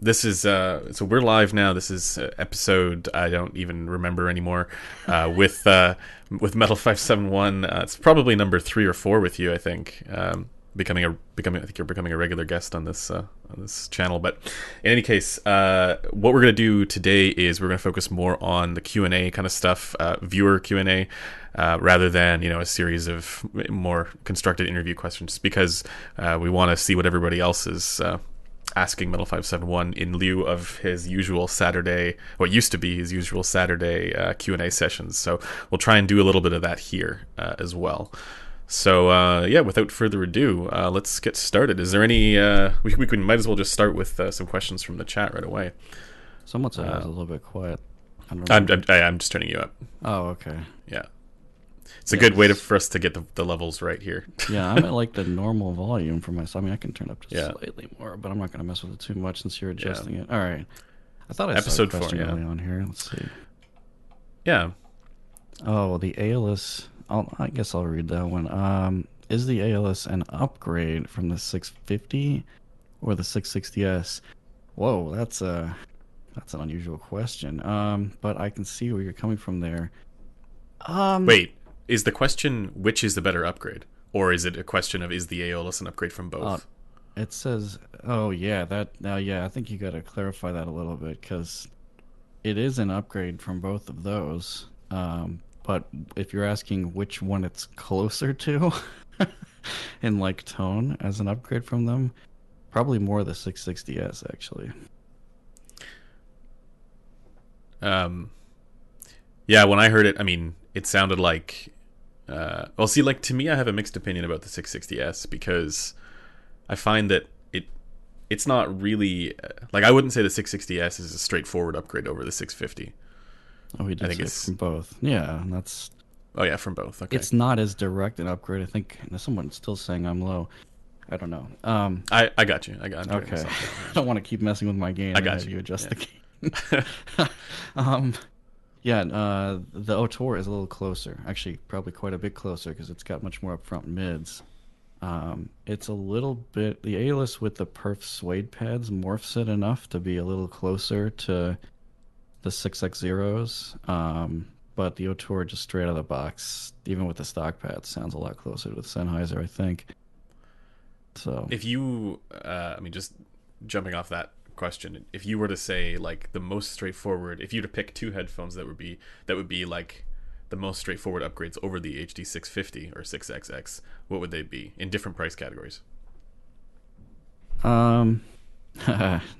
this is uh, so we're live now. This is uh, episode I don't even remember anymore. Uh, with uh, with Metal Five Seven One, uh, it's probably number three or four with you. I think um, becoming a becoming I think you're becoming a regular guest on this uh, on this channel. But in any case, what we're gonna do today is we're gonna focus more on the Q and A kind of stuff, viewer Q and A. Uh, rather than you know a series of more constructed interview questions, because uh, we want to see what everybody else is uh, asking Metal Five Seven One in lieu of his usual Saturday, what used to be his usual Saturday uh, Q and A sessions. So we'll try and do a little bit of that here uh, as well. So uh, yeah, without further ado, uh, let's get started. Is there any? Uh, we we can might as well just start with uh, some questions from the chat right away. Someone said I was a little bit quiet. I I'm. I'm, I'm just turning you up. oh, okay. Yeah, it's a good way to, for us to get the, the levels right here. Yeah, I'm at like the normal volume for myself. I mean, I can turn up just Yeah. slightly more, but I'm not going to mess with it too much since you're adjusting it. All right. I thought I Episode saw a four, question yeah. early on here. Let's see. yeah, Oh, well the Aeolus. I'll, I guess I'll read that one. Um, is the Aeolus an upgrade from the 650 or the 660s? Whoa, that's a that's an unusual question. Um, but I can see where you're coming from there. Um, Wait, is the question which is the better upgrade, or is it a question of is the Aeolus an upgrade from both? Uh, It says, oh yeah, that now yeah, I think you got to clarify that a little bit because it is an upgrade from both of those. Um, but if you're asking which one it's closer to in like tone as an upgrade from them, probably more the 660s actually. Um, yeah, when I heard it, I mean, it sounded like. Uh, well, see, like to me, I have a mixed opinion about the 660s because I find that it it's not really uh, like I wouldn't say the 660s is a straightforward upgrade over the 650. Oh, we did I think it's- from both. Yeah, that's Oh yeah, from both. Okay, it's not as direct an upgrade. I think someone's still saying I'm low. I don't know. Um, I I got you. I got. I'm Okay. I don't want to keep messing with my game. I got have you. adjust Yeah. the gain. um, yeah, uh, the Auteur is a little closer. Actually, probably quite a bit closer because it's got much more upfront mids. Um, it's a little bit the Aeolus with the perf suede pads morphs it enough to be a little closer to the 6X0s. Um, but the Auteur just straight out of the box, even with the stock pads, sounds a lot closer to the Sennheiser, I think. So if you uh, i mean just jumping off that question if you were to say like the most straightforward if you were to pick two headphones that would be that would be like the most straightforward upgrades over the hd 650 or 6xx what would they be in different price categories Um,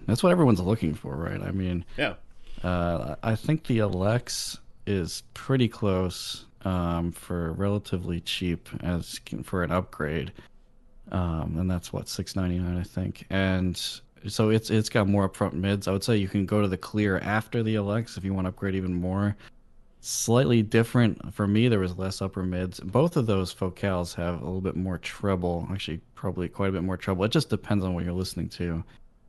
that's what everyone's looking for, right? I mean, yeah uh, I think the Elex is pretty close um, for relatively cheap as for an upgrade, um, and that's what six ninety nine, I think. And so it's it's got more upfront mids. I would say you can go to the clear after the Elex if you want to upgrade even more. Slightly different for me. There was less upper mids. Both of those focals have a little bit more treble. Actually, probably quite a bit more treble. It just depends on what you're listening to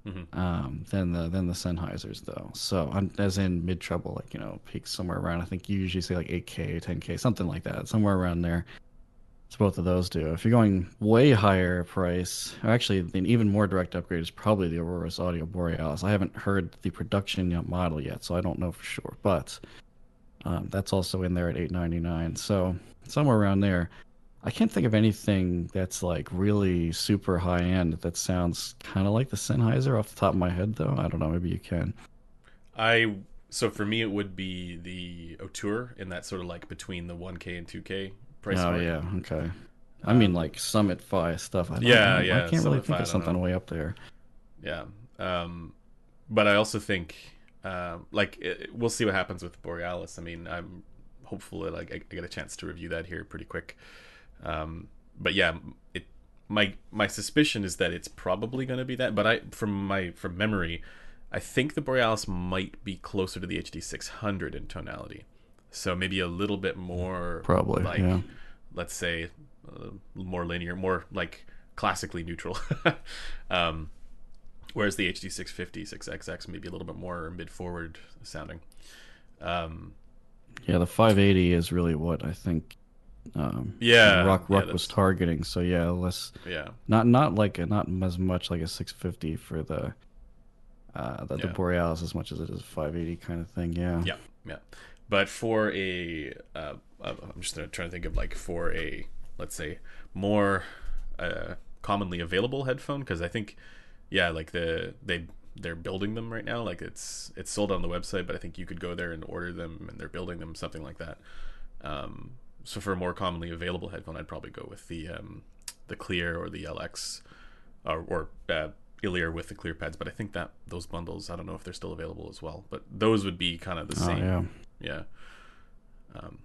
Mhm. um, than the than the Sennheisers though. So um, as in mid treble, like you know, peaks somewhere around. I think you usually say like 8k, 10k, something like that, somewhere around there. Both of those do. If you're going way higher price, actually an even more direct upgrade is probably the Aurorus Audio Borealis. I haven't heard the production model yet, so I don't know for sure. But um, that's also in there at 899. So somewhere around there. I can't think of anything that's like really super high end that sounds kind of like the Sennheiser off the top of my head, though. I don't know. Maybe you can. i so for me it would be the Auteur in that sort of like between the 1k and 2k price oh point. yeah, okay. I mean, like Summit Fi stuff. I don't Yeah, know. yeah, I can't really think Fi, of something way up there. Yeah. Um, but I also think, uh, like, it, we'll see what happens with Borealis. I mean, I'm hopeful that like, I, I get a chance to review that here pretty quick. Um, but yeah, it my my suspicion is that it's probably going to be that. But I, from my from memory, I think the Borealis might be closer to the HD 600 in tonality. So maybe a little bit more, Probably, like, yeah. let's say, uh, more linear, more like classically neutral. um, whereas the HD 650, 6XX maybe a little bit more mid forward sounding. Um, Yeah, the 580 is really what I think. Um, Yeah, Rock yeah, was targeting. So yeah, less yeah, not not like a, not as much like a 650 for the uh, the, Yeah. the Borealis as much as it is a 580 kind of thing. Yeah. Yeah, yeah. But for a, uh, uh, I'm just trying to think of like for a, let's say, more uh, commonly available headphone because I think, yeah, like the they they're building them right now. Like it's it's sold on the website, but I think you could go there and order them, and they're building them, something like that. Um, so for a more commonly available headphone, I'd probably go with the um, the Clear or the Elex, or, or uh, with the clear pads. But I think that those bundles, I don't know if they're still available as well. But those would be kind of the Oh, same. yeah. Yeah. Um,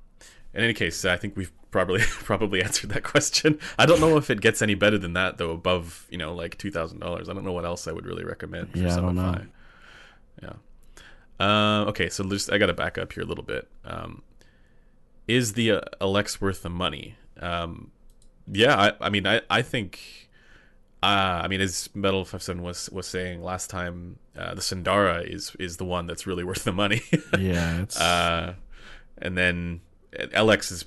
in any case, I think we've probably probably answered that question. I don't know if it gets any better than that though, above you know like two thousand dollars. I don't know what else I would really recommend. For Yeah, I don't know. Yeah. Uh, okay, so just I got to back up here a little bit. Um, is the uh, Elex worth the money? Um, yeah, I, I mean, I I think. Uh, I mean, as Metal Five Seven was was saying last time, uh, the Sundara is is the one that's really worth the money. Yeah. It's Uh, and then Elex is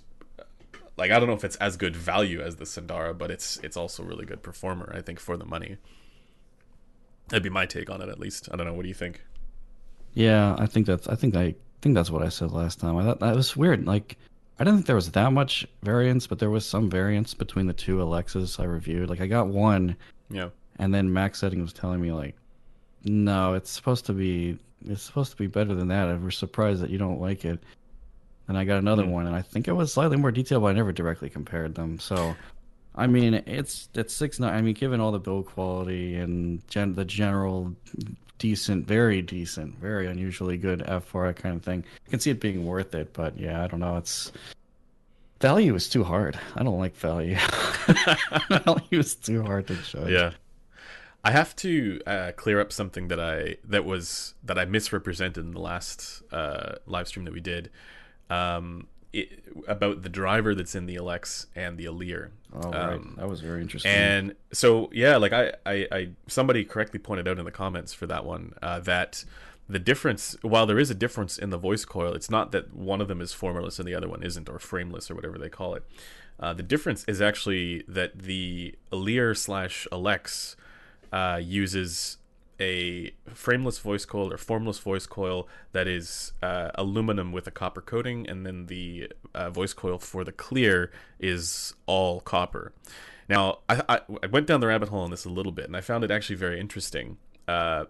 like I don't know if it's as good value as the Sundara, but it's it's also really good performer. I think for the money. That'd be my take on it, at least. I don't know. What do you think? Yeah, I think that's I think I think that's what I said last time. I thought that was weird. Like I didn't think there was that much variance, but there was some variance between the two Alexas I reviewed. Like I got one Yeah, and then max setting was telling me like no, it's supposed to be it's supposed to be better than that. I was surprised that you don't like it. And I got another Hmm. one and I think it was slightly more detailed, but I never directly compared them. So I mean, it's it's six nine. I mean, given all the build quality and gen, the general decent, very decent, very unusually good F4 kind of thing, I can see it being worth it. But yeah, I don't know. It's value is too hard. I don't like value. value is too hard to judge. yeah. I have to uh, clear up something that I that was that I misrepresented in the last uh, live stream that we did um, it, about the driver that's in the Elex and the Elear. Oh, right. Um, that was very interesting. And so, yeah, like I, I, I, somebody correctly pointed out in the comments for that one uh, that the difference, while there is a difference in the voice coil, it's not that one of them is formless and the other one isn't, or frameless, or whatever they call it. Uh, the difference is actually that the Elear slash Elex uh, uses a frameless voice coil or formless voice coil that is uh, aluminum with a copper coating, and then the uh, voice coil for the clear is all copper. Now, I, I, I went down the rabbit hole on this a little bit, and I found it actually very interesting. Uh,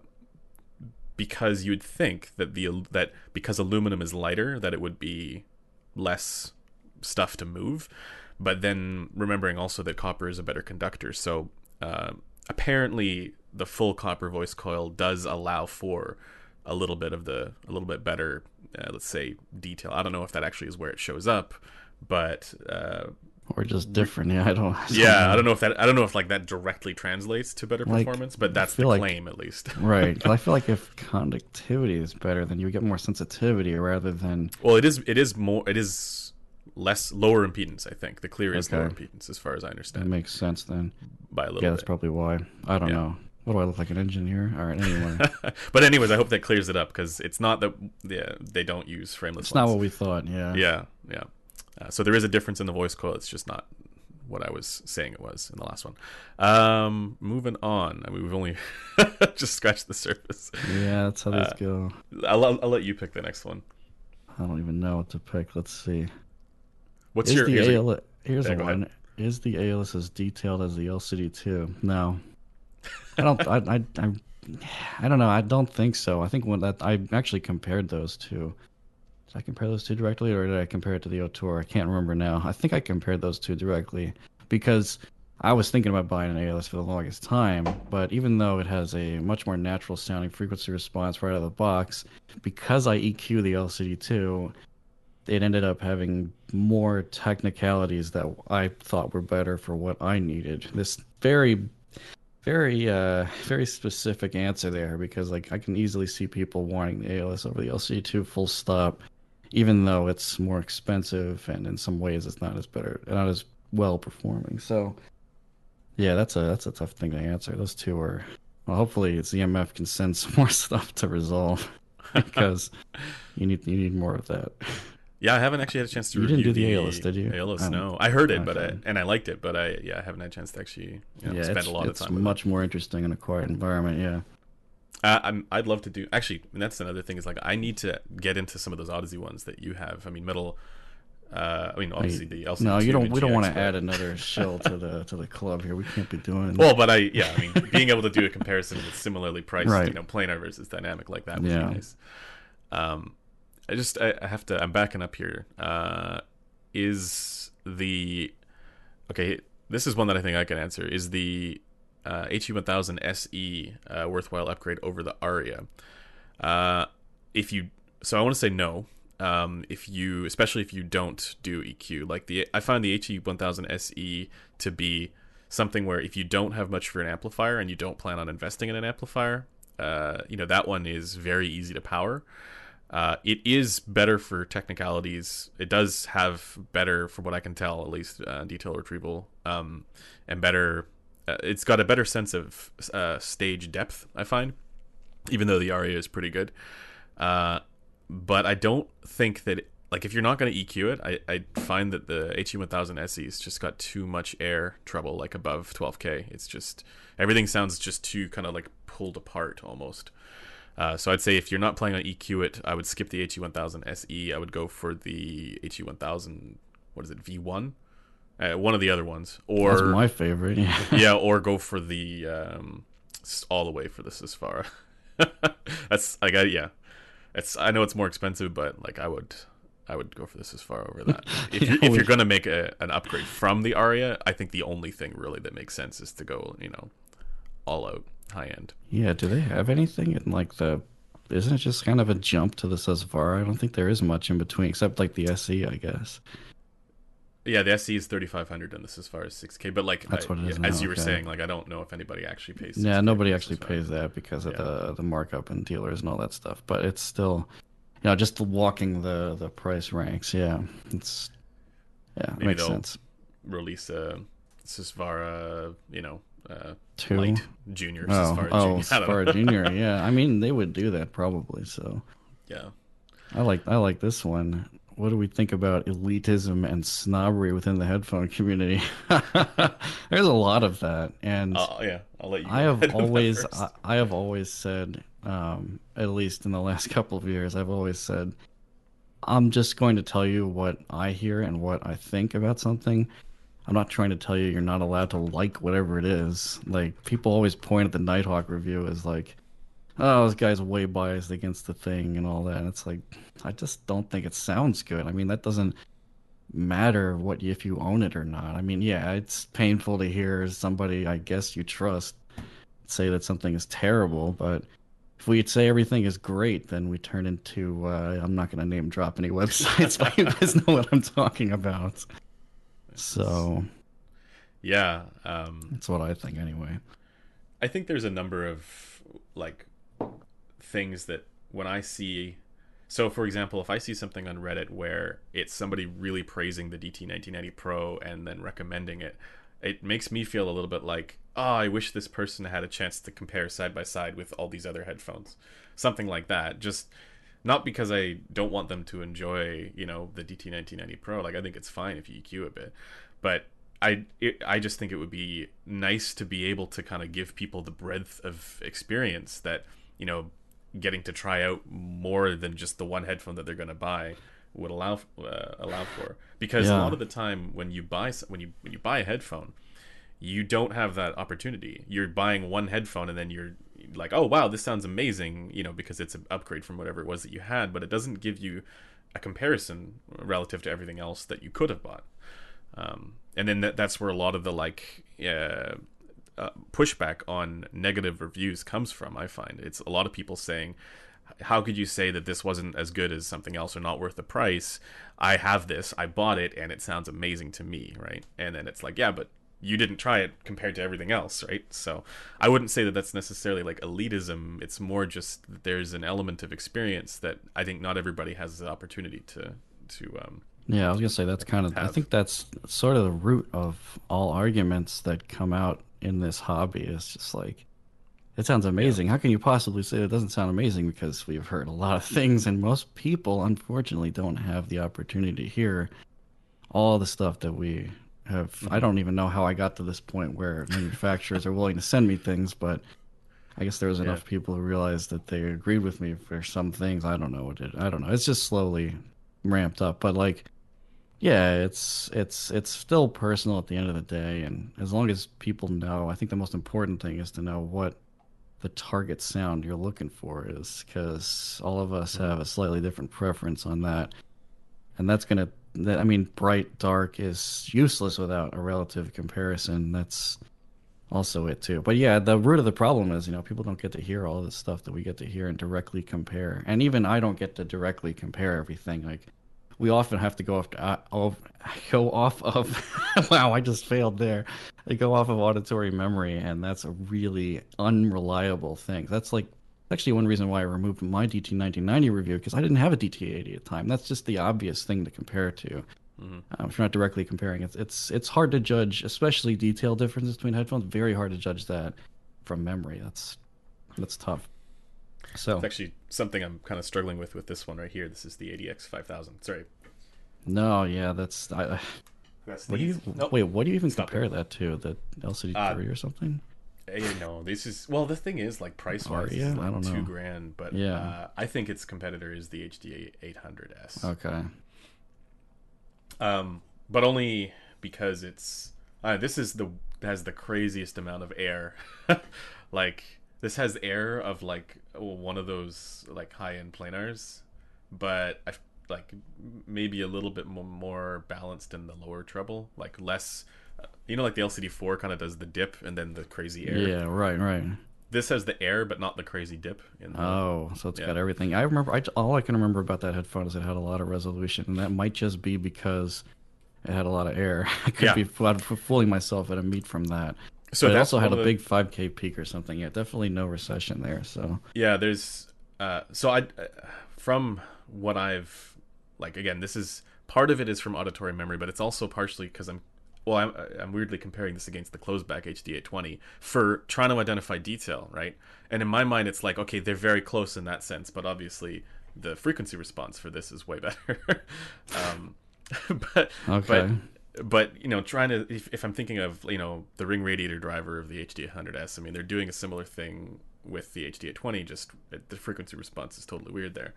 because you'd think that the that because aluminum is lighter, that it would be less stuff to move. But then remembering also that copper is a better conductor, so uh, apparently the full copper voice coil does allow for a little bit of the a little bit better, uh, let's say detail. I don't know if that actually is where it shows up, but uh, or just different. Yeah, I don't. I yeah. I don't know if that I don't know if like that directly translates to better Like, performance, but that's the like- claim at least. right I feel like if conductivity is better, then you get more sensitivity rather than. Well, it is. It is more. It is less lower impedance. I think the clear is Okay. lower impedance, as far as I understand That makes sense then. by a little Yeah, that's probably why. I don't Yeah. know. What do I look like, an engineer? All right, anyway. but anyways, I hope that clears it up because it's not that yeah, they don't use frameless. it's not what we thought, yeah. Yeah, yeah. Uh, so there is a difference in the voice coil. It's just not what I was saying it was in the last one. Um, moving on. I mean, we've only just scratched the surface. Yeah, that's how these Uh, go. I'll, I'll, let you pick the next one. I don't even know what to pick. Let's see. What's is your? the here's AL, here's Yeah, one. Is the Aeolus as detailed as the LCD2? No. I don't I, I I I don't know. I don't think so. I think when that I actually compared those two. Did I compare those two directly or did I compare it to the Auteur? I can't remember now. I think I compared those two directly because I was thinking about buying an Aeolus for the longest time, but even though it has a much more natural sounding frequency response right out of the box, because I EQ the LCD2, it ended up having more technicalities that I thought were better for what I needed. This very very uh very specific answer there because like I can easily see people wanting the Aeolus over the lc2 full stop even though it's more expensive and in some ways it's not as better not as well performing. So yeah, that's a that's a tough thing to answer. Those two are well hopefully ZMF can send some more stuff to resolve because you need you need more of that. Yeah, I haven't actually had a chance to You review didn't do the Aeolus, did you? Aeolus, Um, no. I heard it, but I, and I liked it, but I yeah, I haven't had a chance to actually you know, yeah, spend a lot of it's time. with it. much more interesting in a quiet environment. Yeah, Uh, I'm, I'd love to do. Actually, and that's another thing is like I need to get into some of those Audeze ones that you have. I mean, metal. Uh, I mean, obviously the LCD. No, you don't. We don't want to add another shell to the to the club here. We can't be doing. Well, but I yeah, I mean, being able to do a comparison with similarly priced, Right. you know, planar versus dynamic like that would Yeah. be nice. Um, I just I, I have to. I'm backing up here. Uh, is the okay? This is one that I think I can answer. Is the uh, HE1000 SE uh, worthwhile upgrade over the Arya? Uh, if you so I want to say no. Um, if you, especially if you don't do EQ, like the I find the HE1000 SE to be something where if you don't have much for an amplifier and you don't plan on investing in an amplifier, uh, you know that one is very easy to power. Uh, it is better for technicalities. It does have better, from what I can tell, at least uh, detail retrieval, um, and better. Uh, it's got a better sense of uh, stage depth. I find, even though the Arya is pretty good. Uh, but I don't think that like if you're not going to EQ it, I, I find that the HE1000 SE's just got too much air treble like above 12k. It's just everything sounds just too kind of like pulled apart almost. Uh, so I'd say if you're not planning on EQ it, I would skip the HE1000 SE. I would go for the HE1000. What is it? V1. Uh, one of the other ones, or That's my favorite. Yeah. yeah, or go for the um, all the way for the Susvara. That's like I yeah, it's I know it's more expensive, but like I would I would go for the Susvara over that. If you're, if you're gonna make a, an upgrade from the Arya, I think the only thing really that makes sense is to go you know all out high end. Yeah, do they have anything in like the? Isn't it just kind of a jump to the Susvara? I don't think there is much in between, except like the SE, I guess. Yeah, the SE is thirty five hundred, and the far as six K. But like That's I- what it is yeah, as now, you were okay. saying, like I don't know if anybody actually pays. Yeah, nobody actually pays that because of Yeah. the the markup and dealers and all that stuff. But it's still, you know, just walking the the price ranks. Yeah, it's yeah, it Maybe makes sense. Release a Susvara, you know, uh, Two. light junior Oh, Susvara oh, junior. I don't Junior. Yeah, I mean they would do that probably. So Yeah. I like I like this one. What do we think about elitism and snobbery within the headphone community? There's a lot of that, and Oh yeah, I'll let you. I have ahead on that always. I, I have always said, um, at least in the last couple of years, I've always said, I'm just going to tell you what I hear and what I think about something. I'm not trying to tell you you're not allowed to like whatever it is. Like people always point at the Nighthawk review as like, oh, this guy's way biased against the thing and all that. And it's like, I just don't think it sounds good. I mean, that doesn't matter what if you own it or not. I mean, yeah, it's painful to hear somebody I guess you trust say that something is terrible, but if we say everything is great, then we turn into uh, I'm not going to name drop any websites, but you guys know what I'm talking about. So yeah, um, that's what I think anyway. I think there's a number of like things that when I see. So, for example, if I see something on Reddit where it's somebody really praising the DT 1990 Pro and then recommending it, it makes me feel a little bit like, oh, I wish this person had a chance to compare side by side with all these other headphones. Something like that. Just not because I don't want them to enjoy, you know, the DT 1990 Pro. Like, I think it's fine if you EQ a bit. But I, it, I just think it would be nice to be able to kind of give people the breadth of experience that, you know, getting to try out more than just the one headphone that they're going to buy would allow uh, allow for because a lot of the time when you buy when you when you buy a headphone you don't have that opportunity you're buying one headphone and then you're like oh wow this sounds amazing you know because it's an upgrade from whatever it was that you had but it doesn't give you a comparison relative to everything else that you could have bought um, and then that, that's where a lot of the like uh, uh, pushback on negative reviews comes from. I find it's a lot of people saying, "How could you say that this wasn't as good as something else or not worth the price?" I have this, I bought it, and it sounds amazing to me, right? And then it's like, yeah, but you didn't try it compared to everything else, right? So I wouldn't say that that's necessarily like elitism. It's more just that there's an element of experience that I think not everybody has the opportunity to to um, Yeah, I was gonna say that's kind of. I think that's sort of the root of all arguments that come out in this hobby. It's just like, it sounds amazing. How can you possibly say it doesn't sound amazing? Because we've heard a lot of things, and most people, unfortunately, don't have the opportunity to hear all the stuff that we have. Mm-hmm. I don't even know how I got to this point where manufacturers are willing to send me things, but I guess there was enough Yeah. people who realized that they agreed with me for some things. I don't know what it. I don't know. It's just slowly ramped up, but like, yeah, it's it's it's still personal at the end of the day, and as long as people know, I think the most important thing is to know what the target sound you're looking for is, because all of us mm-hmm. have a slightly different preference on that, and that's gonna. That, I mean, bright dark is useless without a relative comparison. That's also it too. But yeah, the root of the problem is, you know, people don't get to hear all this stuff that we get to hear and directly compare. And even I don't get to directly compare everything. Like we often have to go off to, uh, go off of wow, I just failed there. I go off of auditory memory and that's a really unreliable thing. That's like actually one reason why I removed my DT 1990 review because I didn't have a DT 80 at the time. That's just the obvious thing to compare to. Um, if you're not directly comparing, it's it's it's hard to judge, especially detail differences between headphones. Very hard to judge that from memory. That's that's tough. So It's actually something I'm kind of struggling with with this one right here. This is the ADX 5000. Sorry. no, yeah, that's. I, That's what do you Nope. wait? What do you even Stop compare that to? The LCD Uh, three or something? Eh, no, this is well. The thing is, like price wise, Arya? it's I like don't two know. grand. But Yeah. uh, I think its competitor is the HD 800S. Okay. Um, but only because it's uh, this is the has the craziest amount of air. like this has air of like one of those like high end planars, but I like maybe a little bit more balanced in the lower treble, like less. You know, like the LCD four kind of does the dip and then the crazy air. Yeah. Right. Right. This has the air, but not the crazy dip. In the, Oh, so it's Yeah. got everything. I remember. I, all I can remember about that headphone is it had a lot of resolution, and that might just be because it had a lot of air. I could Yeah. be fooling myself at a meet from that. So but it also had a the- big 5K peak or something. Yeah, definitely no recession there. So Yeah, there's uh, so I uh, from what I've like again, this is part of it is from auditory memory, but it's also partially because I'm well, I'm, I'm weirdly comparing this against the closed back HD820 for trying to identify detail, right? And in my mind, it's like okay, they're very close in that sense, but obviously the frequency response for this is way better. um, but Okay. but but you know trying to if, if i'm thinking of you know the ring radiator driver of the HD 800S i mean they're doing a similar thing with the hd820 just the frequency response is totally weird there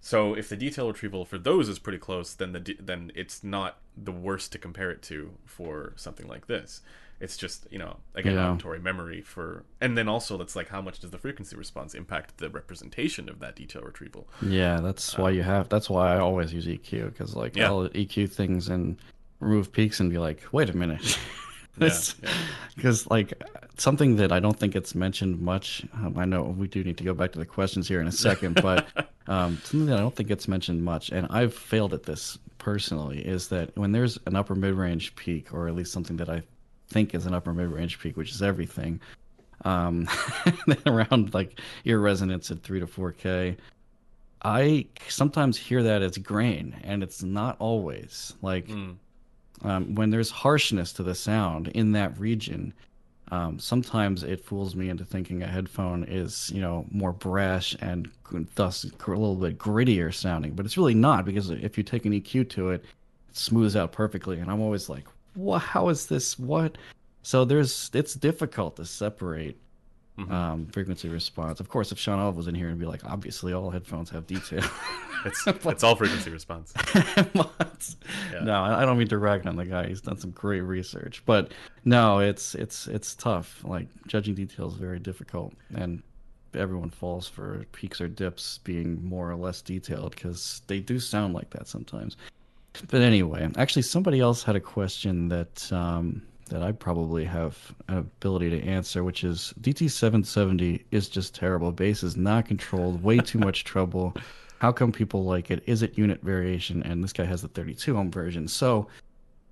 so if the detail retrieval for those is pretty close then the d- then it's not the worst to compare it to for something like this it's just you know again Yeah. auditory memory for and then also that's like how much does the frequency response impact the representation of that detail retrieval yeah, that's why um, you have. That's why I always use EQ because like Yeah. I'll EQ things and remove peaks and be like, wait a minute. This, yeah. because like something that I don't think it's mentioned much. Um, I know we do need to go back to the questions here in a second, but um, something that I don't think gets mentioned much, and I've failed at this personally, is that when there's an upper mid range peak, or at least something that I think is an upper mid range peak, which is everything, um, around like ear resonance at three to four k. I sometimes hear that as grain, and it's not always like Hmm. Um, when there's harshness to the sound in that region. Um, sometimes it fools me into thinking a headphone is, you know, more brash and thus a little bit grittier sounding, but it's really not because if you take an EQ to it, it smooths out perfectly, and I'm always like, "What? How is this? What?" So there's it's difficult to separate um, frequency response. Of course, if Sean Olive was in here and be like, obviously all headphones have detail. it's it's all frequency response Yeah. No, I don't mean to rag on the guy. He's done some great research, but no, it's it's it's tough. Like judging details is very difficult, and everyone falls for peaks or dips being more or less detailed because they do sound like that sometimes. But anyway, actually, somebody else had a question that um, that I probably have an ability to answer, which is DT770 is just terrible. Bass is not controlled, way too much treble. How come people like it? Is it unit variation? And this guy has the 32 ohm version. So,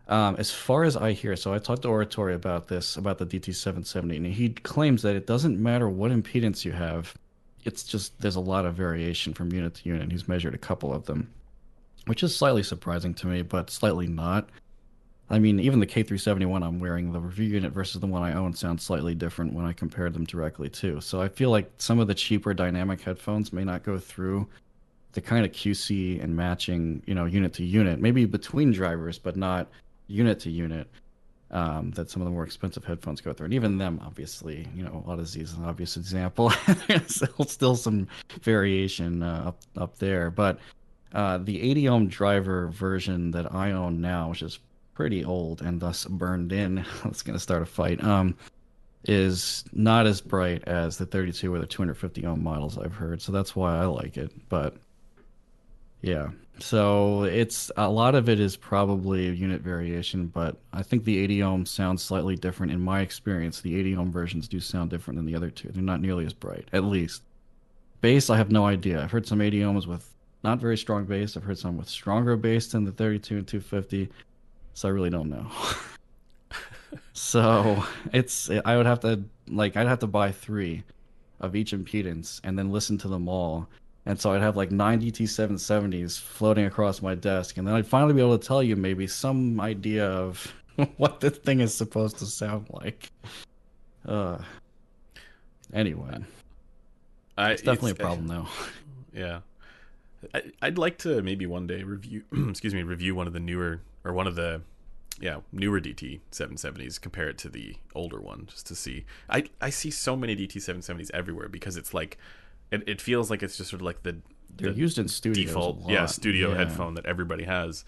um, as far as I hear, so I talked to Oratory about this, about the DT770, and he claims that it doesn't matter what impedance you have. It's just there's a lot of variation from unit to unit. He's measured a couple of them, which is slightly surprising to me, but slightly not. I mean, even the K371 I'm wearing, the review unit versus the one I own sounds slightly different when I compare them directly too. So I feel like some of the cheaper dynamic headphones may not go through the kind of QC and matching, you know, unit to unit, maybe between drivers, but not unit to unit. um, that some of the more expensive headphones go through. And even them, obviously, you know, Audeze is an obvious example. There's still, still some variation uh, up up there, but uh, the 80 ohm driver version that I own now, which is pretty old and thus burned in, it's going to start a fight. Um, is not as bright as the 32 or the 250 ohm models I've heard, so that's why I like it. But yeah, so it's a lot of it is probably unit variation, but I think the 80 ohm sounds slightly different. In my experience, the 80 ohm versions do sound different than the other two. They're not nearly as bright, at least. Bass, I have no idea. I've heard some 80 ohms with not very strong bass. I've heard some with stronger bass than the 32 and 250. So I really don't know. so it's I would have to like I'd have to buy three of each impedance and then listen to them all and so I'd have like nine DT770s floating across my desk, and then I'd finally be able to tell you maybe some idea of what the thing is supposed to sound like. Uh, anyway, I, it's definitely it's, a problem, though. Yeah, I, would like to maybe one day review. excuse me, review one of the newer or one of the yeah newer DT 770s. Compare it to the older one, just to see. I I see so many DT 770s everywhere because it's like it, it feels like it's just sort of like the they're the used in studio default yeah studio yeah. headphone that everybody has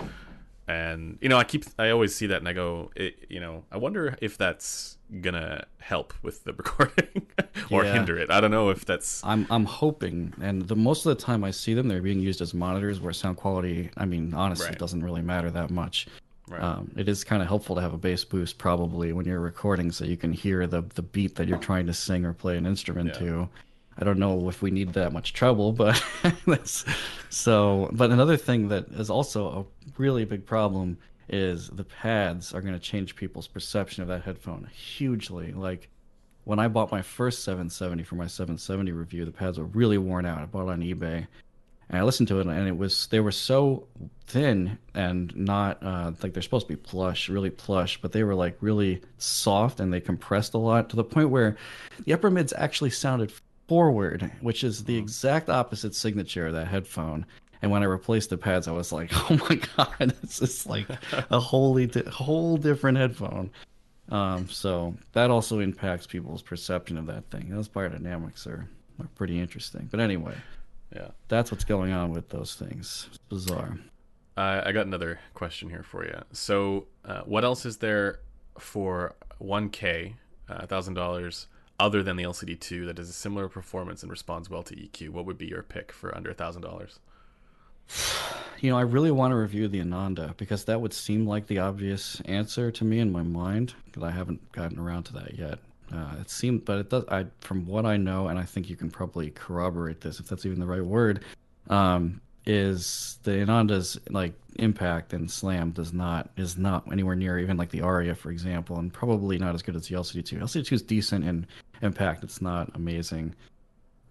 and you know i keep i always see that and i go it, you know i wonder if that's gonna help with the recording or yeah. hinder it i don't know if that's i'm i'm hoping and the most of the time i see them they're being used as monitors where sound quality i mean honestly right. doesn't really matter that much Right. Um, it is kind of helpful to have a bass boost probably when you're recording so you can hear the the beat that you're trying to sing or play an instrument yeah. to I don't know if we need that much treble, but that's so. But another thing that is also a really big problem is the pads are going to change people's perception of that headphone hugely. Like when I bought my first 770 for my 770 review, the pads were really worn out. I bought it on eBay, and I listened to it, and it was they were so thin and not uh, like they're supposed to be plush, really plush, but they were like really soft and they compressed a lot to the point where the upper mids actually sounded forward, which is the exact opposite signature of that headphone. And when I replaced the pads, I was like, "Oh my god, this is like a wholly di- whole different headphone." Um, so that also impacts people's perception of that thing. Those Beyerdynamics are, are pretty interesting. But anyway, yeah, that's what's going on with those things. It's bizarre. Uh, I got another question here for you. So, uh, what else is there for 1K, uh, thousand dollars? Other than the LCD2 that has a similar performance and responds well to EQ, what would be your pick for under a thousand dollars? You know, I really want to review the Ananda because that would seem like the obvious answer to me in my mind, but I haven't gotten around to that yet. Uh, it seemed, but it does. I, from what I know, and I think you can probably corroborate this if that's even the right word. Um, is the Ananda's like impact and slam does not is not anywhere near even like the Arya, for example, and probably not as good as the LCD2. LCD2 is decent in impact; it's not amazing.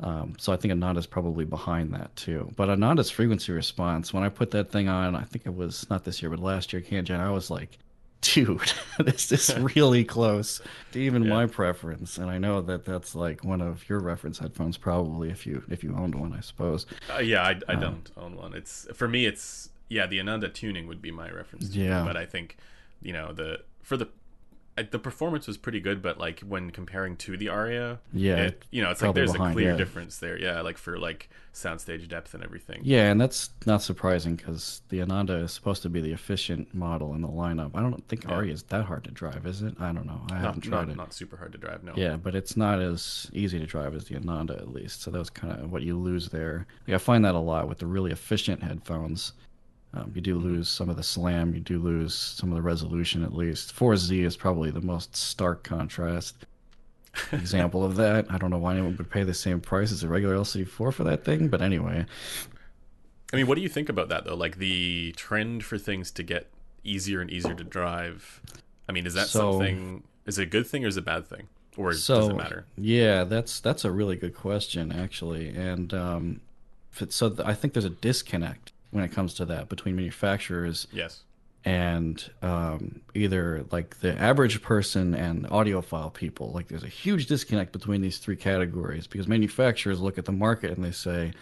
Um, so I think Ananda's probably behind that too. But Ananda's frequency response, when I put that thing on, I think it was not this year, but last year, CanJam, I was like, dude, this is really close to even yeah. my preference. And I know that that's like one of your reference headphones, probably if you if you owned one, I suppose. Uh, yeah, I, I um, don't own one. It's for me, it's yeah, the Ananda tuning would be my reference. Yeah, but I think you know the for the the performance was pretty good, but like when comparing to the Arya, yeah, it, you know, it's like there's behind, a clear yeah. difference there. Yeah, like for like soundstage depth and everything. Yeah, and that's not surprising because the Ananda is supposed to be the efficient model in the lineup. I don't think yeah. Aria is that hard to drive, is it? I don't know. I not, haven't tried not, it. Not super hard to drive, no. Yeah, but it's not as easy to drive as the Ananda, at least. So that was kind of what you lose there. Like, I find that a lot with the really efficient headphones um, you do lose some of the slam. You do lose some of the resolution, at least. 4Z is probably the most stark contrast example of that. I don't know why anyone would pay the same price as a regular LCD4 for that thing, but anyway. I mean, what do you think about that, though? Like the trend for things to get easier and easier to drive. I mean, is that so, something? Is it a good thing or is it a bad thing? Or so, does it matter? Yeah, that's that's a really good question, actually. And um, so I think there's a disconnect when it comes to that between manufacturers. Yes. And um, either like the average person and audiophile people, like there's a huge disconnect between these three categories because manufacturers look at the market and they say,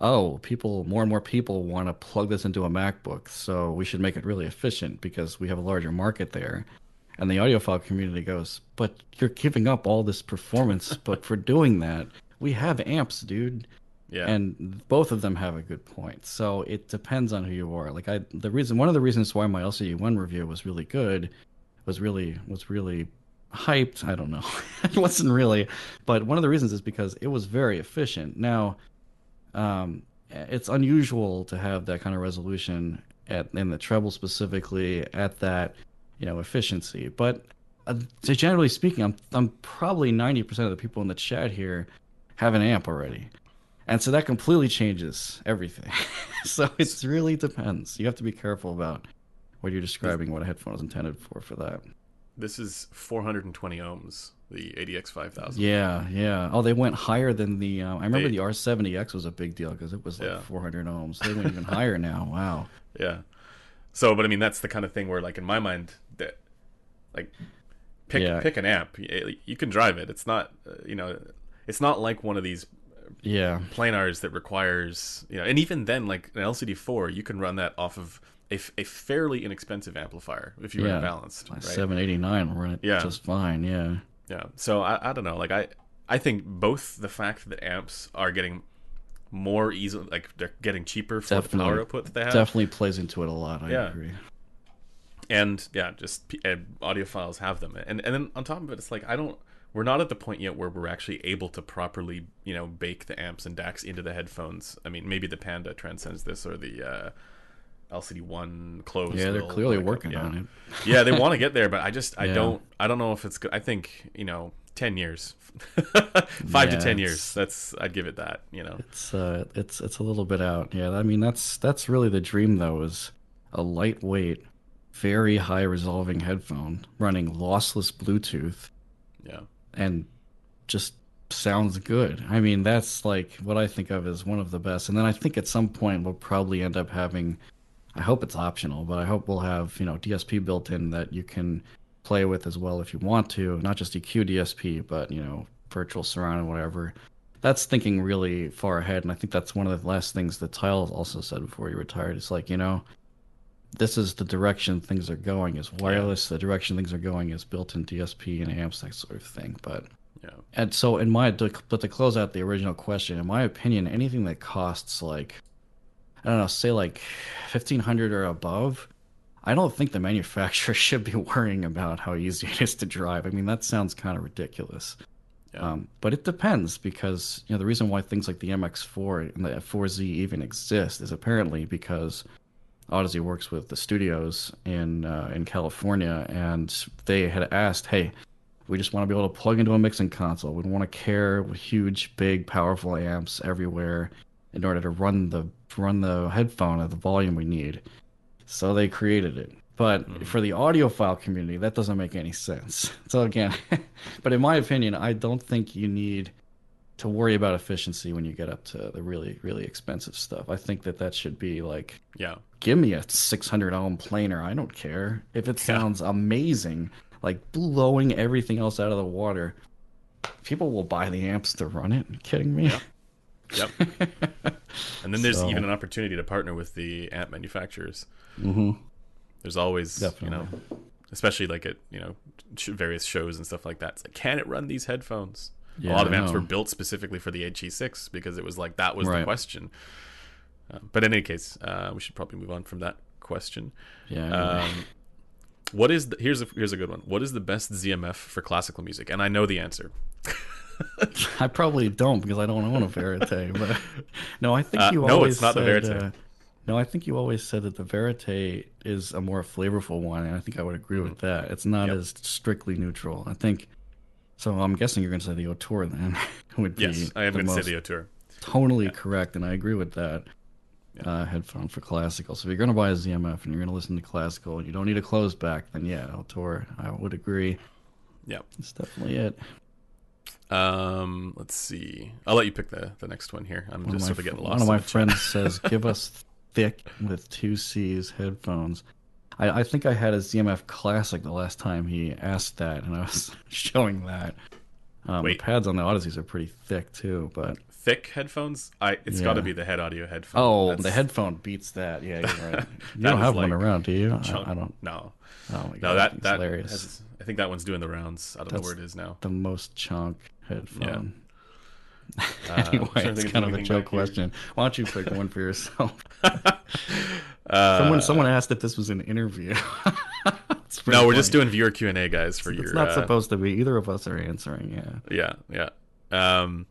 oh, people, more and more people want to plug this into a MacBook, so we should make it really efficient because we have a larger market there. And the audiophile community goes, but you're giving up all this performance, but for doing that, we have amps, dude. Yeah. And both of them have a good point. So it depends on who you are. Like I, the reason, one of the reasons why my LCD one review was really good, was really was really hyped. I don't know, it wasn't really, but one of the reasons is because it was very efficient. Now, um, it's unusual to have that kind of resolution at in the treble specifically at that you know efficiency, but. Uh, generally speaking, I'm I'm probably ninety percent of the people in the chat here have an amp already. And so that completely changes everything. so it really depends. You have to be careful about what you're describing, what a headphone is intended for for that. This is 420 ohms, the ADX 5000. Yeah, yeah. Oh, they went higher than the. Uh, I remember They- the R70X was a big deal because it was like Yeah. 400 ohms. They went even higher now. Wow. Yeah. So, but I mean, that's the kind of thing where, like, in my mind, that, like, pick Yeah. pick an amp. You can drive it. It's not, uh, you know, it's not like one of these Yeah. planars that requires, you know, and even then, like an LCD4, you can run that off of a, f- a fairly inexpensive amplifier if you run Yeah. it balanced, right? 789 will run it Yeah. just fine. Yeah. Yeah. So I, I don't know. Like I I think both the fact that amps are getting more easily like they're getting cheaper for the Definitely. power output that they have. Definitely plays into it a lot. I Yeah. agree. and yeah, just uh, audiophiles have them, and and then on top of it, it's like I don't. We're not at the point yet where we're actually able to properly, you know, bake the amps and DACs into the headphones. I mean, maybe the Panda transcends this, or the uh, LCD One closed. Yeah, they're clearly working yeah. on it. yeah, they want to get there, but I just I Yeah. don't I don't know if it's good. I think you know, ten years, five to ten years. That's I'd give it that. You know, It's uh, it's it's a little bit out. Yeah, I mean that's that's really the dream though is a lightweight, very high resolving headphone running lossless Bluetooth yeah, and just sounds good. I mean that's like what I think of as one of the best. And then I think at some point we'll probably end up having. I hope it's optional, but I hope we'll have you know DSP built in that you can play with as well if you want to, not just EQ DSP, but you know virtual surround and whatever that's thinking really far ahead and i think that's one of the last things that Tyll also said before he retired it's like you know this is the direction things are going is wireless the direction things are going is built-in dsp and amps that sort of thing but yeah, and so in my but to close out the original question in my opinion anything that costs like i don't know say like 1500 or above i don't think the manufacturer should be worrying about how easy it is to drive. I mean that sounds kind of ridiculous. Yeah. um, but it depends because you know the reason why things like the MX4 and the 4Z even exist is apparently because Audeze works with the studios in uh, in California, and they had asked, "Hey, we just want to be able to plug into a mixing console. We don't want to care with huge, big, powerful amps everywhere in order to run the run the headphone at the volume we need." So they created it. But for the audiophile community, that doesn't make any sense. So again, but in my opinion, I don't think you need to worry about efficiency when you get up to the really, really expensive stuff. I think that that should be like, yeah. Give me a 600 ohm planar. I don't care if it sounds amazing, like blowing everything else out of the water. People will buy the amps to run it. Are you kidding me? Yep. and then there's So- even an opportunity to partner with the amp manufacturers. hmm There's always, Definitely. you know, especially like at you know various shows and stuff like that. It's like, can it run these headphones? Yeah, a lot of amps were built specifically for the HE6 because it was like that was the question. Uh, but in any case, uh, we should probably move on from that question. Yeah. Um, what is the, here's a here's a good one. What is the best ZMF for classical music? And I know the answer. I probably don't because I don't own a Verite. But no, I think Uh, you no, always it's not the Verite. uh, no, I think you always said that the Verite is a more flavorful one, and I think I would agree with that. It's not Yep. as strictly neutral. I think. So I'm guessing you're going to say the Auteur then would be Yes, I am going to say the Auteur. tonally correct, and I agree with that. Uh, headphone for classical. So if you're going to buy a ZMF and you're going to listen to classical and you don't need a closed back, then yeah, Auteur. I would agree. Yeah. It's definitely it. Um, let's see. I'll let you pick the the next one here. I'm One just sort of getting lost. one of my friends says, "Give us thick with two C's headphones." I, I think I had a ZMF Classic the last time he asked that, and I was showing that. Um, Wait. the pads on the Audezes are pretty thick too, but thick headphones, I it's Yeah. got to be the HEDD Audio HEDDphone. Oh, That's- the headphone beats that. Yeah, you're right. You don't have one around, do you? I, chunk- I don't. No, Oh my god, no, that that hilarious. has- I think that one's doing the rounds. I don't know where it is now. the most chunk headphone. Uh, anyway, think it's kind of a joke question. Why don't you pick one for yourself? Uh, someone someone asked if this was an interview. It's no, we're just doing viewer Q and A, guys, for It's your. not uh, supposed to be. Either of us are answering. Yeah. Yeah, yeah. Um,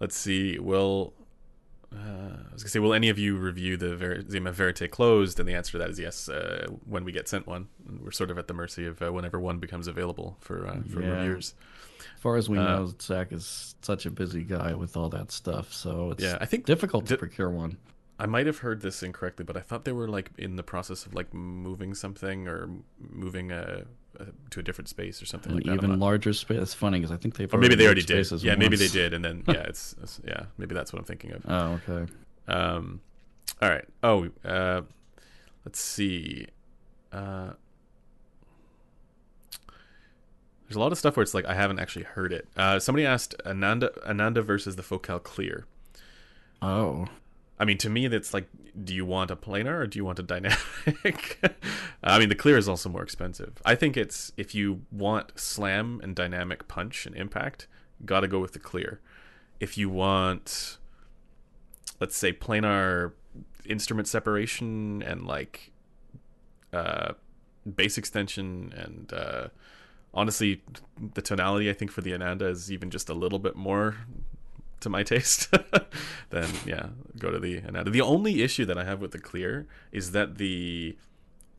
let's see. Will uh, I was gonna say, will any of you review the Ver- ZMF Verite closed? And the answer to that is yes. Uh, when we get sent one, and we're sort of at the mercy of uh, whenever one becomes available for uh, for Yeah. reviewers. As far as we Uh, know, Zach is such a busy guy with all that stuff, so it's Yeah, I think difficult to di- procure one. I might have heard this incorrectly, but I thought they were like in the process of like moving something or moving uh, uh, to a different space or something An like that. Even larger space. It's funny because I think they've or maybe they already did. Yeah, maybe they did, and then yeah, it's, it's yeah, maybe that's what I'm thinking of. Oh, okay. Um, all right. Oh, uh, let's see. Uh, there's a lot of stuff where it's like I haven't actually heard it. Uh, somebody asked Ananda Ananda versus the Focal Clear. Oh, I mean, to me, that's like, do you want a planar or do you want a dynamic? I mean, the clear is also more expensive. I think it's if you want slam and dynamic punch and impact, got to go with the clear. If you want, let's say, planar instrument separation and like uh, bass extension and uh, honestly, the tonality I think for the Ananda is even just a little bit more to my taste, then yeah, go to the Ananda. The only issue that I have with the Clear is that the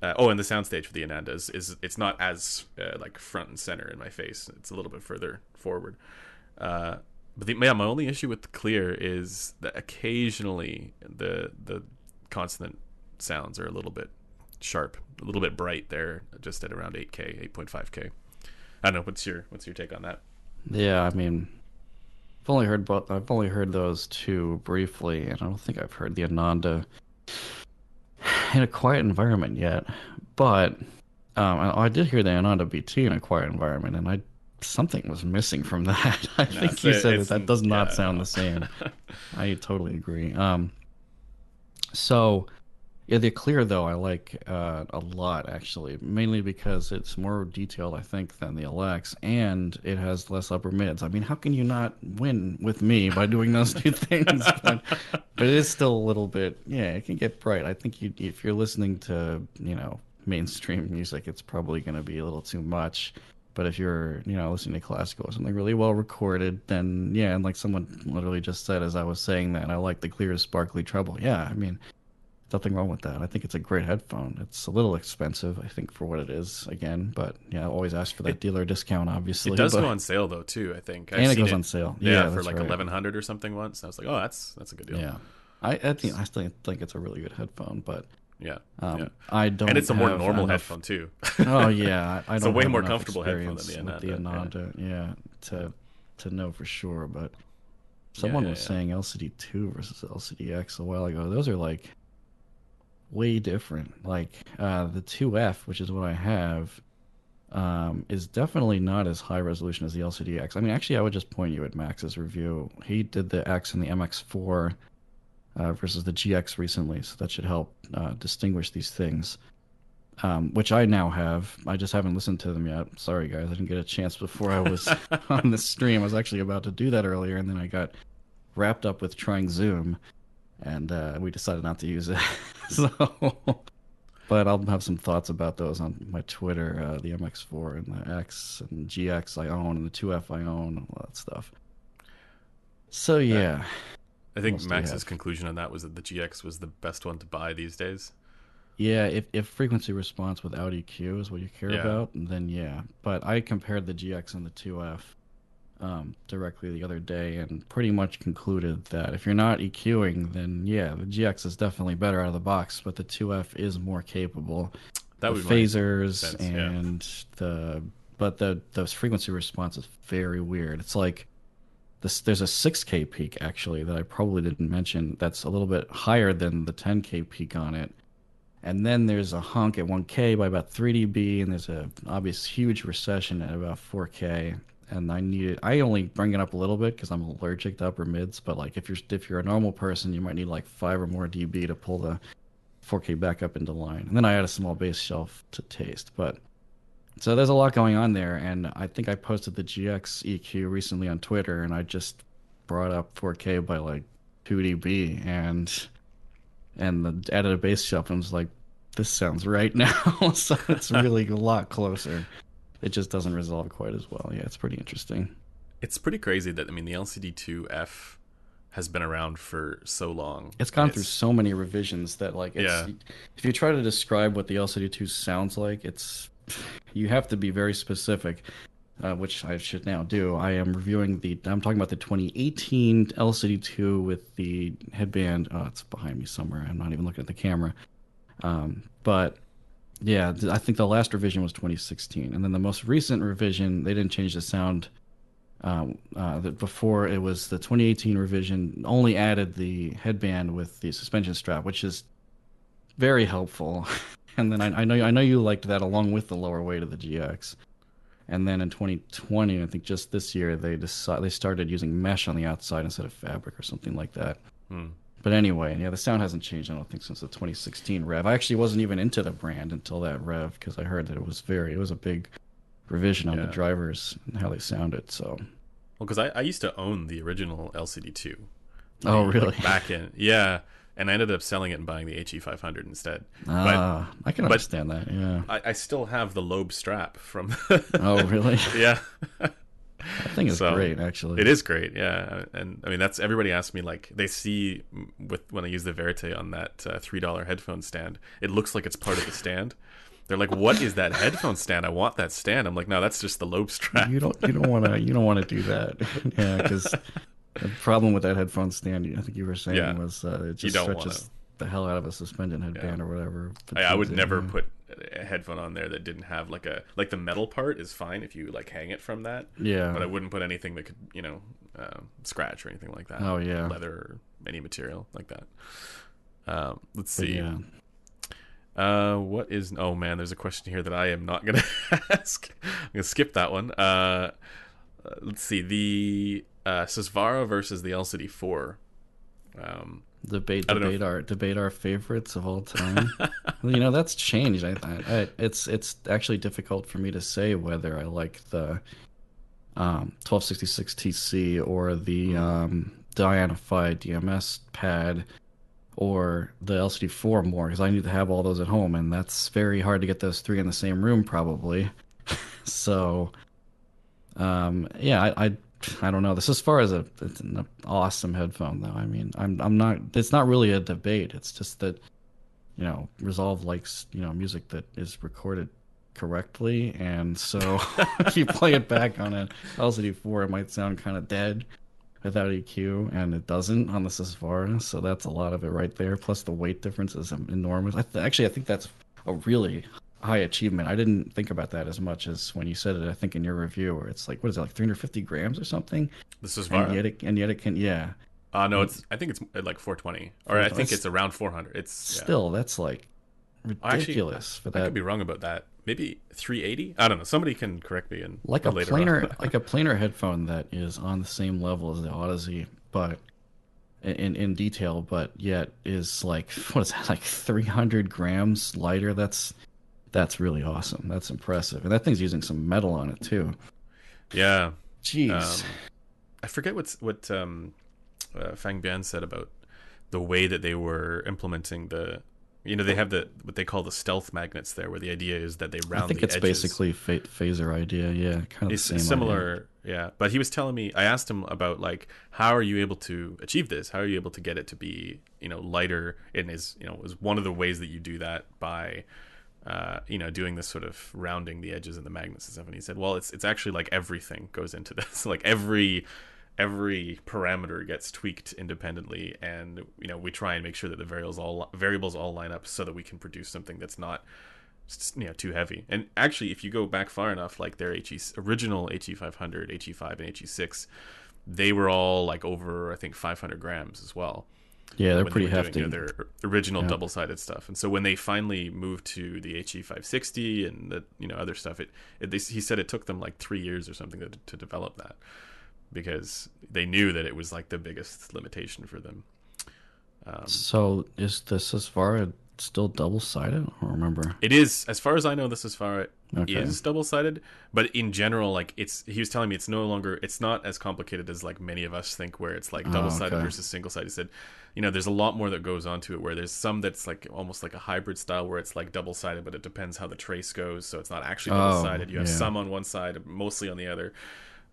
uh, oh, and the soundstage for the Ananda is, is it's not as uh, like front and center in my face. It's a little bit further forward. Uh, but the, yeah, my only issue with the Clear is that occasionally the the consonant sounds are a little bit sharp, a little bit bright there, just at around 8k, 8.5k. I don't know. What's your what's your take on that? yeah. I mean, I've only heard both. I've only heard those two briefly, and I don't think I've heard the Ananda in a quiet environment yet. But um, I, I did hear the Ananda BT in a quiet environment, and I something was missing from that. I think you said that that does not yeah, sound no. the same. I totally agree. Um, so yeah, the clear though I like uh, a lot actually, mainly because it's more detailed I think than the Elex, and it has less upper mids. I mean, how can you not win with me by doing those two things? But, but it is still a little bit. Yeah, it can get bright. I think you if you're listening to you know mainstream music, it's probably going to be a little too much. But if you're, you know, listening to classical or something really well recorded, then yeah, and like someone literally just said as I was saying that, I like the clear, sparkly treble. Yeah, I mean, nothing wrong with that. I think it's a great headphone. It's a little expensive, I think, for what it is. Again, but yeah, always ask for that dealer discount, obviously. It does but, go on sale though too. I think, I've and it goes on sale. Yeah, Yeah, for like right. eleven hundred or something once. I was like, oh, that's that's a good deal. Yeah, I, I think I still think it's a really good headphone, but yeah, um, yeah. I don't. And it's a more normal enough- headphone too. oh yeah, I, I It's don't a way more comfortable headphone than the with the Ananda, Ananda. Yeah. to to know for sure. But someone yeah, was yeah. saying LCD two versus LCD X a while ago. Those are like way different. Like uh, the two F, which is what I have, um, is definitely not as high resolution as the LCD X. I mean, actually, I would just point you at Max's review. He did the X and the MX4 uh, versus the GX recently, so that should help uh, distinguish these things. Um, which I now have. I just haven't listened to them yet. Sorry, guys, I didn't get a chance before I was on the stream. I was actually about to do that earlier, and then I got wrapped up with trying Zoom, and uh, we decided not to use it. so, but I'll have some thoughts about those on my Twitter. Uh, the MX4 and the X and GX I own, and the 2F I own, all that stuff. So yeah, I think else do you Max's conclusion on that was that the GX was the best one to buy these days. Yeah, if, if frequency response without EQ is what you care Yeah. about, then yeah. But I compared the GX and the 2F um, directly the other day and pretty much concluded that if you're not EQing, then yeah, the GX is definitely better out of the box, but the 2F is more capable. That the phasers sense, yeah. and the but the the frequency response is very weird. It's like this, there's a 6K peak actually that I probably didn't mention. That's a little bit higher than the 10K peak on it. And then there's a honk at 1K by about 3 dB, and there's a obvious huge recession at about 4K. And I need it. I only bring it up a little bit because I'm allergic to upper mids. But like if you're if you're a normal person, you might need like five or more dB to pull the 4K back up into line. And then I add a small bass shelf to taste. But so there's a lot going on there, and I think I posted the GX EQ recently on Twitter, and I just brought up 4K by like 2 dB, and and the, added a bass shelf, and was like, this sounds right now. so it's really a lot closer. It just doesn't resolve quite as well. Yeah, it's pretty interesting. It's pretty crazy that I mean the LCD2F has been around for so long. It's gone through so many revisions that like it's, Yeah. if you try to describe what the LCD2 sounds like, it's you have to be very specific. Uh, which I should now do. I am reviewing the. I'm talking about the 2018 LCD2 with the headband. Oh, it's behind me somewhere. I'm not even looking at the camera. Um, but yeah, I think the last revision was 2016, and then the most recent revision they didn't change the sound. Um, uh, before it was the 2018 revision only added the headband with the suspension strap, which is very helpful. and then I, I know I know you liked that along with the lower weight of the GX. And then in 2020, I think just this year, they decided they started using mesh on the outside instead of fabric or something like that. Hmm. But anyway, yeah, the sound hasn't changed. I don't think since the 2016 Rev. I actually wasn't even into the brand until that Rev because I heard that it was very, it was a big revision on the drivers and how they sounded. So, Well, because I, I used to own the original LCD2. oh Like, really? back in yeah, and I ended up selling it and buying the HE500 instead. Ah, I can but- understand that. Yeah. I, I still have the lobe strap from. Oh really? yeah, That think it's So, great, actually. it is great. Yeah, and I mean that's everybody asks me like they see with when I use the Verite on that uh, three dollar headphone stand, it looks like it's part of the stand. They're like, "What is that headphone stand? I want that stand." I'm like, "No, that's just the lobe strap." You don't. You don't want to. You don't want to do that. yeah, because the problem with that headphone stand, I think you were saying, Yeah. was uh, it just stretches the hell out of a suspended headband or whatever. I, I would never yeah. put a headphone on there that didn't have like a like the metal part is fine if you like hang it from that. Yeah. but I wouldn't put anything that could you know uh, scratch or anything like that. Oh, yeah. leather or any material like that. Um, let's see. yeah. Uh, what is? Oh man, there's a question here that I am not gonna ask. I'm gonna skip that one. Uh, uh, let's see the uh, Susvara versus the LCD4. Um, Debate, I don't know debate our debate our favorites of all time. you know that's changed. I, I, it's it's actually difficult for me to say whether I like the um, 1266 TC or the um, Diana Phi DMS pad or the LCD4 more because I need to have all those at home, and that's very hard to get those three in the same room probably. so, um, yeah, I, I I don't know. This as far as a it's an awesome headphone though. I mean, I'm I'm not. It's not really a debate. It's just that you know Resolve likes you know music that is recorded correctly, and so if you play it back on an LCD4, it might sound kind of dead without EQ, and it doesn't on the Susvara. So that's a lot of it right there. Plus the weight difference is enormous. I th- actually I think that's a really high achievement. I didn't think about that as much as when you said it. I think in your review, where it's like what is it like 350 grams or something, the and Susvara. yet it and yet it can yeah. Uh, no, it's. I think it's uh, like 420, or I think 420. it's around 400. It's yeah. Still, that's like Actually, ridiculous for I that. could be wrong about that. Maybe 380. I don't know. Somebody can correct me and like a later planar like a planar headphone that is on the same level as the Audeze, but in in detail, but yet is like what is that like 300 grams lighter? That's that's really awesome. That's impressive, and that thing's using some metal on it too. yeah. Jeez. Um, I forget what's what um, uh, Fang Bian said about the way that they were implementing the. You know, they have the what they call the stealth magnets there, where the idea is that they round. I think the it's edges. basically fa- phaser idea. Yeah, kind of it's the same. idea. similar yeah but he was telling me i asked him about like how are you able to achieve this how are you able to get it to be you know lighter and is you know is one of the ways that you do that by uh, you know doing this sort of rounding the edges and the magnets and stuff and he said well it's it's actually like everything goes into this like every every parameter gets tweaked independently and you know we try and make sure that the variables all variables all line up so that we can produce something that's not you know too heavy. And actually, if you go back far enough, like their HE original HE 500, HE 5, and HE 6, they were all like over I think 500 grams as well. Yeah, they're pretty they hefty. Doing, you know, their original Yeah. double-sided stuff, and so when they finally moved to the HE 560 and the you know other stuff, it, it they, he said it took them like three years or something to, to develop that because they knew that it was like the biggest limitation for them. Um, so is this as far still double sided? I don't remember. It is, as far as I know, this as far Okay. is double sided. But in general, like it's, he was telling me it's no longer, it's not as complicated as like many of us think, where it's like Oh, double sided okay. versus single sided. He said, you know, there's a lot more that goes on to it. Where there's some that's like almost like a hybrid style, where it's like double sided, but it depends how the trace goes, so it's not actually Oh, double sided. You have yeah. some on one side, mostly on the other.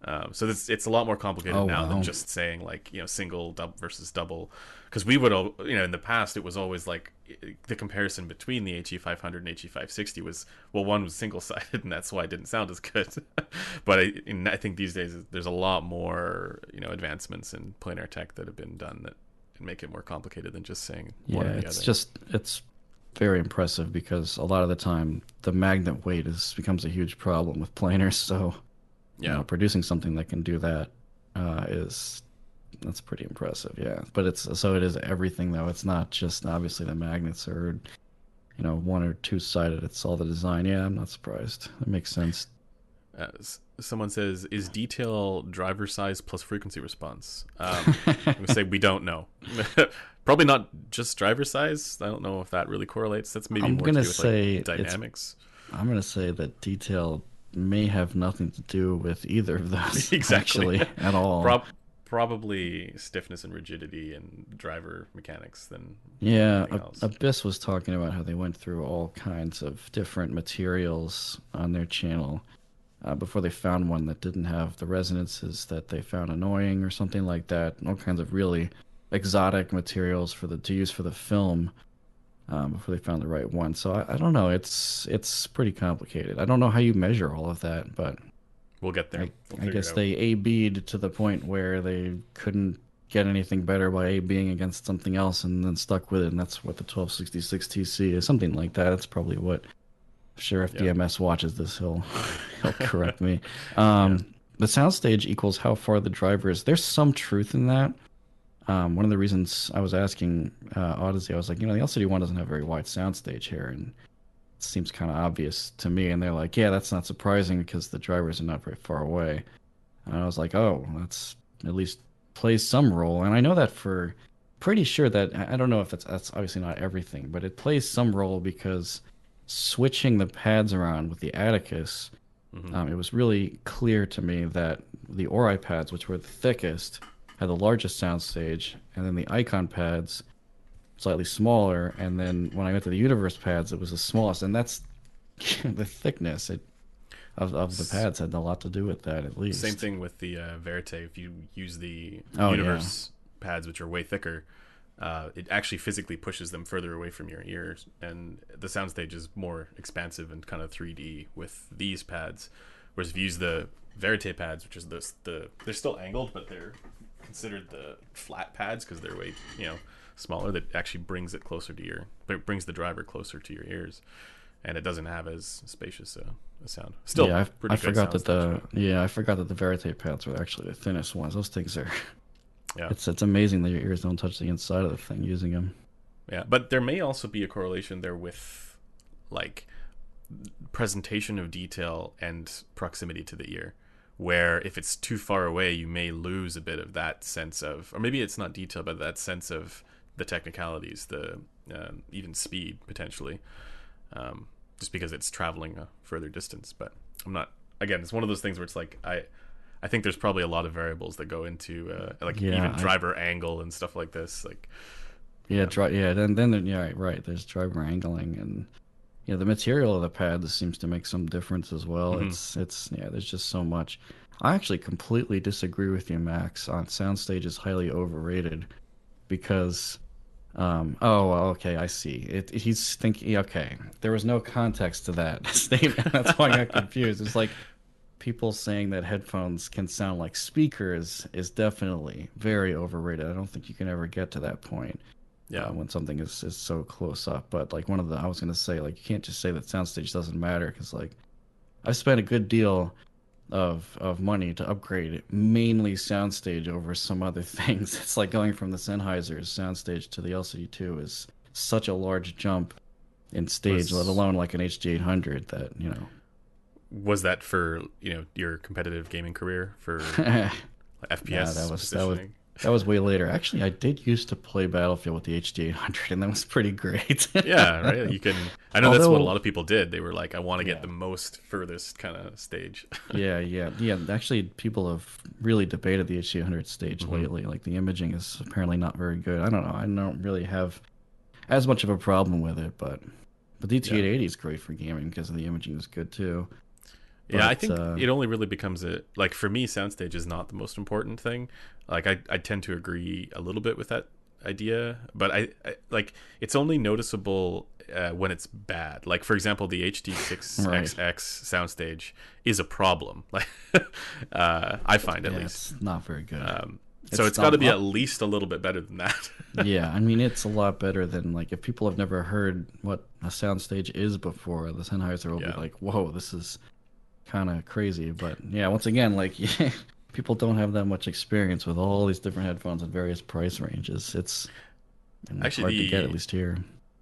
Um, so it's it's a lot more complicated Oh, now than just saying like you know single versus double because we would al- you know in the past it was always like the comparison between the HE 500 and HE 560 was well one was single sided and that's why it didn't sound as good. But I, I think these days there's a lot more you know advancements in planar tech that have been done that make it more complicated than just saying one Yeah, or the it's just it's very impressive because a lot of the time the magnet weight is becomes a huge problem with planars. So you yeah. know, producing something that can do that uh, is that's pretty impressive. Yeah, but it's so it is everything though. It's not just obviously the magnets are you know one or two sided. It's all the design. Yeah, I'm not surprised. That makes sense. Uh, someone says, "Is detail driver size plus frequency response?" Um, I'm gonna say we don't know. Probably not just driver size. I don't know if that really correlates. That's maybe I'm more gonna to do with say like, dynamics. I'm gonna say that detail may have nothing to do with either of those Exactly. actually at all. Prob- probably stiffness and rigidity and driver mechanics. Than Yeah, else. Abyss was talking about how they went through all kinds of different materials on their channel uh, before they found one that didn't have the resonances that they found annoying or something like that. All kinds of really exotic materials for the to use for the film um, before they found the right one. So I, I don't know. It's it's pretty complicated. I don't know how you measure all of that, but we'll get there. I, We'll I guess they A B'd to the point where they couldn't get anything better by A being against something else and then stuck with it. And that's what the 1266 TC is. Something like that. That's probably what. Sure, if Yeah. DMS watches this, he'll he'll correct me. Um, The soundstage equals how far the driver is. There's some truth in that. Um, one of the reasons I was asking uh, Audeze, I was like, you know, the LCD one doesn't have a very wide soundstage here, and seems kind of obvious to me. And they're like, yeah, that's not surprising because the drivers are not very far away. And I was like, oh, that's at least plays some role. And I know that for pretty sure that I don't know if it's that's obviously not everything, but it plays some role because switching the pads around with the Atticus, Mhm. um, it was really clear to me that the Ori pads, which were the thickest, had the largest soundstage, and then the Eikon pads slightly smaller, and then when I went to the Universe pads, it was the smallest, and that's the thickness it, of of the pads had a lot to do with that at least. Same thing with the uh, Verite. If you use the Oh, Universe pads, which are way thicker, uh, it actually physically pushes them further away from your ears, and the soundstage is more expansive and kind of 3D with these pads. Whereas if you use the Verite pads, which is the the they're still angled, but they're considered the flat pads because they're way you know smaller. That actually brings it closer to your, but it brings the driver closer to your ears, and it doesn't have as spacious a, a sound. Still, yeah, I, I forgot that the yeah I forgot that the Verite pads were actually the thinnest ones. Those things are Yeah. it's it's amazing that your ears don't touch the inside of the thing using them. Yeah, but there may also be a correlation there with like presentation of detail and proximity to the ear. Where if it's too far away, you may lose a bit of that sense of, or maybe it's not detail, but that sense of the technicalities, the um, even speed potentially, um, just because it's traveling a further distance. But I'm not. Again, it's one of those things where it's like I, I think there's probably a lot of variables that go into uh, like Yeah, even I- driver angle and stuff like this. Like, Yeah, dri- yeah. Then then yeah, right, right. There's driver angling and yeah, the material of the pads seems to make some difference as well. Mhm. It's it's yeah. There's just so much. I actually completely disagree with you, Max. On soundstage is highly overrated because. Um, oh, okay, I see. It, he's thinking, okay, there was no context to that statement. That's why I got confused. It's like people saying that headphones can sound like speakers is definitely very overrated. I don't think you can ever get to that point yeah, uh, when something is, is so close up. But like one of the, I was gonna say like you can't just say that soundstage doesn't matter because like I've spent a good deal of of money to upgrade mainly soundstage over some other things. It's like going from the Sennheiser's soundstage to the LCD2 is such a large jump in stage, Was- let alone like an HD800 that, you know. Was that for you know your competitive gaming career for yeah, FPS that was that was? That was way later. Actually, I did used to play Battlefield with the HD800 and that was pretty great. yeah, right. You can. I know that's what a lot of people did. They were like, I want to get Yeah. the most furthest kind of stage. yeah, yeah, yeah. Actually, people have really debated the HD 800 stage Mm-hmm. lately. Like the imaging is apparently not very good. I don't know. I don't really have as much of a problem with it, but but the T880 is great for gaming because the imaging is good too. yeah, I think uh, it only really becomes a like for me, soundstage is not the most important thing. Like I, I tend to agree a little bit with that idea, but I, I like it's only noticeable uh, when it's bad. Like for example, the HD6XX soundstage is a problem. Like uh, I find at yeah, least. it's not very good. Um, so It's it's got to be at least a little bit better than that. yeah, I mean it's a lot better than like if people have never heard what a soundstage is before, the Sennheiser will Yeah. be like, "Whoa, this is kind of crazy." But yeah, once again, like people don't have that much experience with all these different headphones at various price ranges. It's Actually, hard to get at least here.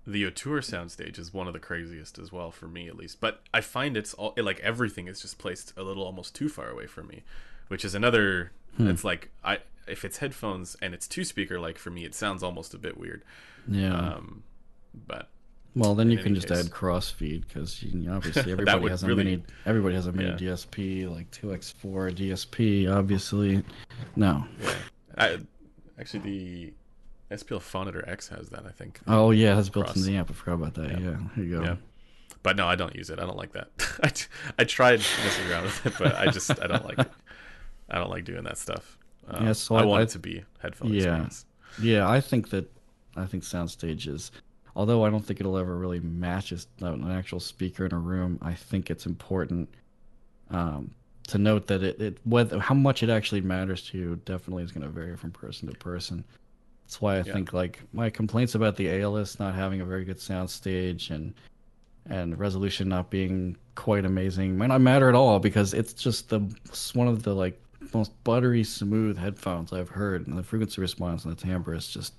the Auteur soundstage is one of the craziest as well for me at least. But I find it's all like everything is just placed a little almost too far away from me, which is another. Hmm. It's like I if it's headphones and it's two speaker like for me it sounds almost a bit weird. Yeah. Um, but well, then you can just case. add crossfeed because obviously everybody has a really- mini. Everybody has a mini Yeah. DSP like 2x4 DSP. Obviously, no. yeah, I, actually the SPL Phonitor X has that I think. Oh yeah, that's built Cross. into the amp. I forgot about that. Yeah, here you go. Yeah. But no, I don't use it. I don't like that. I, t- I tried messing around with it, but I just I don't like it. I don't like doing that stuff. Uh, Yeah, so I, I- want I- it to be headphone Yeah. experience. Yeah, I think that I think soundstage is, although I don't think it'll ever really match an actual speaker in a room. I think it's important um, to note that it, it whether how much it actually matters to you definitely is going to vary from person to person. That's why I Yeah. think like my complaints about the ALS not having a very good soundstage and and resolution not being quite amazing might not matter at all because it's just the it's one of the like most buttery smooth headphones I've heard and the frequency response and the timbre is just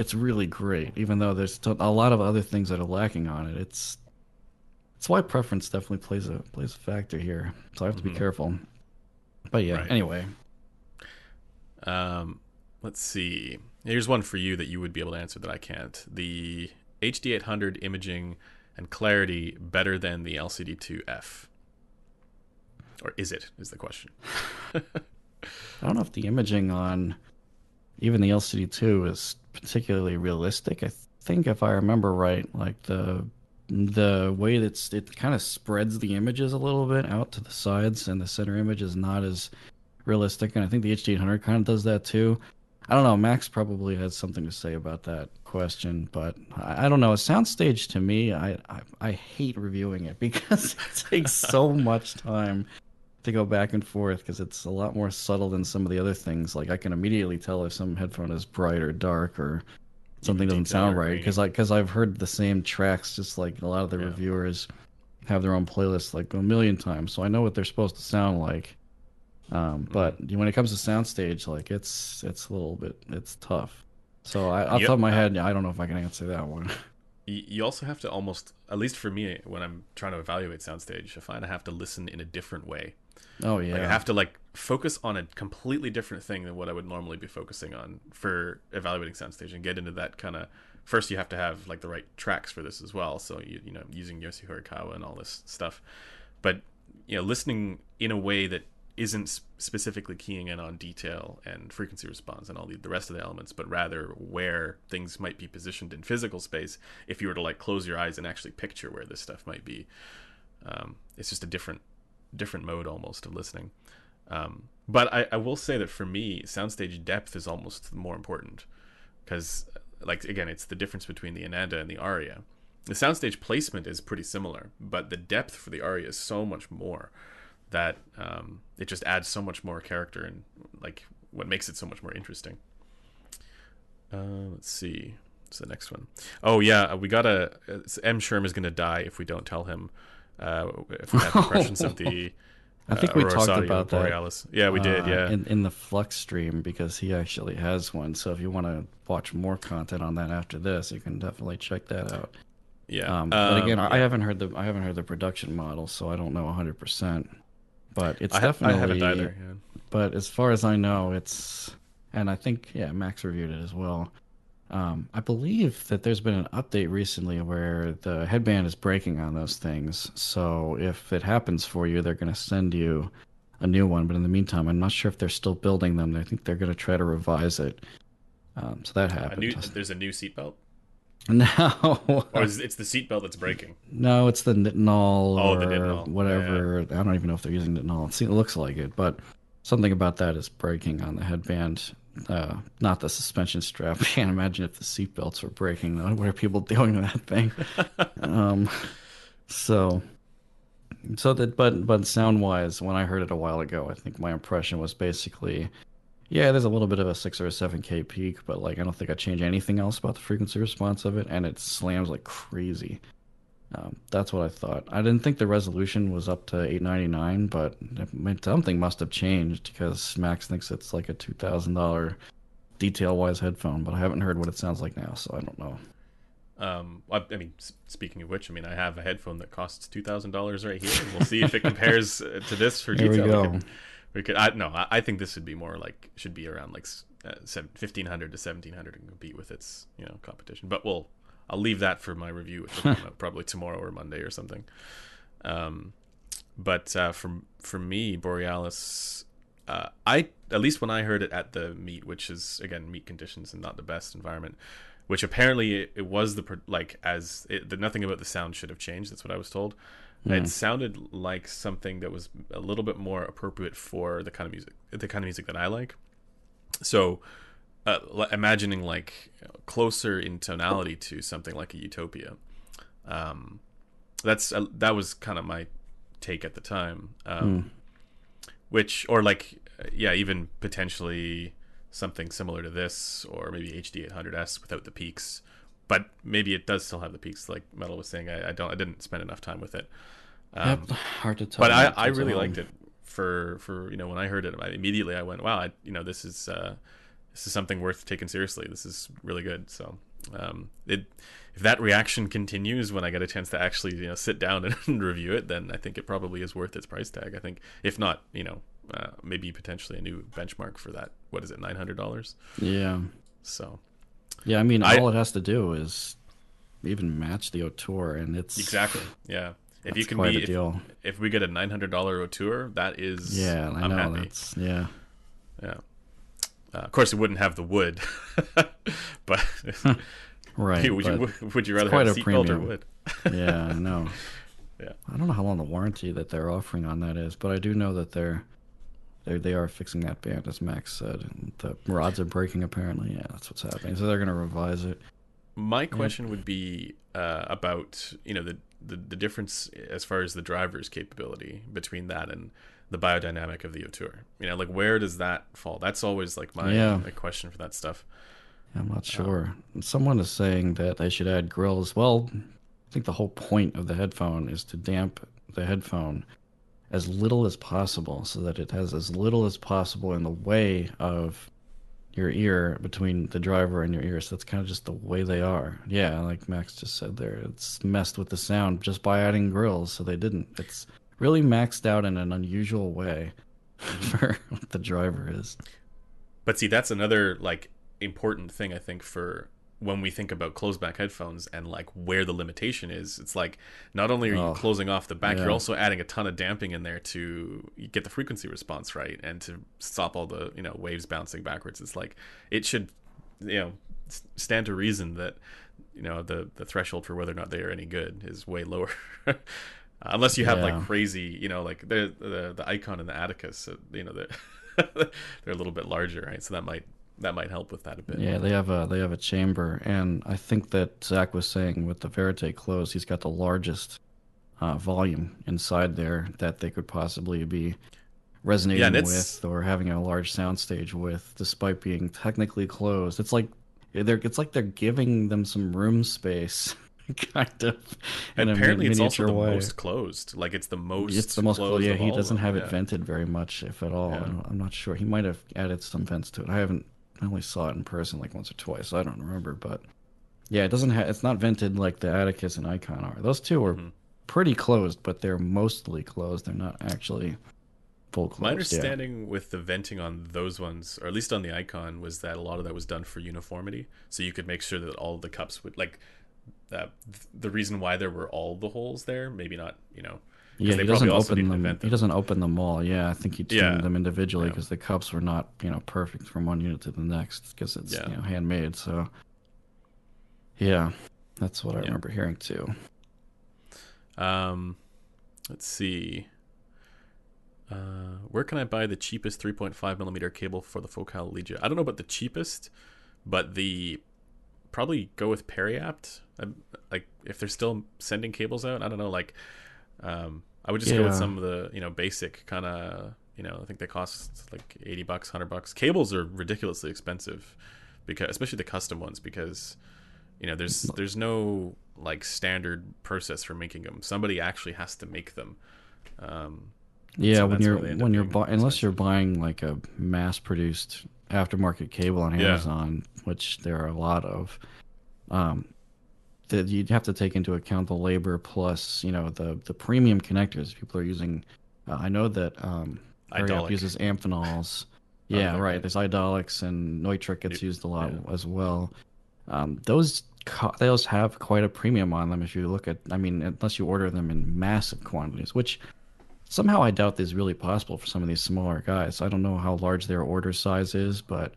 it's really great even though there's t- a lot of other things that are lacking on it it's it's why preference definitely plays a plays a factor here so I have to be Mhm. careful but yeah Right. anyway Um, let's see. Here's one for you that you would be able to answer that I can't. The HD800 imaging and clarity better than the LCD2F, or is it? Is the question. I don't know if the imaging on even the LCD2 is particularly realistic. I think if I remember right, like the the way that's it kind of spreads the images a little bit out to the sides, and the center image is not as realistic. And I think the HD800 kind of does that too. I don't know. Max probably has something to say about that question, but I, I don't know. A soundstage to me, I, I I hate reviewing it because it takes so much time to go back and forth because it's a lot more subtle than some of the other things. Like I can immediately tell if some headphone is bright or dark or something doesn't sound right because like because I've heard the same tracks just like a lot of the Yeah. reviewers have their own playlists like a million times, so I know what they're supposed to sound like. Um, Mm-hmm. but when it comes to soundstage, like it's it's a little bit it's tough. So I, off Yep. top of my head, I don't know if I can answer that one. You also have to almost, at least for me, when I'm trying to evaluate soundstage, I find I have to listen in a different way. Oh yeah, Like I have to like focus on a completely different thing than what I would normally be focusing on for evaluating soundstage and get into that kind of. First, you have to have like the right tracks for this as well. So you you know using Yosi Horikawa and all this stuff, but you know listening in a way that isn't specifically keying in on detail and frequency response and all the, the rest of the elements, but rather where things might be positioned in physical space. If you were to like close your eyes and actually picture where this stuff might be, um, it's just a different different mode almost of listening. Um, but I, I will say that for me, soundstage depth is almost more important because, like again, it's the difference between the Ananda and the Aria. The soundstage placement is pretty similar, but the depth for the Aria is so much more that um, it just adds so much more character and like what makes it so much more interesting. Uh, let's see. What's the next one? Oh yeah, we gotta. uh, M. Sherm is gonna die if we don't tell him. Uh, if we have impressions of the I think we Aurorus talked Audio about that. Borealis. Yeah, we did. uh, Yeah, in, in the Flux stream because he actually has one. So if you want to watch more content on that after this, you can definitely check that out. yeah. Um, but again, Um, I haven't heard the I haven't heard the production model, so I don't know 100. percent But it's I, have, I definitely. haven't either. Yeah. But as far as I know, it's and I think yeah, Max reviewed it as well. Um, I believe that there's been an update recently where the headband is breaking on those things. So if it happens for you, they're going to send you a new one. But in the meantime, I'm not sure if they're still building them. I think they're going to try to revise it. Um, so that A happened. new, there's a new seatbelt, no, or is, it's the seatbelt that's breaking. no, it's the Nitinol Oh, or the Nitinol. whatever. I don't even know if they're using Nitinol. It looks like it, but something about that is breaking on the headband. Uh, not the suspension strap. I can't imagine if the seatbelts were breaking. Though. What are people doing to that thing? um, so, so that, but but sound wise, when I heard it a while ago, I think my impression was basically, yeah, there's a little bit of a six or a seven k peak, but like I don't think I change anything else about the frequency response of it, and it slams like crazy. Um, that's what I thought. I didn't think the resolution was up to 899, but something must have changed because Max thinks it's like a two thousand dollar detail wise headphone, but I haven't heard what it sounds like now, so I don't know. Um, I, I mean, speaking of which, I mean, I have a headphone that costs two thousand dollars right here. We'll see if it compares uh, to this for detail. There we go. could, we could. I, no, I, I think this would be more like should be around like uh, fifteen hundred to seventeen hundred and compete with its you know competition. But we'll I'll leave that for my review, which will come out probably tomorrow or Monday or something. Um, but uh, for for me, Borealis, uh, I at least when I heard it at the meet, which is again meet conditions and not the best environment, which apparently it, it was the like as it, the, nothing about the sound should have changed. That's what I was told. It sounded like something that was a little bit more appropriate for the kind of music, the kind of music that I like. So, uh, imagining like closer in tonality to something like a Utopia. Um, that's uh, that was kind of my take at the time. Um, Which or like uh, yeah, even potentially something similar to this, or maybe HD 800s without the peaks. But maybe it does still have the peaks, like Metal was saying. I, I don't, I didn't spend enough time with it. Um, yep, hard to tell. but I, I really liked it for for you know when I heard it I, immediately I went wow I, you know this is uh, this is something worth taking seriously this is really good so um, it if that reaction continues when I get a chance to actually you know sit down and review it then I think it probably is worth its price tag I think if not you know uh, maybe potentially a new benchmark for that what is it nine hundred dollars Yeah, so yeah. I mean, I- all it has to do is even match the Auteur, and it's exactly yeah if you can quite be a if, deal. if we get a nine hundred dollar tour that is Yeah, I I'm know happy. that's yeah. Yeah. Uh, of course, it wouldn't have the wood, but Right. would, but- you, would you rather have a seatbelt or wood? yeah, I know. Yeah. I don't know how long the warranty that they're offering on that is, but I do know that they're they they are fixing that band, as Max said. And the rods are breaking apparently. Yeah, that's what's happening. So they're gonna revise it. My question would be uh, about you know the, the the difference as far as the driver's capability between that and the biodynamic of the Auteur. You know, like where does that fall? That's always like my, Yeah. my question for that stuff. I'm not uh, sure. Someone is saying that they should add grills. Well, I think the whole point of the headphone is to damp the headphone as little as possible so that it has as little as possible in the way of your ear between the driver and your ear. So that's kind of just the way they are. Yeah, like Max just said there, it's messed with the sound just by adding grills. So they didn't. It's really maxed out in an unusual way for what the driver is. But see, that's another like important thing I think for when we think about closed back headphones and like where the limitation is. It's like not only are you Oh, closing off the back, yeah. you're also adding a ton of damping in there to get the frequency response right and to stop all the you know waves bouncing backwards. It's like it should you know stand to reason that you know the the threshold for whether or not they are any good is way lower. Unless you have Yeah. like crazy, you know, like the the the Eikon and the Atticus, you know, they're they're a little bit larger, right? So that might that might help with that a bit. Yeah, they have a they have a chamber, and I think that Zach was saying with the Verite closed, he's got the largest uh, volume inside there that they could possibly be resonating Yeah, with or having a large soundstage with, despite being technically closed. It's like they're it's like they're giving them some room space kind of. And apparently, it's also the way. most closed. Like it's the most. It's the most closed. close. Yeah, he doesn't have it Yeah. vented very much, if at all. Yeah. I'm, not sure. He might have added some vents to it. I haven't. I only saw it in person like once or twice. So I don't remember, but yeah, it doesn't have. It's not vented like the Atticus and Eikon are. Those two are Mm-hmm. pretty closed, but they're mostly closed. They're not actually full closed. My yeah. understanding with the venting on those ones, or at least on the Eikon, was that a lot of that was done for uniformity, so you could make sure that all the cups would like. Uh, th- the reason why there were all the holes there, maybe not, you know. Yeah, they he doesn't open to them. He doesn't open them all. Yeah, I think he tuned Yeah. them individually Yeah. because the cups were not, you know, perfect from one unit to the next because it's Yeah. you know handmade. So, yeah, that's what I Yeah. remember hearing too. Um, let's see. Uh, where can I buy the cheapest 3.5 millimeter cable for the Focal Elegia? I don't know about the cheapest, but the probably go with Periapt. Um, Like if they're still sending cables out, I don't know. Like, um, I would just go with some of the you know basic kind of you know I think they cost like 80 bucks, 100 bucks. Cables are ridiculously expensive because especially the custom ones because you know there's there's no like standard process for making them somebody actually has to make them um Yeah, So when you're why they end up when you're being bu- unless you're buying like a mass-produced aftermarket cable on Yeah. Amazon, which there are a lot of, um, that you'd have to take into account the labor plus you know the the premium connectors people are using. Uh, I know that um, uses Amphenols. Oh, Yeah, okay. right. There's Eidolics and Neutrik gets used a lot Yeah. as well. Um, those those have quite a premium on them if you look at. I mean, unless you order them in massive quantities, which somehow I doubt this is really possible for some of these smaller guys. I don't know how large their order size is, but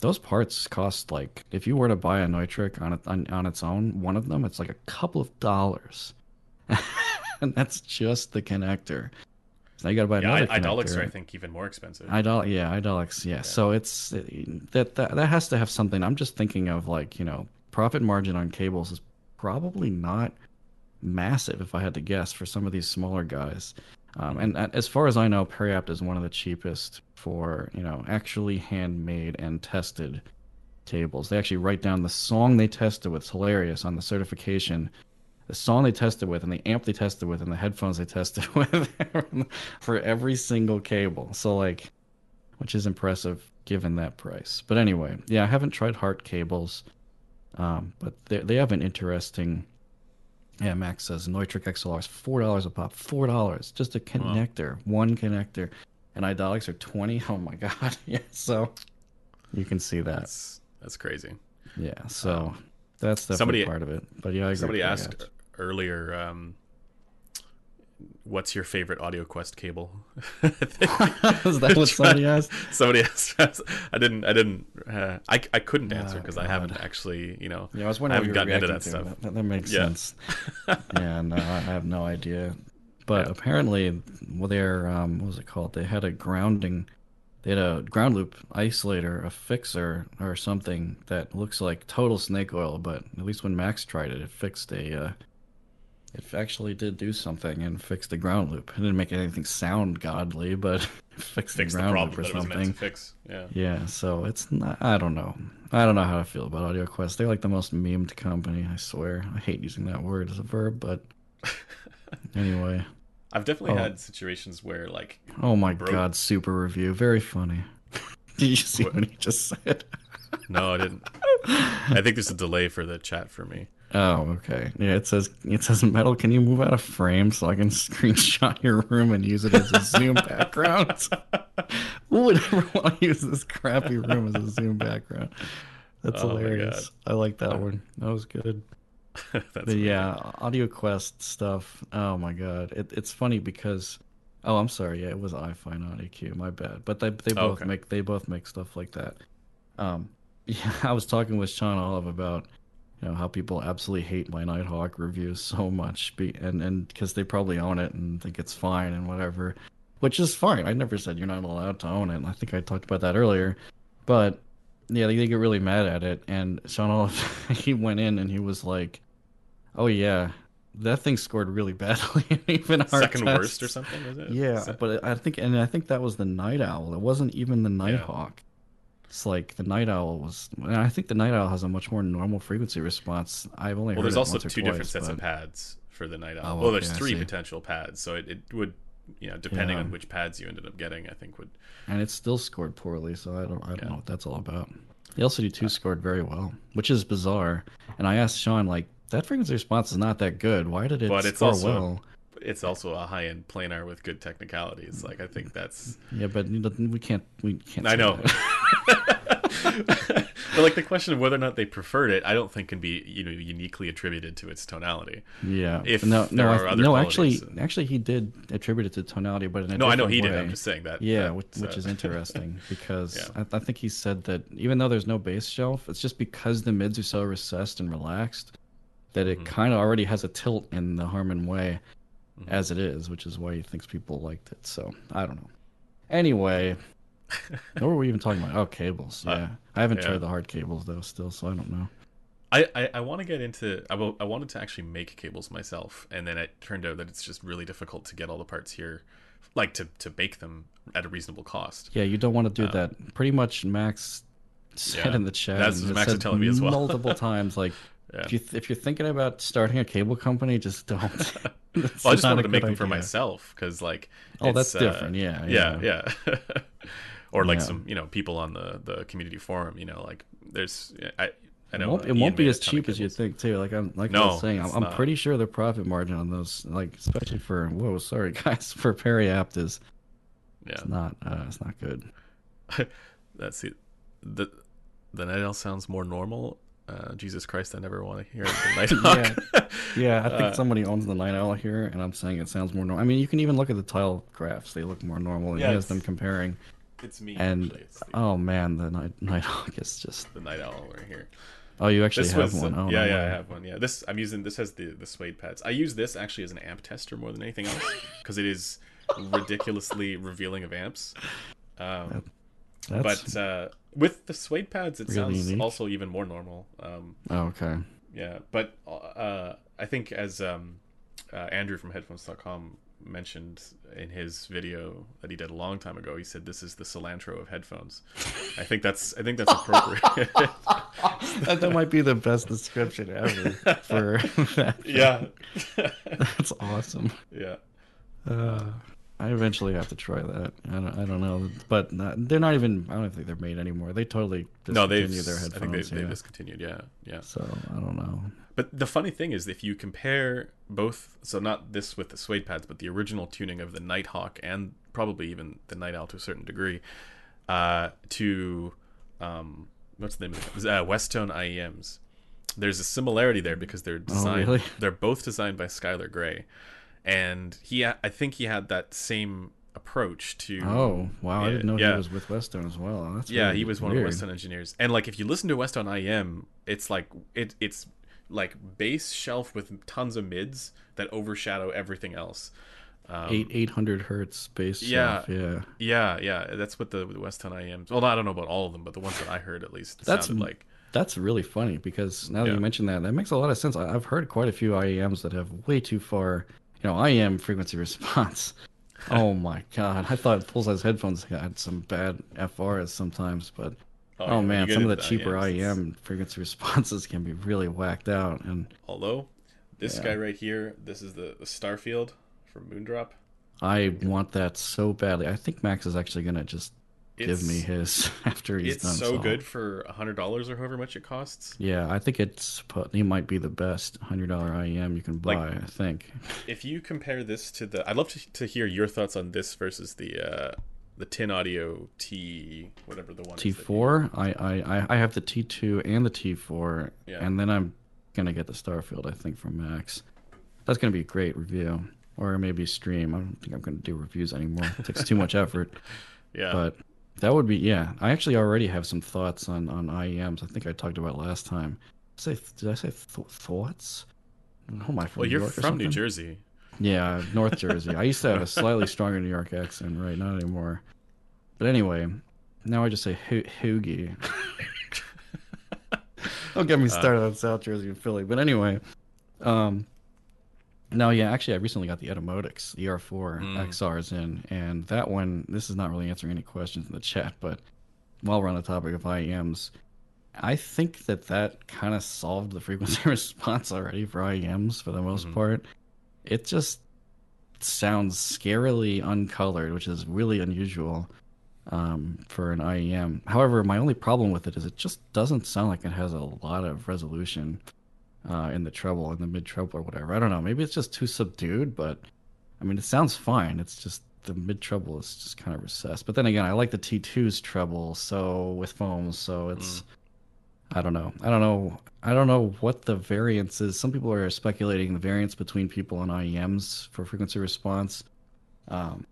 those parts cost like if you were to buy a Neutrik on it on, on its own, one of them, it's like a couple of dollars, and that's just the connector. So now you got to buy yeah another I- Eidolics are i think even more expensive Idol, yeah, Eidolics, yeah. So it's that, that that has to have something. I'm just thinking of like you know, profit margin on cables is probably not massive if I had to guess for some of these smaller guys. Um, and uh, as far as I know, Periapt is one of the cheapest for you know actually handmade and tested cables. They actually write down the song they tested with. It's hilarious on the certification. The song they tested with, and the amp they tested with, and the headphones they tested with for every single cable. So like, which is impressive given that price. But anyway, yeah, I haven't tried Heart cables, um, but they they have an interesting. Yeah, Max says Neutrik XLR is four dollars a pop. Four dollars, just a connector, one connector, and Eidolics are twenty. Oh my god! Yeah, so you can see that. that's that's crazy Yeah, so that's definitely somebody- part of it. But yeah, I agree somebody asked earlier um what's your favorite AudioQuest cable Is that what somebody asked? somebody asked i didn't i didn't uh, i i couldn't answer Oh, because i haven't actually you know Yeah, I was I wondering haven't you were gotten into that to. stuff. That, that makes Yeah. sense. yeah, no, I have no idea. But Yeah. apparently, well, they're um, what was it called? They had a grounding, they had a ground loop isolator, a fixer or something that looks like total snake oil. But at least when Max tried it, it fixed a. Uh, it actually did do something and fixed the ground loop. It didn't make anything sound godly, but it fixed, fix the the ground problem loop or that it was something. fix yeah Yeah, so it's not. I don't know. I don't know how to feel about AudioQuest. They're like the most memed company. I swear. I hate using that word as a verb, but anyway. i've definitely Oh. had situations where like Oh my Bro- god, super review. Very funny. Did you see What? what he just said? no i didn't i think there's a delay for the chat for me Oh, okay. Yeah, it says it says metal. Can you move out of frame so I can screenshot your room and use it as a Zoom background? Who would ever want to use this crappy room as a Zoom background? That's Oh hilarious. I like that one. That was good. that's yeah, AudioQuest stuff. Oh my god, it, it's funny because. Oh, I'm sorry. Yeah, it was iFi, not EQ. My bad. But they they Oh, both okay. make they both make stuff like that. Um, yeah, I was talking with Sean Olive about you know how people absolutely hate my Nighthawk reviews so much, be, and and because they probably own it and think it's fine and whatever, which is fine. I never said you're not allowed to own it. I think I talked about that earlier, but yeah, they, they get really mad at it. And Sean Olive, he went in and he was like, "Oh yeah, that thing scored really badly, even our second tests." worst or something was it Yeah, but I think, and I think that was the Night Owl. It wasn't even the Nighthawk. It's like the Night Owl was. I think the Night Owl has a much more normal frequency response. I've only Well, there's also two two different twice, sets of pads for the night Oh, owl. well, there's I three potential pads, so it, it would, you know, depending Yeah. on which pads you ended up getting, I think would. and it still scored poorly. So I don't, I don't Yeah. know what that's all about. The LCD2 uh. scored very well, which is bizarre. And I asked Sean, like, that frequency response is not that good. Why did it But score also well? It's also a high end planar with good technicalities. Like I think that's. Yeah, but we can't, we can't. I know. but like the question of whether or not they preferred it, I don't think can be you know uniquely attributed to its tonality. Yeah. If no, there no, are I, no. Actually, actually, he did attribute it to tonality, but in a No, I know he way. did. I'm just saying that. Yeah, that, which, which is interesting because Yeah. I, I think he said that even though there's no bass shelf, it's just because the mids are so recessed and relaxed that Mm-hmm. it kind of already has a tilt in the Harman way Mm-hmm. as it is, which is why he thinks people liked it. So I don't know. Anyway, what were we even talking about? Oh, cables. Yeah, Uh, I haven't yeah. tried the hard cables though, still, so I don't know. I, I, I want to get into I, will, I wanted to actually make cables myself and then it turned out that it's just really difficult to get all the parts here like to, to bake them at a reasonable cost Yeah, you don't want to do that. Pretty much, Max said Um, Yeah, in the chat. that's Max is telling me as well. multiple times. Like, Yeah. if you if you're thinking about starting a cable company, just don't. Well, I just wanted to make them for myself because like Oh, that's different. Yeah, yeah yeah. yeah, or like Yeah. some you know people on the the community forum you know like there's I I It know won't, uh, it won't be as cheap as you think too. Like I'm like I was saying, I'm, I'm pretty sure the profit margin on those, like especially for whoa, sorry guys, for Periapt is yeah it's not uh, it's not good. that's it the the owl sounds more normal uh, Jesus Christ I never want to hear the night hawk Yeah, I think Uh, somebody owns the Night Owl here, and I'm saying it sounds more normal. I mean, you can even look at the Tyll graphs; they look more normal. And Yeah, he has them comparing, it's me and actually it's the, oh man, the Night Nighthawk is just. the night owl right here Oh, you actually this have was one. Oh, yeah no yeah. I have one yeah this I'm using this has the the suede pads I use this actually as an amp tester more than anything else because it is ridiculously revealing of amps um, That's, but uh, with the suede pads it really sounds unique. also even more normal um, oh, okay. yeah but uh, i think as um, uh, andrew from headphones.com mentioned in his video that he did a long time ago he said this is the cilantro of headphones i think that's i think that's appropriate that, that might be the best description ever for that. yeah That's awesome. yeah Uh, I eventually have to try that. I don't, I don't know, but not, they're not even. I don't think they're made anymore. They totally no discontinued their i headphones. think they've, they've yeah. discontinued yeah yeah So I don't know. But the funny thing is, if you compare both, so not this with the suede pads, but the original tuning of the Nighthawk and probably even the Night Owl to a certain degree, uh, to um, what's the name of it? Uh, Westone IEMs. There's a similarity there because they're designed. Oh, really? They're both designed by Skylar Gray, and he, I think he had that same approach to. Oh wow! I didn't know yeah. he was with Westone as well. That's Yeah, really he was one of the weird. Westone engineers. And like if you listen to Westone IEM, it's like it it's like bass shelf with tons of mids that overshadow everything else. Um, Eight eight hundred hertz bass. Yeah. shelf, yeah. Yeah, yeah, that's what the, the Westone IEMs. Well, I don't know about all of them, but the ones that I heard at least That's- like That's really funny because now that Yeah. you mention that, that makes a lot of sense. I, I've heard quite a few IEMs that have way too far, you know, IEM frequency response. oh my god! I thought full size headphones had some bad FRs sometimes, but Oh, oh, man, some of the cheaper IEM frequency responses can be really whacked out. And Although this Yeah. guy right here, this is the, the Starfield from Moondrop. I want that so badly. I think Max is actually gonna just It's, give me his after he's It's done. so all. good for a hundred dollars or however much it costs. Yeah, I think it's he might be the best hundred dollar IEM you can buy. Like- I think. if you compare this to the i'd love to, to hear your thoughts on this versus the uh the tin audio t whatever the one T four. I, I I- I have the T two and the T four, Yeah. and then I'm gonna get the Starfield. I think from Max. That's gonna be a great review, or maybe stream. I don't think I'm gonna do reviews anymore. It takes too much effort. yeah But that would be yeah. I actually already have some thoughts on on IEMs. I think I talked about last time. Say did I say th- thoughts? Oh my! Well New you're York from new jersey Yeah, North Jersey. I used to have a slightly stronger New York accent, right? Not anymore. But anyway, now I just say ho- hoogie. Don't get me started on South Jersey and Philly. But anyway, um, no, yeah, actually, I recently got the Etymotics ER4 Mm. XRs in, and that one. This is not really answering any questions in the chat, but while we're on the topic of IEMs, I think that that kind of solved the frequency response already for IEMs for the most Mhm. part. It just sounds scarily uncolored, which is really unusual um, for an IEM. However, my only problem with it is it just doesn't sound like it has a lot of resolution uh, in the treble, in the mid treble or whatever. I don't know. Maybe it's just too subdued, but I mean, it sounds fine. It's just the mid treble is just kind of recessed. But then again, I like the T2's treble, so with foams, so it's. I don't know. I don't know. I don't know what the variance is. Some people are speculating the variance between people on IEMs for frequency response. Um,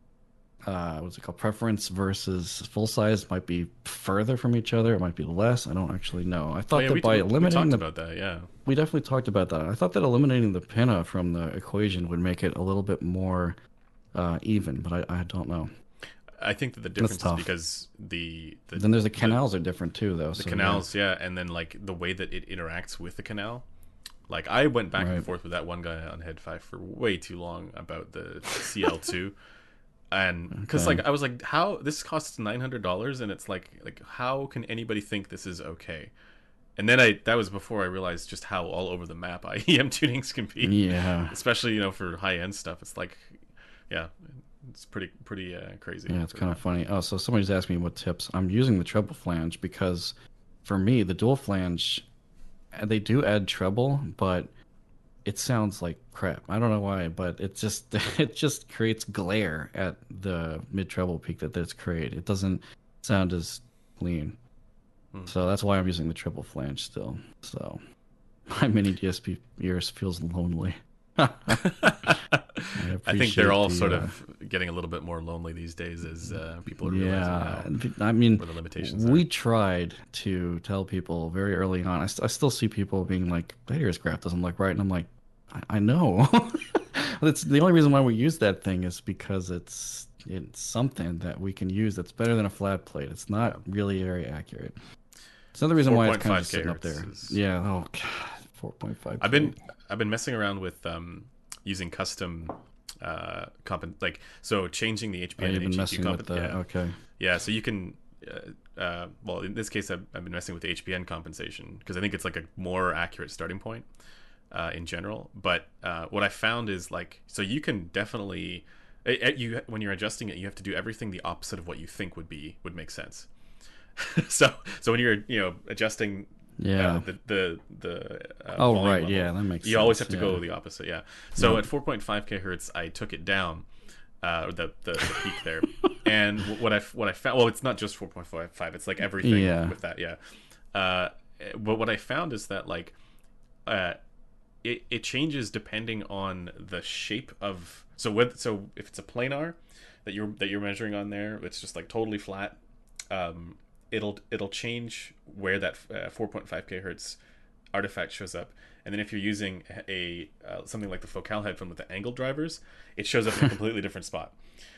uh, what's it called? Preference versus full size might be further from each other. It might be less. I don't actually know. I thought Oh, yeah, that by we eliminating talked the about that. Yeah. we definitely talked about that. I thought that eliminating the pinna from the equation would make it a little bit more uh, even, but I, I don't know. I think that the difference is because the the, Then there's the canals are different too, though. the so, canals, yeah. and then like the way that it interacts with the canal. Like I went back Right. and forth with that one guy on Head-Fi for way too long about the CL two, and because Okay. like I was like, how this costs nine hundred dollars, and it's like like how can anybody think this is okay? And then I that was before I realized just how all over the map IEM tunings can be. Yeah. especially you know for high end stuff. It's like, yeah, it's pretty pretty uh, crazy. Yeah, it's kind of funny. Oh, so somebody's asked me what tips. I'm using the treble flange because for me, the dual flange, they do add treble, but it sounds like crap. I don't know why, but it just it just creates glare at the mid treble peak that it's created. It doesn't sound as clean. Hmm. So that's why I'm using the triple flange still. So my mini DSP ears feels lonely. I, think they're all the, sort uh, of getting a little bit more lonely these days as uh, people are realizing Yeah, how, I mean, where the limitations we are. tried to tell people very early on. I, st- I still see people being like, "That ears graph doesn't look right," and I'm like, "I, I know." That's the only reason why we use that thing is because it's it's something that we can use that's better than a flat plate. It's not really very accurate. It's another reason why it's kind of just sitting up there. Yeah. Oh god. Four point five. I've been I've been messing around with um, using custom uh, comp like so changing the HPN Oh, you've and been HEQ messing comp- with the yeah. okay. Yeah, so you can, uh, uh, well, in this case, I've, I've been messing with the HPN compensation because I think it's like a more accurate starting point uh, in general. But uh, what I found is like, so you can definitely, eh, eh, you when you're adjusting it, you have to do everything the opposite of what you think would be would make sense. so, so when you're you know adjusting, Yeah. uh, the the the uh, Oh right, level, yeah, that makes. Sense you always have to yeah. go the opposite yeah so at 4.5 kilohertz i took it down uh the the, the peak there and what i what i found well it's not just 4.55 it's like everything Yeah. with that yeah uh but what i found is that like uh it, it changes depending on the shape of so with so if it's a planar that you're that you're measuring on there it's just like totally flat um it'll it'll change where that uh, 4.5 kilohertz artifact shows up. And then if you're using a uh, something like the focal headphone with the angle drivers it shows up in a completely different spot.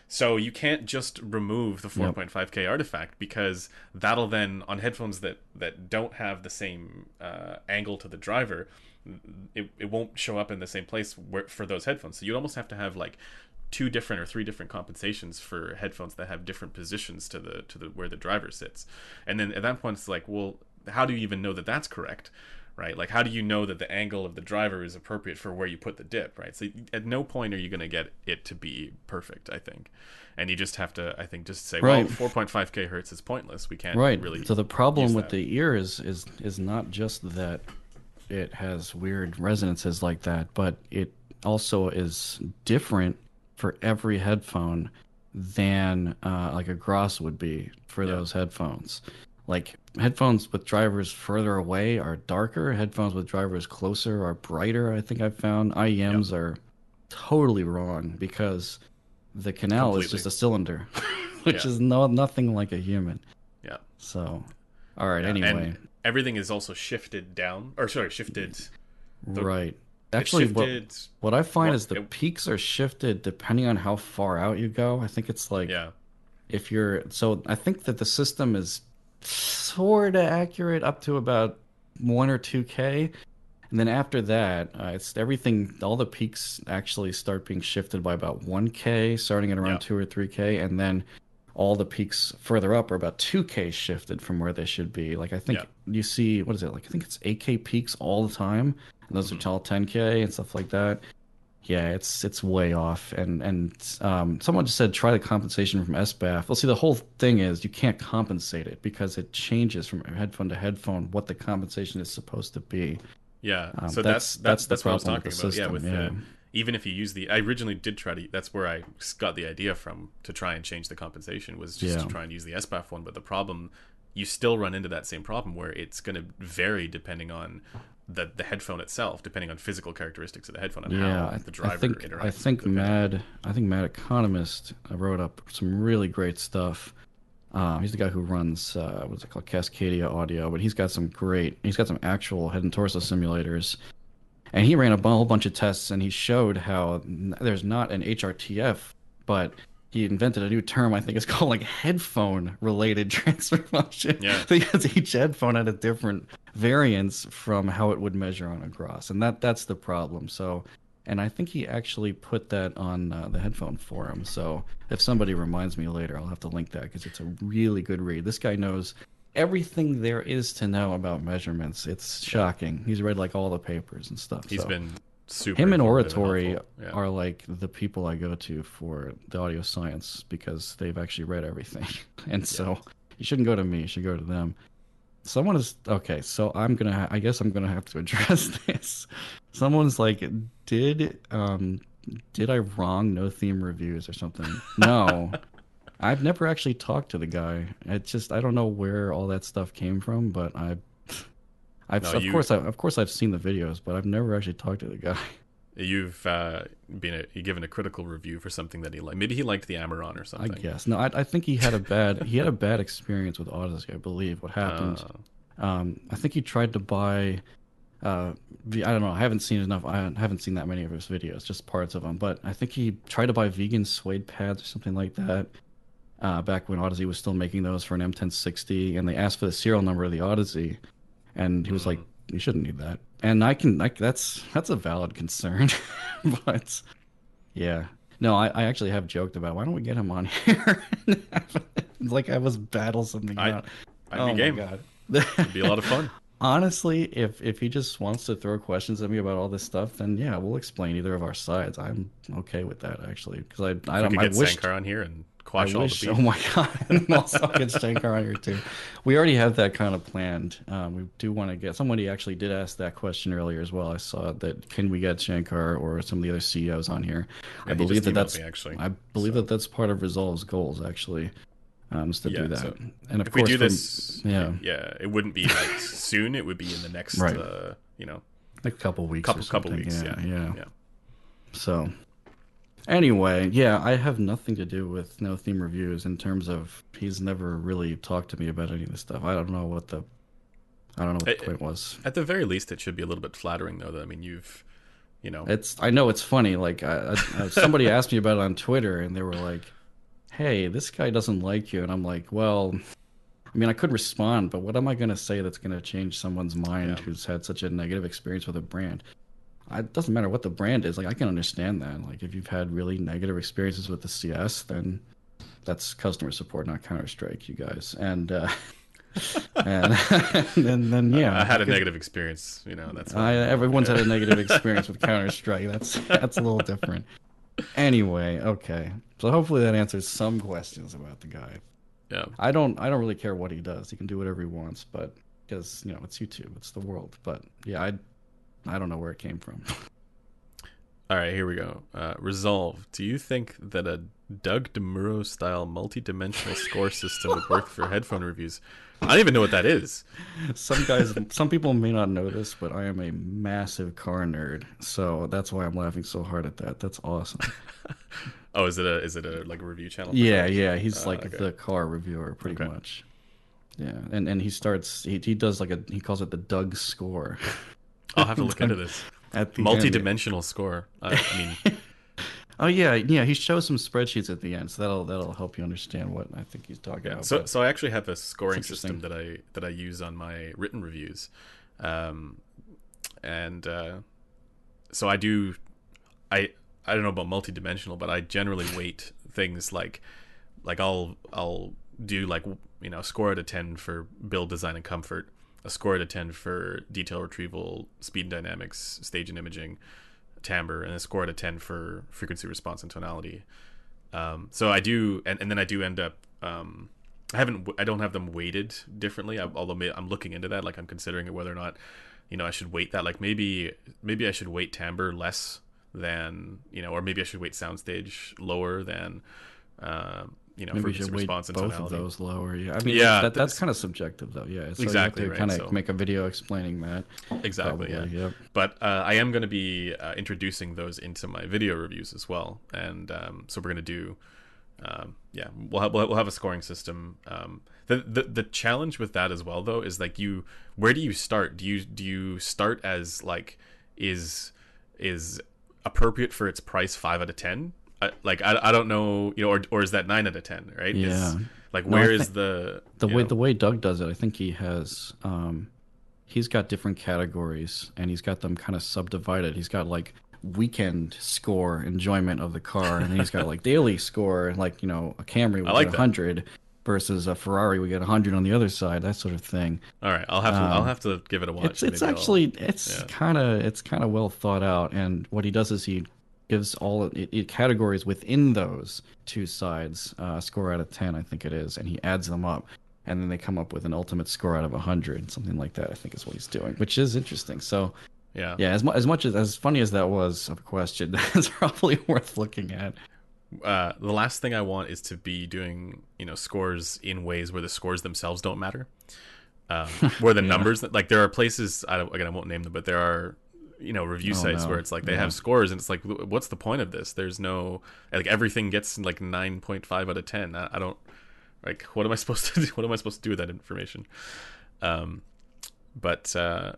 So you can't just remove the 4.5k artifact because that'll then on headphones that that don't have the same uh, angle to the driver it, it won't show up in the same place where, for those headphones. So you'd almost have to have like two different or three different compensations for headphones that have different positions to the to the where the driver sits. And then at that point it's like well how do you even know that that's correct right? Like how do you know that the angle of the driver is appropriate for where you put the dip right? So at no point are you going to get it to be perfect i think. And you just have to i think just say Right. well 4.5k hertz is pointless. We can't right. really so the problem with that. the ear is is is not just that it has weird resonances like that but it also is different for every headphone than uh, like a GRAS would be for Yeah. those headphones like headphones with drivers further away are darker headphones with drivers closer are brighter i think i've found iems are totally wrong because the canal is just a cylinder which Yeah. is no nothing like a human yeah so, all right. Yeah, anyway, everything is also shifted down or sorry shifted the- right. Actually, what, shifted what I find well, is the it- peaks are shifted depending on how far out you go. I think it's like yeah if you're so. I think that the system is sort of accurate up to about one or two k, and then after that, uh, it's everything. All the peaks actually start being shifted by about one k, starting at around Yeah. two or three k, and then all the peaks further up are about 2K shifted from where they should be. Like I think Yeah. You see what is it like? I think it's 8K peaks all the time, and those Mm-hmm. are all 10K and stuff like that. Yeah, it's it's way off. And and um, someone just said try the compensation from SBAF. Well, see, the whole thing is you can't compensate it because it changes from headphone to headphone what the compensation is supposed to be. Yeah, Um, so that's- that's that's that's what I was problem talking with about. the yeah, with system, the even if you use the, I originally did try to. That's where I got the idea from to try and change the compensation was just Yeah. to try and use the SBAF one. But the problem, you still run into that same problem where it's going to vary depending on the the headphone itself, depending on physical characteristics of the headphone and Yeah, how I, the driver I think interacts. I think. Mad I think Mad Economist uh, wrote up some really great stuff. Um, he's the guy who runs uh, what's it called Cascadia Audio, but he's got some great. He's got some actual head and torso simulators, and he ran a whole bunch of tests, and he showed how there's not an HRTF, but he invented a new term. I think it's called like headphone related transfer function. Yeah. because each headphone had a different variance from how it would measure on a GRAS, and that that's the problem. So, and I think he actually put that on uh, the headphone forum. So if somebody reminds me later, I'll have to link that because it's a really good read. This guy knows everything there is to know about measurements. It's shocking. He's read like all the papers and stuff. He's so. been super. him and oratory. Yeah. are like the people I go to for the audio science because they've actually read everything. And so you shouldn't go to me, you should go to them. Someone is okay, so I'm gonna. Ha- I guess I'm gonna have to address this. Someone's like, did um, did I wrong no theme reviews or something? No, I've never actually talked to the guy. It just I don't know where all that stuff came from, but I, I've No, of you- course I, of course I've seen the videos, but I've never actually talked to the guy. You've uh, been a, given a critical review for something that he liked. Maybe he liked the Amaron or something. I guess no. I, I think he had a bad he had a bad experience with Audeze. I believe what happened. Uh, Um, I think he tried to buy. Uh, I don't know. I haven't seen enough. I haven't seen that many of his videos, just parts of them. But I think he tried to buy vegan suede pads or something like that. Uh, back when Audeze was still making those for an M1060, and they asked for the serial number of the Audeze, and he was like, mm. "You shouldn't need that." And I can, like that's that's a valid concern, but yeah, no, I, I actually have joked about why don't we get him on here, It's like I was battle something I- out. I'd oh be game. god. It'd be a lot of fun. Honestly, if if he just wants to throw questions at me about all this stuff, then yeah, we'll explain either of our sides. I'm okay with that actually, because I I We don't I get wish Sankar on here and I quash all wish the oh my god, and also get Sankar on here too. We already have that kind of planned. Um, we do want to get somebody actually did ask that question earlier as well. I saw that can we get Sankar or some of the other CEOs on here? I believe that that's me, actually. I believe that that's part of Resolve's goals actually. Um, to Yeah, do that, so and of if we course, do from- this, yeah, yeah, it wouldn't be like soon. It would be in the next, Right. uh, you know, like a couple weeks, couple couple weeks. yeah, Yeah, yeah. yeah. So, anyway, yeah, I have nothing to do with no theme reviews in terms of he's never really talked to me about any of this stuff. I don't know what the, I don't know what the point was. At the very least, it should be a little bit flattering, though. That I mean, you've, you know, It's I know it's funny. Like I, I, uh, somebody asked me about it on Twitter, and they were like, "Hey, this guy doesn't like you," and I'm like, "Well." I mean, I could respond, but what am I going to say that's going to change someone's mind Yeah. who's had such a negative experience with a brand? I, it doesn't matter what the brand is. Like, I can understand that. Like, if you've had really negative experiences with the CS, then that's customer support, not Counter Strike, you guys. And uh, and, and then yeah, I had a negative experience. You know, that's I, everyone's had a negative experience with Counter Strike. That's that's a little different. Anyway, okay. So hopefully that answers some questions about the guy. yeah. I don't I don't really care what he does. He can do whatever he wants, but because you know it's YouTube, it's the world. But yeah, I I don't know where it came from. All right, here we go. Uh, Resolve. Do you think that a Doug DeMuro style multi-dimensional score system would work for headphone reviews? I don't even know what that is. Some guys, some people may not know this, but I am a massive car nerd, so that's why I'm laughing so hard at that. That's awesome. Oh, is it a is it a like a review channel? Yeah, cars? yeah, he's Uh, like okay. the car reviewer, pretty Okay. much. Yeah, and and he starts he he does like a he calls it the Doug score. I'll have to look into this. At the. Multi-dimensional score. I, I mean, Oh yeah, yeah. He shows some spreadsheets at the end, so that'll that'll help you understand what I think he's talking about. So so I actually have a scoring system that I that I use on my written reviews, um, and uh, so I do. I I don't know about multi-dimensional, but I generally weight things like like I'll I'll do like you know a score out of ten for build design and comfort, a score out of ten for detail retrieval, speed and dynamics, stage and imaging, timbre, and a score out of ten for frequency response and tonality. Um, so I do, and, and then I do end up. Um, I haven't. I don't have them weighted differently. I, although I'm looking into that. Like I'm considering it whether or not, you know, I should weight that. Like maybe maybe I should weight timbre less than you know, or maybe I should weight soundstage lower than. Um, you know, Maybe you frequency weight response and both tonality. of those lower. Yeah, I mean, Yeah, that, that's kind of subjective, though. Yeah, so Exactly, You right, have to kind of so- make a video explaining that. Exactly. Probably, yeah. yep. But uh, I am going to be uh, introducing those into my video reviews as well, and um, so we're going to do. Um, yeah, we'll have, we'll have a scoring system. Um, the, the the challenge with that as well, though, is like you. Where do you start? Do you do you start as like is is appropriate for its price five out of ten? Like I, I don't know, you know, or or is that nine out of ten? Right? Is- Yeah. like No, where I is the The way know- the way Doug does it, I think he has um, he's got different categories and he's got them kind of subdivided. He's got like weekend score enjoyment of the car, and then he's got like daily score, like you know a Camry we I like get that. hundred versus a Ferrari we get hundred on the other side, that sort of thing. All right, I'll have to I'll have to give it a watch. Um, It's it's Maybe I'll- actually it's yeah. kind of it's kind of well thought out, and what he does is he gives all it, it categories within those two sides uh, score out of ten, I think it is, and he adds them up, and then they come up with an ultimate score out of hundred, something like that. I think is what he's doing, which is interesting. So yeah. yeah, as mu- as much as as funny as that was of a question, that's probably worth looking at. uh, the last thing I want is to be doing you know scores in ways where the scores themselves don't matter, um, where the numbers like there are places I don't, again I won't name them, but there are you know review Oh, sites no. where it's like they Yeah. have scores and it's like what's the point of this? There's no like everything gets like nine point five out of ten. I, I don't like what am I supposed to do? What am I supposed to do with that information? Um, but uh,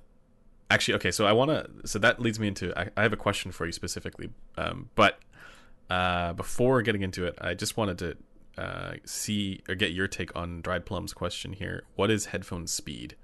actually, okay, so I want to. So that leads me into. I, I have a question for you specifically, um, but uh, before getting into it, I just wanted to uh, see or get your take on Dried Plum's question here. What is headphone speed?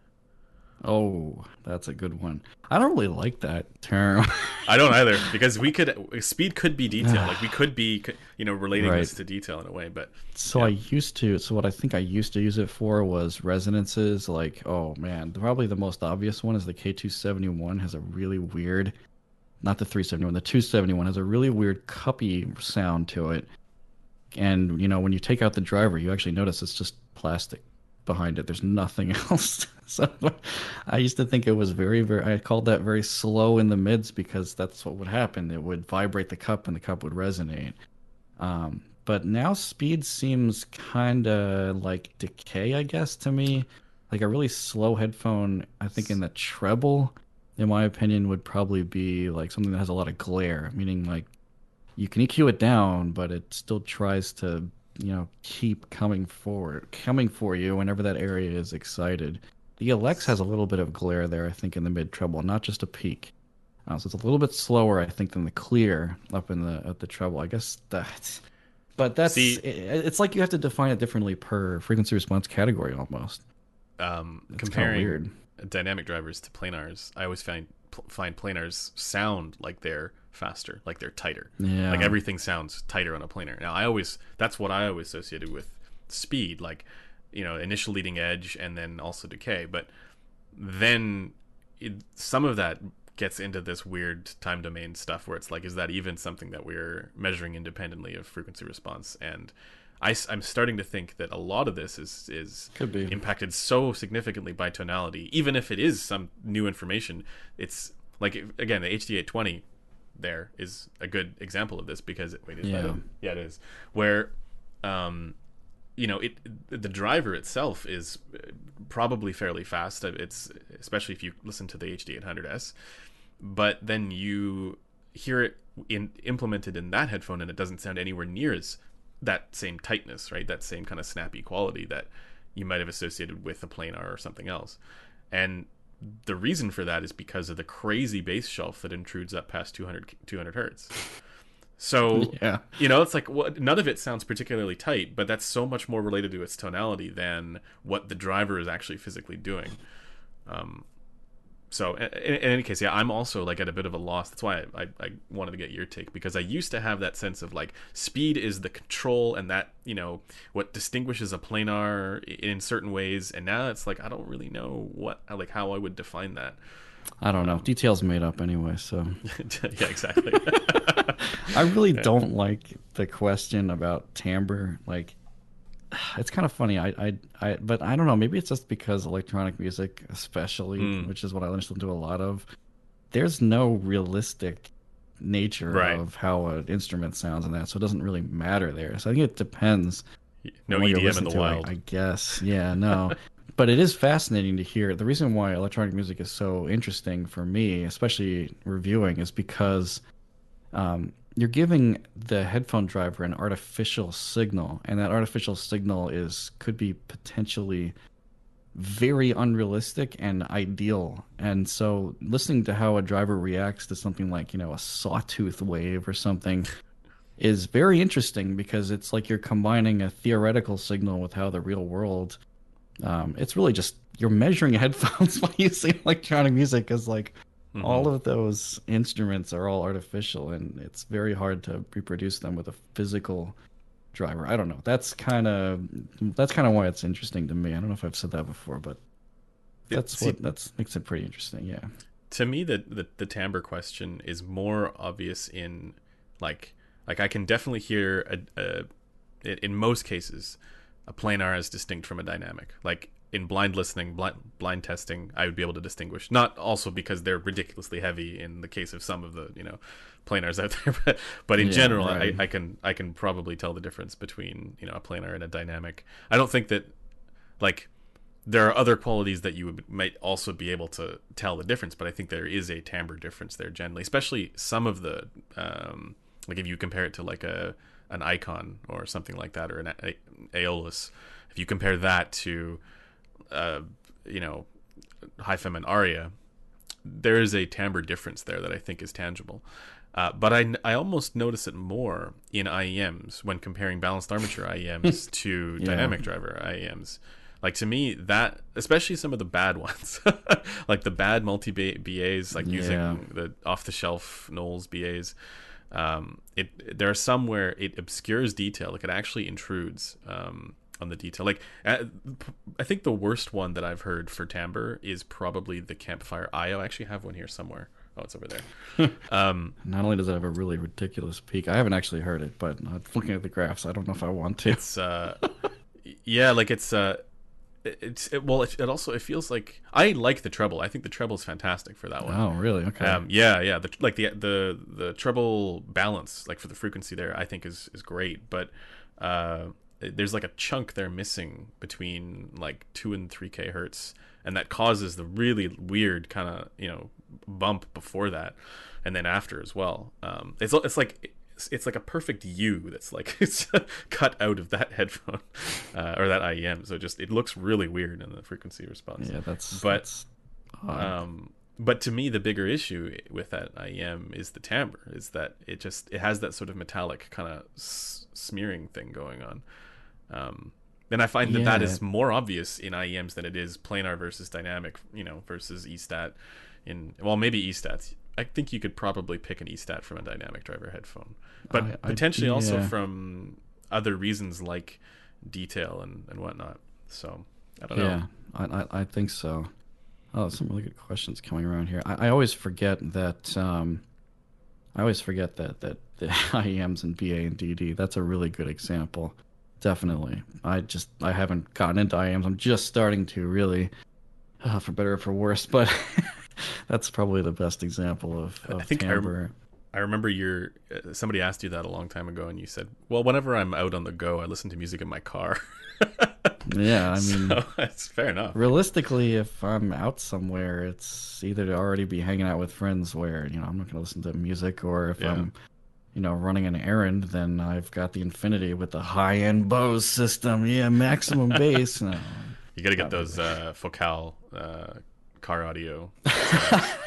Oh, that's a good one. I don't really like that term. I don't either because we could speed could be detail, like we could be you know relating this to detail in a way, but So I used to. So what I think I used to use it for was resonances. Like, oh man, probably the most obvious one is the K271 has a really weird, not the 371, the 271 has a really weird cuppy sound to it. And you know, when you take out the driver, you actually notice it's just plastic behind it. There's nothing else. so I used to think it was very, very. I called that very slow in the mids because that's what would happen. It would vibrate the cup, and the cup would resonate. Um, but now speed seems kind of like decay, I guess, to me. Like a really slow headphone, I think in the treble, in my opinion, would probably be like something that has a lot of glare, meaning like you can EQ it down, but it still tries to, you know, keep coming forward, coming for you whenever that area is excited. The Elex has a little bit of glare there, I think, in the mid treble, not just a peak. Uh, so it's a little bit slower, I think, than the clear up in the at the treble. I guess that, but that's See- it, it's like you have to define it differently per frequency response category almost. um, It's comparing weird. dynamic drivers to planars, I always find find planars sound like they're faster, like they're tighter. Yeah. Like everything sounds tighter on a planar. Now I always that's what I always associated with speed, like you know initial leading edge and then also decay. But then it, some of that gets into this weird time domain stuff where it's like, is that even something that we're measuring independently of frequency response? And I, am starting to think that a lot of this is is Could be. impacted so significantly by tonality. Even if it is some new information, it's like if- again the HD820 there is a good example of this because it, wait, is that Yeah. it? yeah, it is where um, you know it the driver itself is uh, probably fairly fast. It's especially if you listen to the HD800S, but then you hear it in implemented in that headphone and it doesn't sound anywhere near as that same tightness, right? That same kind of snappy quality that you might have associated with a planar or something else. And the reason for that is because of the crazy bass shelf that intrudes up past 200 200 hertz. So Yeah. you know, it's like what none of it sounds particularly tight, but that's so much more related to its tonality than what the driver is actually physically doing. Um, so in, in any case, yeah, I'm also like at a bit of a loss. That's why I, I, I wanted to get your take because I used to have that sense of like speed is the control and that you know what distinguishes a planar in certain ways, and now it's like I don't really know what like how I would define that. I don't know. Details made up anyway, so. yeah, exactly. I really don't like the question about timbre. Like, it's kind of funny. I, I, I, but I don't know. Maybe it's just because electronic music, especially, Mm. which is what I listen to a lot of. There's no realistic nature Right. of how an instrument sounds and that, so it doesn't really matter there. So I think it depends. No on what you're EDM in the wild. I, guess. Yeah, no. but it is fascinating to hear. The reason why electronic music is so interesting for me, especially reviewing, is because um, you're giving the headphone driver an artificial signal, and that artificial signal is could be potentially very unrealistic and ideal. And so listening to how a driver reacts to something like, you know, a sawtooth wave or something is very interesting because it's like you're combining a theoretical signal with how the real world um, it's really just you're measuring headphones by using electronic music because like Mm-hmm. all of those instruments are all artificial and it's very hard to reproduce them with a physical driver. I don't know. That's kind of that's kind of why it's interesting to me. I don't know if i've said that before but that's see- what that's makes it pretty interesting yeah. To me the, the the timbre question is more obvious in like like I can definitely hear a, a in most cases a planar as distinct from a dynamic. Like in blind listening blind, blind testing I would be able to distinguish. Not also because they're ridiculously heavy in the case of some of the you know planars out there but but in Yeah, general right. I, I can I can probably tell the difference between you know a planar and a dynamic. I don't think that like there are other qualities that you would, might also be able to tell the difference, but I think there is a timbre difference there generally, especially some of the um, like if you compare it to like a an Eikon or something like that or an a- Aeolus, if you compare that to uh, you know HIFIMAN and Arya, there is a timbre difference there that I think is tangible. Uh, but I, I almost notice it more in IEMs when comparing balanced armature IEMs to Yeah. dynamic driver IEMs. Like to me, that especially some of the bad ones, like the bad multi BAs, like using Yeah. the off the shelf Knowles BAs. Um, it there are some where it obscures detail, like it actually intrudes um, on the detail. Like uh, I think the worst one that I've heard for timbre is probably the Campfire IO. I actually have one here somewhere. Oh, it's over there. um, not only does it have a really ridiculous peak i haven't actually heard it but looking at the graphs i don't know if i want to it's uh, yeah, like it's uh, it's it, well, it, it also it feels like I like the treble. I think the treble is fantastic for that one. oh really okay Um, yeah, yeah. The, like the the the treble balance, like for the frequency there, I think is is great. But uh, there's like a chunk there missing between like two and three k hertz, and that causes the really weird kind of you know bump before that, and then after as well. Um, it's it's like. It's, it's like a perfect U that's like it's cut out of that headphone uh, or that IEM, so it just it looks really weird in the frequency response. yeah that's but that's um, but to me, the bigger issue with that IEM is the timbre. Is that it just it has that sort of metallic kind of s- smearing thing going on. Um, and I find that that Yeah. is more obvious in IEMs than it is planar versus dynamic. You know, versus EStat. In well, maybe EStats. I think you could probably pick an EStat from a dynamic driver headphone, but I- I- potentially also from other reasons like detail and, and whatnot. So I don't know. Yeah, I, I, I think so. Oh, some really good questions coming around here. I, I always forget that. Um, I always forget that that the IEMs and BA and DD. That's a really good example. Definitely. I just I haven't gotten into IEMs. I'm just starting to really, uh, for better or for worse. But that's probably the best example of, of I think I rem- I remember your uh, somebody asked you that a long time ago, and you said, "Well, whenever I'm out on the go, I listen to music in my car." yeah, I mean. so that's fair enough. realistically if i'm out somewhere it's either to already be hanging out with friends where you know i'm not going to listen to music or if Yeah. i'm you know running an errand then i've got the Infiniti with the high-end bose system yeah maximum bass no. You got to get those uh, Focal uh, car audio.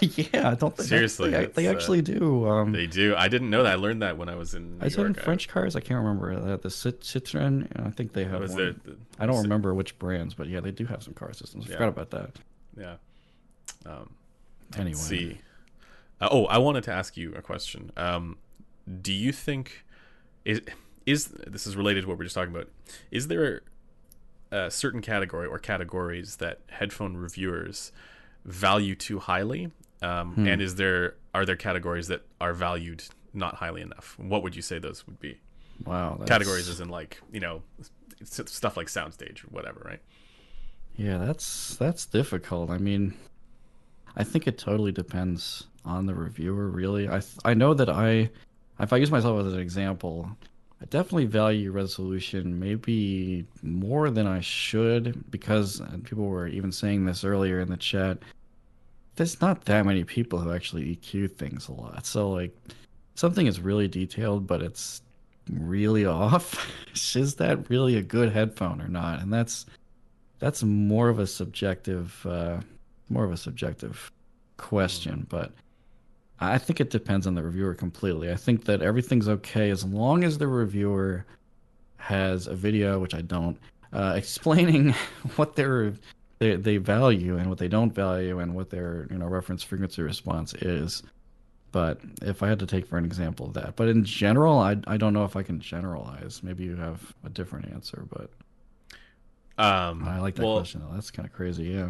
yeah i don't think Seriously, they, they uh, actually do um They do. I didn't know that. I learned that when I was in. New I said in. French cars. I can't remember uh, the Cit- Citroen. I think they have was one. there the- I don't remember which brands, but yeah, they do have some car systems. I Yeah. forgot about that. Yeah. Um, Anyway, see. Uh, oh, I wanted to ask you a question. Um, do you think is is this is related to what we are just talking about? Is there a certain category or categories that headphone reviewers value too highly? Um, Hmm. And is there are there categories that are valued not highly enough? What would you say those would be? wow, that's- Categories is in like you know stuff like soundstage or whatever, right? Yeah, that's that's difficult. I mean, I think it totally depends on the reviewer. Really, I th- I know that I, if I use myself as an example, I definitely value resolution maybe more than I should because and people were even saying this earlier in the chat. There's not that many people who actually EQ things a lot. So like, something is really detailed, but it's really off. is that really a good headphone or not? And that's that's more of a subjective uh, more of a subjective question but i think it depends on the reviewer completely i think that everything's okay as long as the reviewer has a video which i don't uh, explaining what they're they, they value and what they don't value and what their you know reference frequency response is but if i had to take for an example of that but in general i, I don't know if i can generalize maybe you have a different answer but Um, I like that well, question though. That's kind of crazy. Yeah.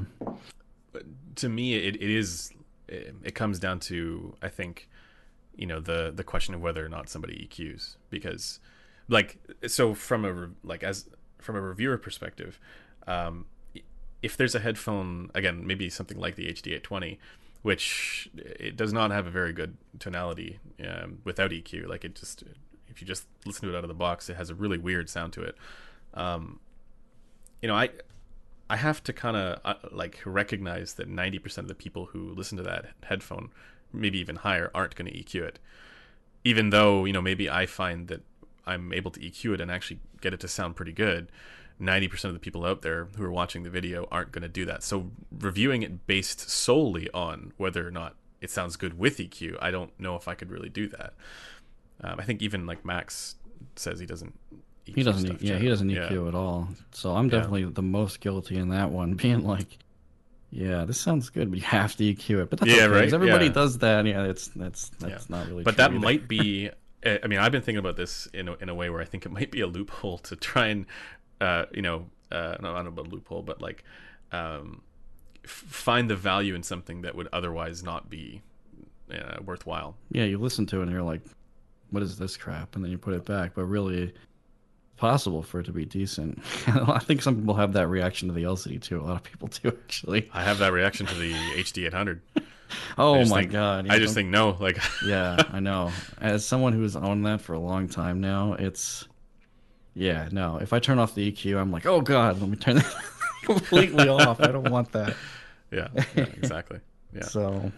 to me it, it is it, it comes down to i think you know the the question of whether or not somebody eqs because like so from a like as from a reviewer perspective um if there's a headphone again maybe something like the hd820 which it does not have a very good tonality um, without eq like it just if you just listen to it out of the box it has a really weird sound to it um you know i I have to kind of uh, like recognize that 90% of the people who listen to that headphone, maybe even higher, aren't going to EQ it. Even though, you know, maybe I find that I'm able to EQ it and actually get it to sound pretty good, 90% of the people out there who are watching the video aren't going to do that. So reviewing it based solely on whether or not it sounds good with EQ, I don't know if I could really do that. Um, I think even like Max says he doesn't. EQ He doesn't. stuff yeah, he doesn't. EQ at all. So I'm Yeah. definitely the most guilty in that one, being like, "Yeah, this sounds good, but you have to EQ it." But that's Yeah, okay, right? Everybody Yeah. does that. Yeah, it's that's that's not really. but that either. might be i mean i've been thinking about this in a, in a way where i think it might be a loophole to try and uh, you know uh, no, i don't know about a loophole but like um, f- find the value in something that would otherwise not be uh, worthwhile Yeah, you listen to it and you're like, "What is this crap?" And then you put it back. But really, possible for it to be decent. I think some people have that reaction to the LCD too. A lot of people do actually. i have that reaction to the hd 800 Oh my think- god! i just think no like yeah, I know. As someone who's owned that for a long time now, it's yeah, no. If I turn off the EQ, I'm like, oh god, let me turn that completely off. I don't want that. yeah, yeah exactly yeah So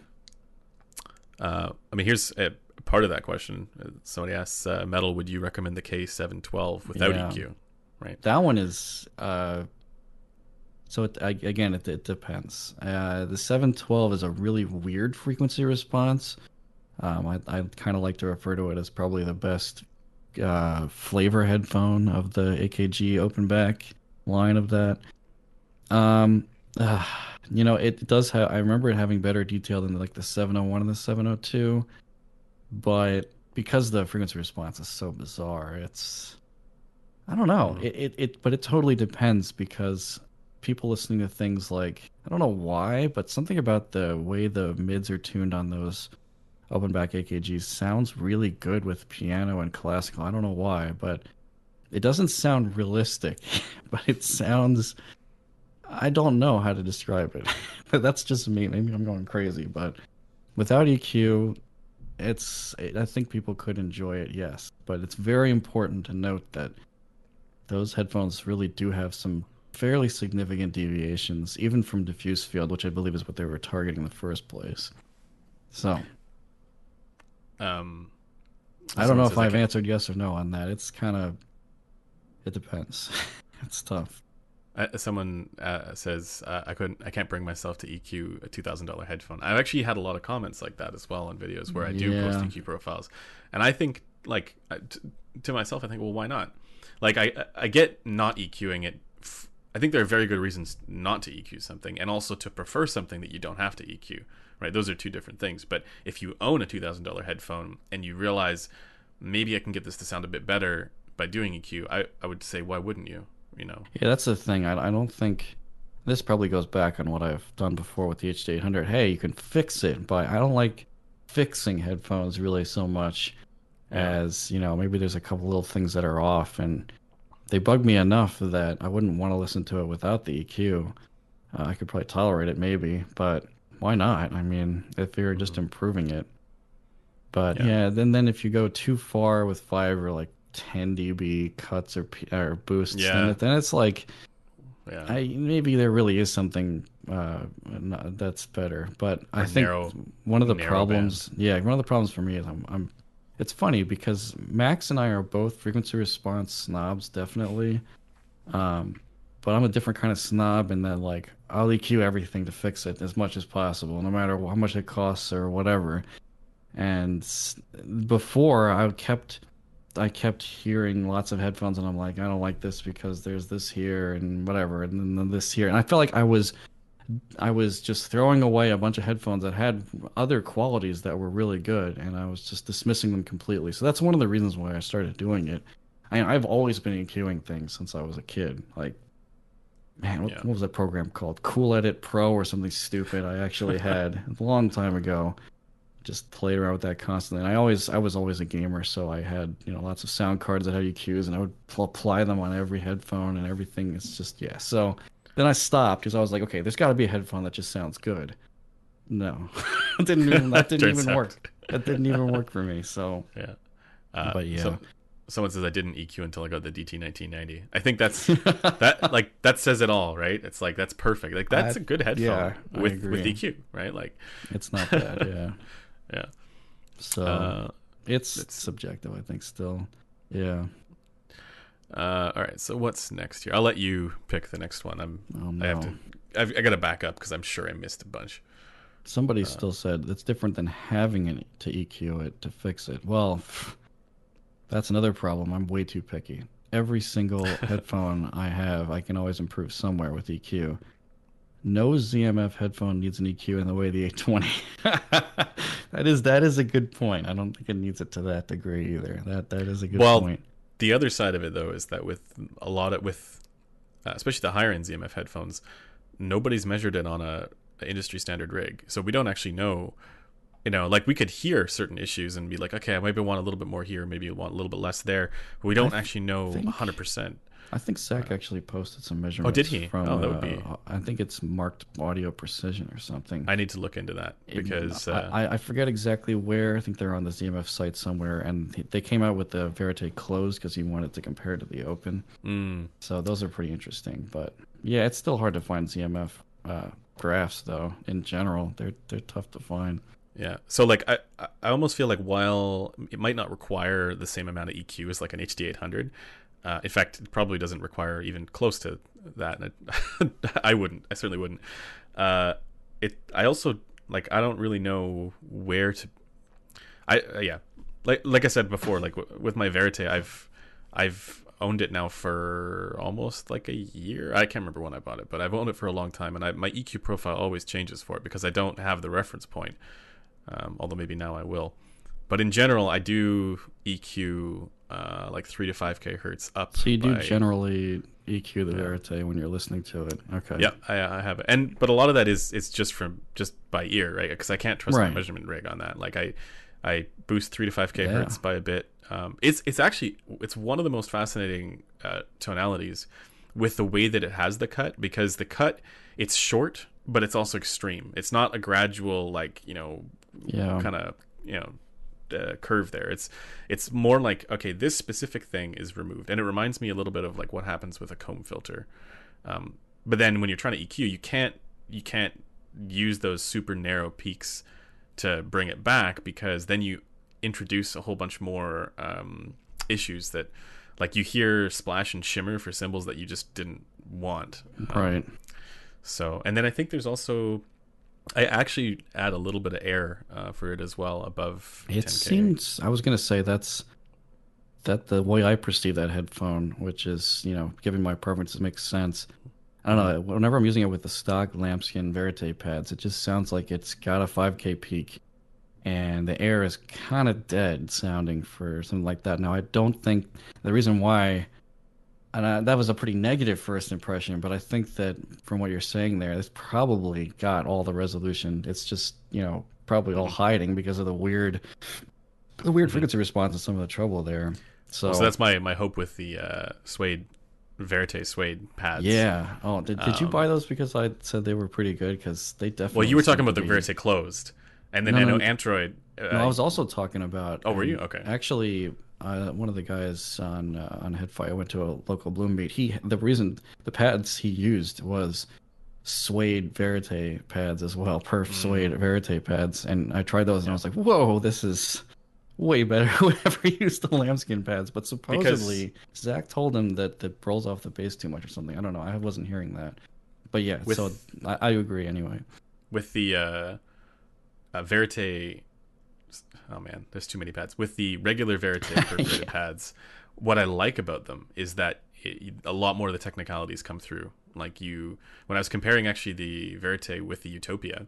uh, i mean here's a part of that question Uh, somebody asks uh, metal would you recommend the k712 without Yeah. eq right that one is uh so it, I, again it, it depends uh the 712 is a really weird frequency response um i, I kind of like to refer to it as probably the best uh flavor headphone of the akg open back line of that um uh, you know it does have i remember it having better detail than like the 701 and the 702 but because the frequency response is so bizarre it's I don't know. It, it it but it totally depends because people listening to things like I don't know why, but something about the way the mids are tuned on those open back AKGs sounds really good with piano and classical. I don't know why, but it doesn't sound realistic, but it sounds I don't know how to describe it. but that's just me. Maybe I'm going crazy, but without EQ, it's I think people could enjoy it, yes, but it's very important to note that those headphones really do have some fairly significant deviations, even from diffuse field, which I believe is what they were targeting in the first place. So um I don't know if I've answered yes or no on that. It's kind of it depends. it's tough. Uh, someone uh, says uh, I couldn't, I can't bring myself to EQ a two thousand dollar headphone. I've actually had a lot of comments like that as well on videos where I do post EQ profiles, and I think like uh, t- to myself, I think, well, why not? Like I, I get not EQing it. F- I think there are very good reasons not to EQ something, and also to prefer something that you don't have to EQ. Right? Those are two different things. But if you own a two thousand dollar headphone and you realize maybe I can get this to sound a bit better by doing EQ, I, I would say why wouldn't you? You know? Yeah, that's the thing. I, I don't think this probably goes back on what I've done before with the HD800. Hey, you can fix it, but I don't like fixing headphones really so much as you know maybe there's a couple little things that are off and they bug me enough that I wouldn't want to listen to it without the EQ. Uh, I could probably tolerate it maybe, but why not? I mean, if you're just improving it. But Yeah. yeah, then then if you go too far with five or like 10 dB cuts or or boosts, Yeah. then, it, then it's like Yeah. I maybe there really is something uh, no- that's better. But I think narrow- one of the problems, yeah, one of the problems for me is I'm, I'm. It's funny because Max and I are both frequency response snobs, definitely. Um, but I'm a different kind of snob in that like I'll EQ everything to fix it as much as possible, no matter how much it costs or whatever. And before I kept I kept hearing lots of headphones, and I'm like, I don't like this because there's this here and whatever, and then this here, and I felt like I was, I was just throwing away a bunch of headphones that had other qualities that were really good, and I was just dismissing them completely. So that's one of the reasons why I started doing it. I, I've always been EQing things since I was a kid. Like, man, what, Yeah. what was that program called? Cool Edit Pro or something stupid. I actually had a long time ago just played around with that constantly. And I always, I was always a gamer, so I had you know lots of sound cards that had EQs, and I would pl- apply them on every headphone and everything. It's just yeah. So then I stopped because I was like, okay, there's got to be a headphone that just sounds good. No, it didn't even that didn't even out. work. That didn't even work for me. So Yeah. Uh, But yeah. so- someone says I didn't EQ until I got the DT 1990. I think that's that like that says it all, right? It's like that's perfect. Like that's I- a good headphone yeah, with with. EQ, right? Like it's not bad. Yeah. yeah. So Uh, it's it's- subjective, I think. Still, yeah. uh, all right. So what's next here? I'll let you pick the next one. I'm Oh I have no. to I've, I got to back up because I'm sure I missed a bunch. Somebody still said it's different than having it to EQ it to fix it. Well, that's another problem. I'm way too picky. Every single headphone I have, I can always improve somewhere with EQ. No ZMF headphone needs an EQ in the way the 820. that is that is a good point. I don't think it needs it to that degree either. That that is a good Well, point. The other side of it though is that with a lot of with uh, especially the higher end ZMF headphones, nobody's measured it on a, a industry standard rig, so we don't actually know. You know, like we could hear certain issues and be like, okay, I maybe want a little bit more here, maybe I want a little bit less there. But we don't actually know think- hundred percent. I think Zach actually posted some measurements. Oh did he? From, Oh, that would be- uh, I think it's marked audio precision or something. I need to look into that because I, uh, I, I forget exactly where. I think they're on the ZMF site somewhere, and they came out with the Verite closed because he wanted to compare it to the open. mm, So those are pretty interesting. But yeah, it's still hard to find ZMF uh, graphs though. In general, they're they're tough to find. Yeah. So like I I- I almost feel like while it might not require the same amount of EQ as like an HD 800, uh, in fact, it probably doesn't require even close to that. It, I wouldn't. I certainly wouldn't. Uh, it. I also like. I don't really know where to. I uh, yeah. Like like I said before, like w- with my Verite, I've I've owned it now for almost like a year. I can't remember when I bought it, but I've owned it for a long time, and I, my EQ profile always changes for it because I don't have the reference point. Um, although maybe now I will. But in general, I do EQ uh, like three to five k hertz up. So you do by- generally EQ the Verite when you're listening to it. Okay. Yeah, I, I have it, and but a lot of that is it's just from just by ear, right? Because I can't trust my measurement rig on that. Like I, I boost three to five k Yeah. hertz by a bit. Um, it's it's actually it's one of the most fascinating uh, tonalities with the way that it has the cut because the cut it's short but it's also extreme. It's not a gradual like you know Yeah. kind of you know uh, curve there. It's it's more like okay, this specific thing is removed, and it reminds me a little bit of like what happens with a comb filter. Um, but then when you're trying to EQ, you can't you can't use those super narrow peaks to bring it back because then you introduce a whole bunch more um, issues that like you hear splash and shimmer for cymbals that you just didn't want. Right. So, and then I think there's also, I actually add a little bit of air uh, for it as well above. It 10K. seems. I was gonna say that's that the way I perceive that headphone, which is you know, given my preferences, makes sense. I don't know. Whenever I'm using it with the stock lambskin verite pads, it just sounds like it's got a 5K peak, and the air is kind of dead sounding for something like that. Now, I don't think the reason why, and I, that was a pretty negative first impression, but I think that from what you're saying there, it's probably got all the resolution. It's just you know probably all hiding because of the weird, the weird frequency response and some of the trouble there. So, So that's my my hope with the uh, suede verite suede pads. yeah. Oh, did, did you Um, buy those because I said they were pretty good? Because they definitely. Well, you were talking about the be- verite closed, and then No, know no. Android. Uh, No, I was also talking about. Oh, were you? Okay. Actually, uh, one of the guys on uh, on Head-Fi, I went to a local Bloom meet. He the reason the pads he used was suede verite pads as well, perf Mm. suede verite pads, and I tried those and I was like, whoa, this is way better. Whoever used the lambskin pads, but supposedly Zach told him that it rolls off the bass too much or something. I don't know. I wasn't hearing that, but yeah. With- so I, I agree anyway. with the uh, verite. Oh man, there's too many pads. With the regular verite perforated pads, what I like about them is that it, a lot more of the technicalities come through. Like you, when I was comparing actually the verite with the Utopia,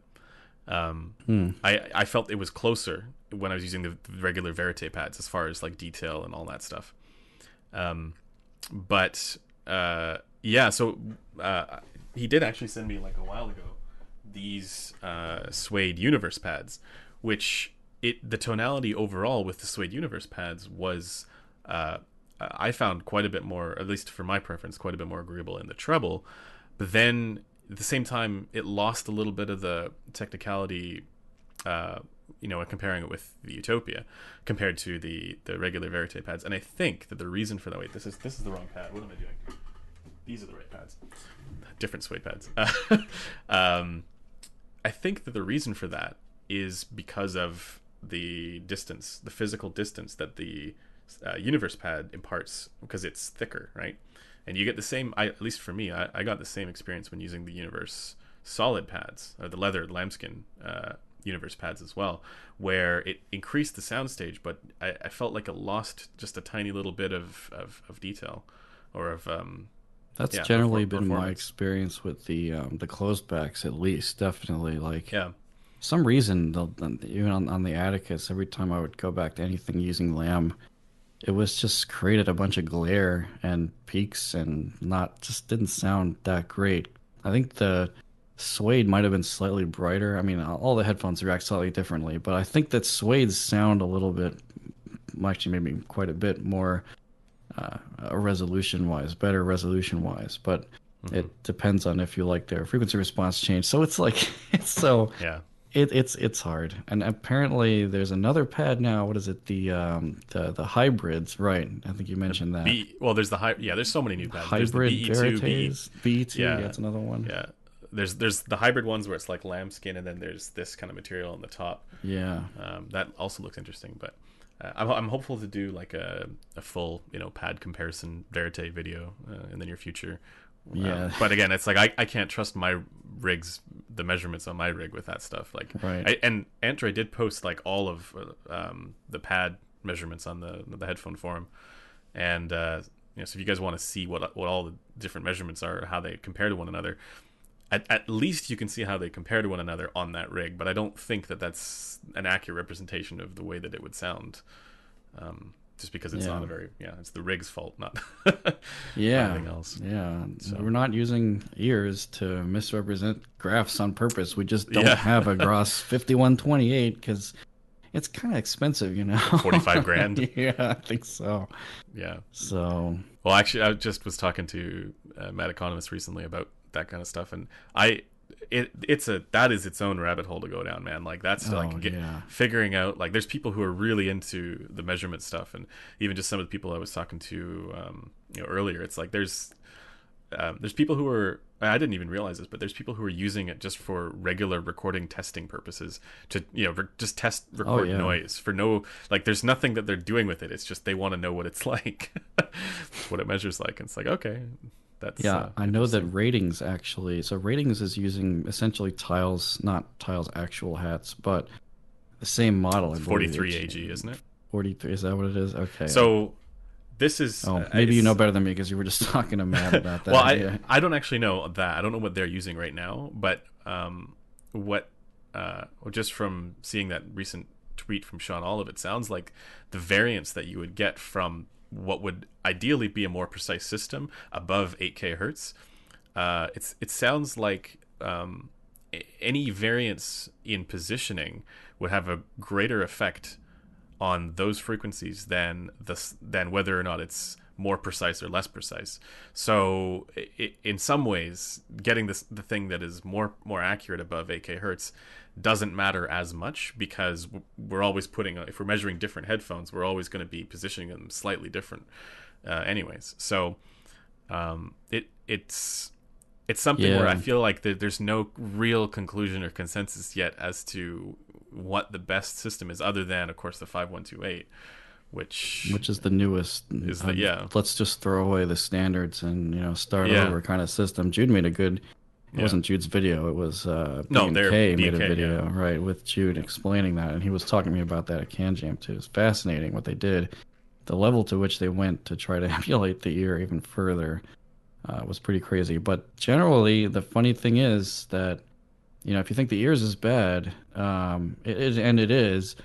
um, I I felt it was closer when I was using the regular verite pads as far as like detail and all that stuff. Um, but uh, yeah, so uh, he did actually send me like a while ago these uh, suede universe pads, which it the tonality overall with the suede universe pads was uh, I found quite a bit more, at least for my preference, quite a bit more agreeable in the treble. But then at the same time, it lost a little bit of the technicality. Uh, you know, comparing it with the Utopia compared to the the regular Verite pads, and I think that the reason for that. Wait, this is this is the wrong pad. What am I doing? These are the right pads. Different suede pads. um, I think that the reason for that is because of the distance, the physical distance that the uh, universe pad imparts, because it's thicker, right? And you get the same. I, at least for me, I, I got the same experience when using the universe solid pads or the leather lambskin uh, universe pads as well, where it increased the soundstage, but I, I felt like it lost just a tiny little bit of, of, of detail or of um, That's Yeah, generally been my experience with the um, the closed backs, at least. Definitely, like yeah. some reason, even on, on the Atticus, every time I would go back to anything using Lamb, it was just created a bunch of glare and peaks, and not just didn't sound that great. I think the suede might have been slightly brighter. I mean, all the headphones react slightly differently, but I think that suede's sound a little bit, actually, maybe quite a bit more uh, resolution wise, better resolution wise, but it depends on if you like their frequency response change. So it's like it's so Yeah. it, it's it's hard. And apparently there's another pad now. What is it? The um the the hybrids, right? I think you mentioned that. B, well, there's the hy- yeah. There's so many new pads. There's the Hybrid BE2, BE, Verites, B2, Yeah. yeah, that's another one. yeah. There's there's the hybrid ones where it's like lambskin, and then there's this kind of material on the top. Yeah. Um, that also looks interesting, but uh, I'm, I'm hopeful to do like a, a full you know pad comparison verite video uh, in the near future. Uh, Yeah. but again, it's like I, I can't trust my rigs, the measurements on my rig with that stuff. Like, Right. I, and Android did post like all of uh, um, the pad measurements on the the headphone forum, and uh, you know, so if you guys want to see what what all the different measurements are, how they compare to one another, at, at least you can see how they compare to one another on that rig. But I don't think that that's an accurate representation of the way that it would sound. Um, just because it's Yeah. not a very yeah, it's the rig's fault, not Yeah. anything else. Yeah. So. we're not using ears to misrepresent graphs on purpose. We just don't Yeah. have a GRAS 5128 because it's kind of expensive, you know? 45 grand. yeah, I think so. Yeah. So, Well, actually, I just was talking to uh, Matt Economist recently about that kind of stuff, and I, it, it's a that is its own rabbit hole to go down, man. Like that's Oh, like get, yeah. figuring out like there's people who are really into the measurement stuff, and even just some of the people I was talking to, um, you know, earlier. It's like there's um, there's people who are I didn't even realize this, but there's people who are using it just for regular recording testing purposes to you know re- just test record yeah. noise for no like there's nothing that they're doing with it. It's just they want to know what it's like, what it measures like. And it's like okay, that's yeah, uh, I know that Rtings actually. So, Rtings is using essentially Tyll's, not Tyll's actual hats, but the same model. I 43 AG, isn't it? 43, is that what it is? Okay. So this is Oh, uh, maybe you know better than me because you were just talking to Matt about that. well, I, yeah. I don't actually know that. I don't know what they're using right now, but um, what uh, just from seeing that recent tweet from Sean Olive, it sounds like the variance that you would get from what would ideally be a more precise system above 8K hertz. Uh, it's it sounds like um, any variance in positioning would have a greater effect on those frequencies than the than whether or not it's more precise or less precise. So i i in some ways, getting this the thing that is more more accurate above 8k hertz doesn't matter as much because we're always putting if we're measuring different headphones, we're always going to be positioning them slightly different, uh, anyways. So um, it it's it's something where I feel like there, there's no real conclusion or consensus yet as to what the best system is, other than, of course, the 5128, which which is the newest. Is the- um, yeah. Let's just throw away the standards and you know start Yeah. over kind of system. Jude made a good. It Yeah. wasn't Jude's video. It was uh, No, B&K they're- made a video right with Jude explaining that, and he was talking to me about that at CanJam too. It's fascinating what they did. The level to which they went to try to emulate the ear even further uh, was pretty crazy. But generally, the funny thing is that you know if you think the ears is bad, um, it is, and it is,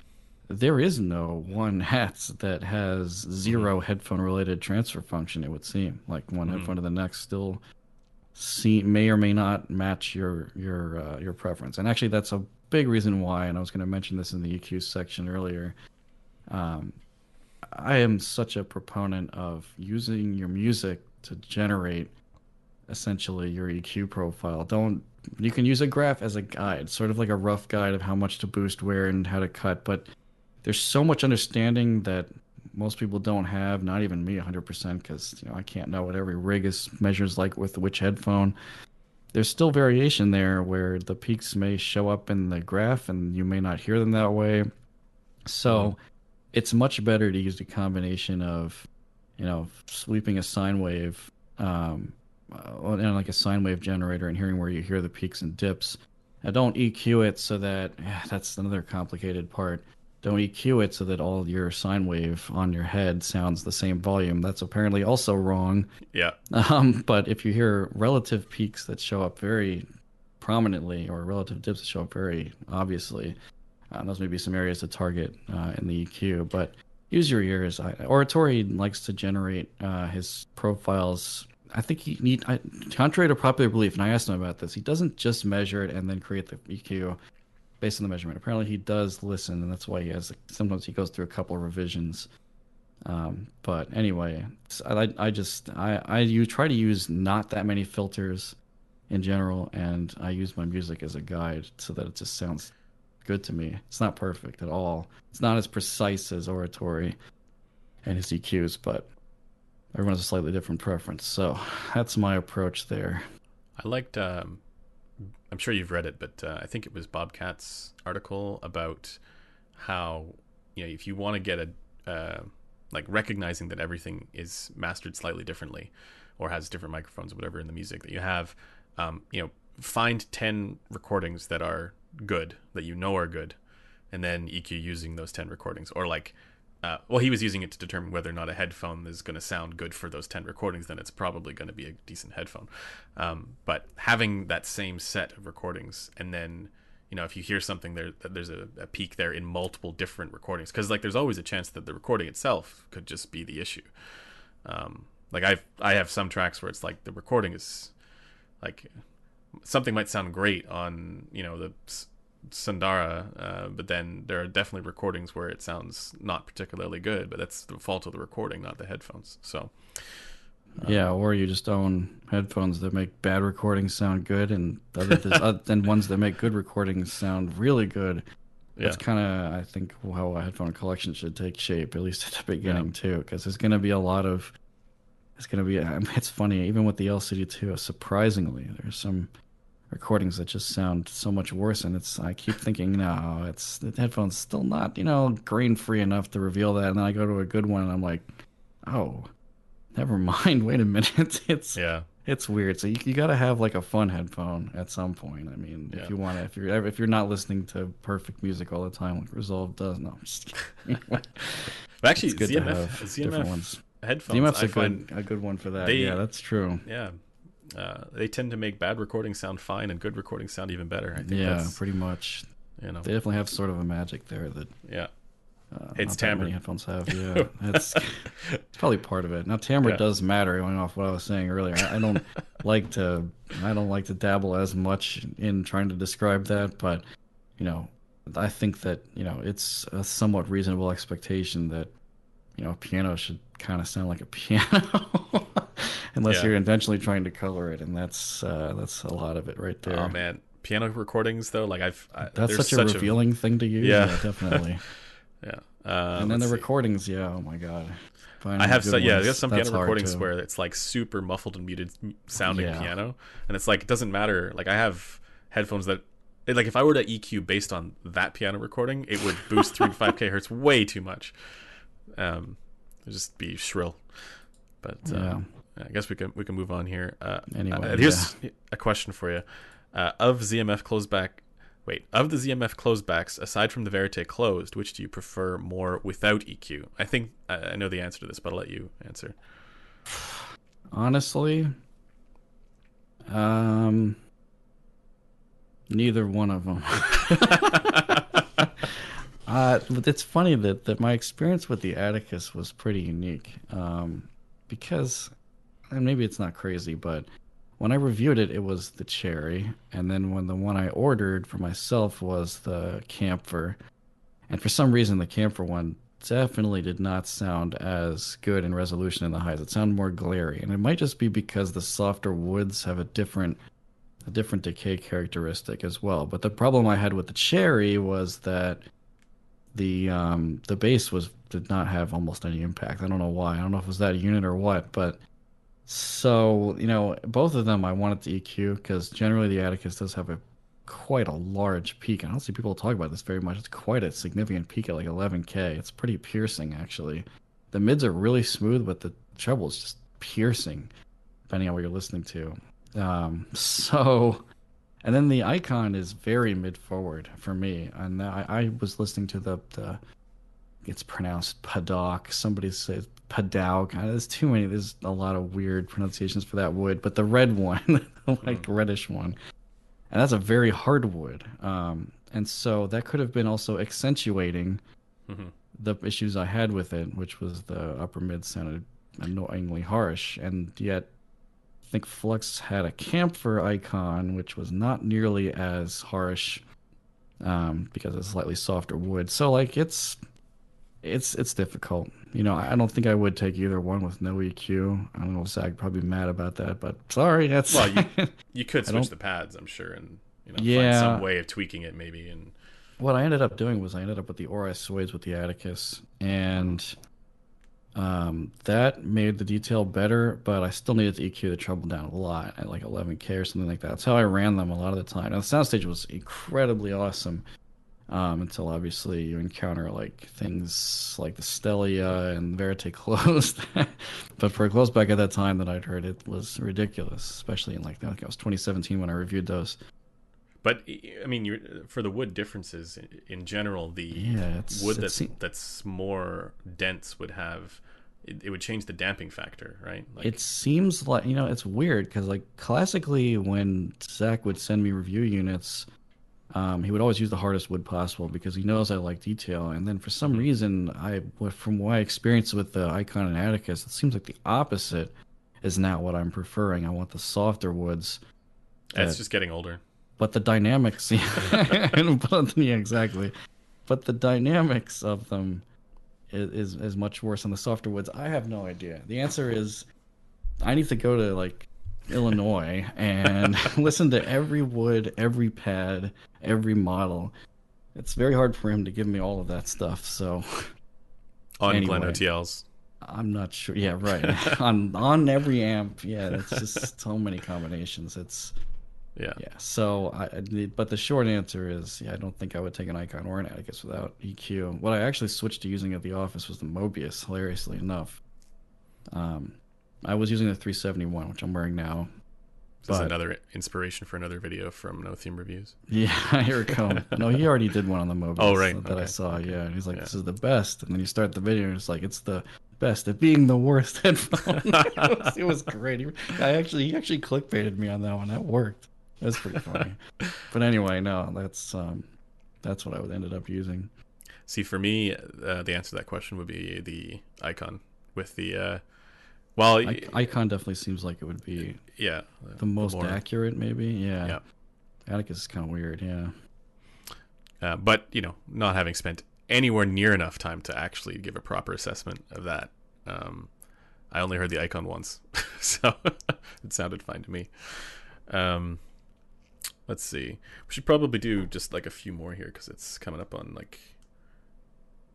there is no one hat that has Mm-hmm. zero headphone related transfer function. It would seem like one Mm-hmm. headphone to the next still see may or may not match your your uh, your preference. And actually, that's a big reason why. And I was going to mention this in the EQ section earlier. Um, I am such a proponent of using your music to generate essentially your EQ profile. Don't you can use a graph as a guide, sort of like a rough guide of how much to boost where and how to cut, but there's so much understanding that most people don't have, not even me 100% cuz you know, I can't know what every rig is measures like with which headphone. There's still variation there where the peaks may show up in the graph and you may not hear them that way. So, it's much better to use a combination of, you know, sweeping a sine wave, um, uh, and like a sine wave generator, and hearing where you hear the peaks and dips. Now, don't EQ it so that yeah, that's another complicated part. Don't EQ it so that all your sine wave on your head sounds the same volume. That's apparently also wrong. yeah, Um, but if you hear relative peaks that show up very prominently or relative dips that show up very obviously, uh, those may be some areas to target uh, in the EQ. But use your ears. I, Oratory likes to generate uh, his profiles. I think he need, I, contrary to popular belief, and I asked him about this. He doesn't just measure it and then create the EQ based on the measurement. Apparently, he does listen, and that's why he has. Sometimes he goes through a couple of revisions. Um, but anyway, I, I just I I you try to use not that many filters in general, and I use my music as a guide so that it just sounds good to me. It's not perfect at all. It's not as precise as oratory and his EQs, but everyone has a slightly different preference. So that's my approach there. I liked. Um, I'm sure you've read it, but uh, I think it was Bob Katz' article about how you know if you want to get a uh, like recognizing that everything is mastered slightly differently or has different microphones or whatever in the music that you have, um, you know, find ten recordings that are good that you know are good, and then EQ using those ten recordings or like. Uh, well, he was using it to determine whether or not a headphone is going to sound good for those 10 recordings, then it's probably going to be a decent headphone. Um, but having that same set of recordings, and then, you know, if you hear something there, there's a, a peak there in multiple different recordings, because like there's always a chance that the recording itself could just be the issue. Um, like I've I have some tracks where it's like the recording is like something might sound great on you know the S- Sundara, uh, but then there are definitely recordings where it sounds not particularly good, but that's the fault of the recording, not the headphones. So Yeah, or you just own headphones that make bad recordings sound good, and other th- then ones that make good recordings sound really good. That's Yeah. kind of, I think, how a headphone collection should take shape, at least at the beginning too, because there's going to be a lot of. It's going to be. I mean, it's funny, even with the LCD2, surprisingly, there's some recordings that just sound so much worse, and it's. I keep thinking, no, it's the headphones still not, you know, grain free enough to reveal that, and then I go to a good one, and I'm like, oh, never mind. Wait a minute, it's yeah, it's weird. So you, you got to have like a fun headphone at some point. I mean, Yeah. if you want to, if you're if you're not listening to perfect music all the time, like Resolve does, no, I'm just kidding. but actually, It's good to ZMF, have different ones. headphones. ZMF's I a find good a good one for that. they- yeah, that's true. yeah, uh, they tend to make bad recordings sound fine and good recordings sound even better. I think Yeah, that's pretty much. you know They definitely have sort of a magic there that yeah. uh, It's timbre. headphones have. Yeah, it's, it's probably part of it. Now, timbre Yeah. does matter. Going off what I was saying earlier, I, I don't like to I don't like to dabble as much in trying to describe that, but you know, I think that you know it's a somewhat reasonable expectation that you know a piano should kind of sound like a piano. Unless Yeah. you're intentionally trying to color it, and that's uh, that's a lot of it right there. Oh man, piano recordings though, like I've I, That's such a revealing thing to use. Yeah. Yeah, definitely. yeah. Uh, and then the see. recordings, yeah. Oh my god. Finding I have good so, yeah, ones, there's some that's piano recordings too. where it's like super muffled and muted sounding Yeah. piano, and it's like it doesn't matter. Like I have headphones that, like if I were to EQ based on that piano recording, it would boost three to five k hertz way too much. Um, it'd just be shrill. But uh, Yeah. I guess we can we can move on here. Uh, Anyway, uh, here's a question for you: uh, of ZMF closeback. Wait, of the ZMF closebacks, aside from the Verite closed, which do you prefer more without EQ? I think I I know the answer to this, but I'll let you answer. honestly, um, neither one of them. uh, it's funny that, that my experience with the Atticus was pretty unique. Um, because, and maybe it's not crazy, but when I reviewed it, it was the cherry, and then when the one I ordered for myself was the camphor, and for some reason the camphor one definitely did not sound as good in resolution in the highs. It sounded more glary, and it might just be because the softer woods have a different a different decay characteristic as well. But the problem I had with the cherry was that the um, the bass was did not have almost any impact. I don't know why. I don't know if it was that unit or what, but so you know both of them I wanted to EQ because generally the Atticus does have a quite a large peak. I don't see people talk about this very much. It's quite a significant peak at like 11k. It's pretty piercing actually. The mids are really smooth, but the treble is just piercing, depending on what you're listening to. Um, so, and then the Eikon is very mid forward for me. And I, I was listening to the, the it's pronounced Padok. Somebody says Padauk. Uh, There's too many. There's a lot of weird pronunciations for that wood. But the red one, like reddish one, and that's a very hard wood. Um, and so that could have been also accentuating Mhm. the issues I had with it, which was the upper mid sounded annoyingly harsh, and yet I think Flux had a camphor Eikon, which was not nearly as harsh um, because it's slightly softer wood. So like it's it's it's difficult. You know, I don't think I would take either one with no EQ. I don't know if Zach probably be mad about that, but sorry, that's Well, you, you could switch the pads, I'm sure, and you know, find some way of tweaking it, maybe. And what I ended up doing was I ended up with the Ori Suades with the Atticus, and um, that made the detail better, but I still needed to EQ the treble down a lot at like 11k or something like that. That's how I ran them a lot of the time. Now the soundstage was incredibly awesome um, until obviously you encounter like things like the Stellia and Verite closed. but for a close back at that time that I'd heard, it was ridiculous, especially in like I think it was 2017 when I reviewed those. but I mean, you're, for the wood differences in general, the Yeah, wood that's that's more dense would have it, it would change the damping factor, right? Like, it seems like you know it's weird because like classically when zach would send me review units um, he would always use the hardest wood possible because he knows i like detail and then for some Mm-hmm. reason i from what i experienced with the Eikon and atticus it seems like the opposite is now what i'm preferring i want the softer woods it's just getting older. but the dynamics yeah exactly but the dynamics of them is, is much worse on the softer woods. I have no idea. The answer is i need to go to like illinois and listen to every wood every pad every model. It's very hard for him to give me all of that stuff so On Anyway. Glenn OTLs. i'm not sure. Yeah right. On on every amp. Yeah it's just so many combinations. It's Yeah. Yeah. So, I, I but the short answer is, yeah, I don't think I would take an Eikon or an Atticus without EQ. What I actually switched to using at the office was the Mobius. Hilariously enough, um, I was using the 371, which I'm wearing now. This is another inspiration for another video from No Theme Reviews. Yeah, here it comes. no, he already did one on the Mobius. Oh, right. That I Okay. saw. Yeah, and he's like, Yeah. "This is the best." And then you start the video, and it's like, "It's the best at being the worst headphone. it, was, it was great. He, I actually he actually clickbaited me on that one. That worked. That's pretty funny. but anyway, no, that's um, that's what I would ended up using. See, for me, uh, the answer to that question would be the Eikon with the. Uh, well, I, Eikon definitely seems like it would be yeah the most more, accurate, maybe. Yeah. Yeah. Atticus is kind of weird. Yeah. Uh, but you know, not having spent anywhere near enough time to actually give a proper assessment of that, um, I only heard the Eikon once, so it sounded fine to me. Um, let's see. We should probably do just like a few more here because it's coming up on like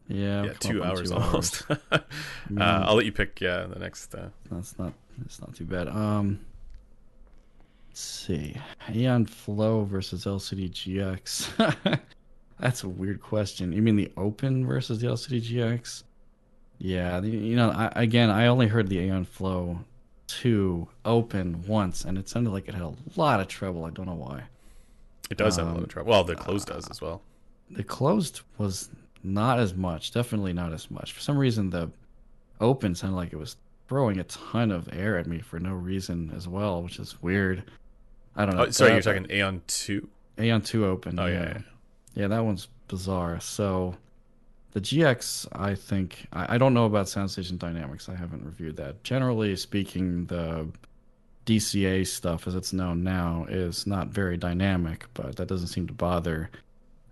yeah, yeah two hours two almost. Hours. uh, I'll let you pick. Yeah, the next. Uh... That's not. It's not too bad. Um, let's see. Aeon Flow versus LCD GX. That's a weird question. You mean the Open versus the LCD GX? Yeah, the, you know, I, again, I only heard the Aeon Flow 2 Open once, and it sounded like it had a lot of trouble. I don't know why. It does um, have a lot of um, trouble. Well, the closed uh, does as well. The closed was not as much. Definitely not as much. For some reason, the Open sounded like it was throwing a ton of air at me for no reason as well, which is weird. I don't know. Oh, sorry, you're talking Aeon 2? Aeon 2 Open. Oh, yeah. yeah. yeah. Yeah, that one's bizarre. So the GX, I think, I, I don't know about SoundStation Dynamics. I haven't reviewed that. Generally speaking, the DCA stuff, as it's known now, is not very dynamic, but that doesn't seem to bother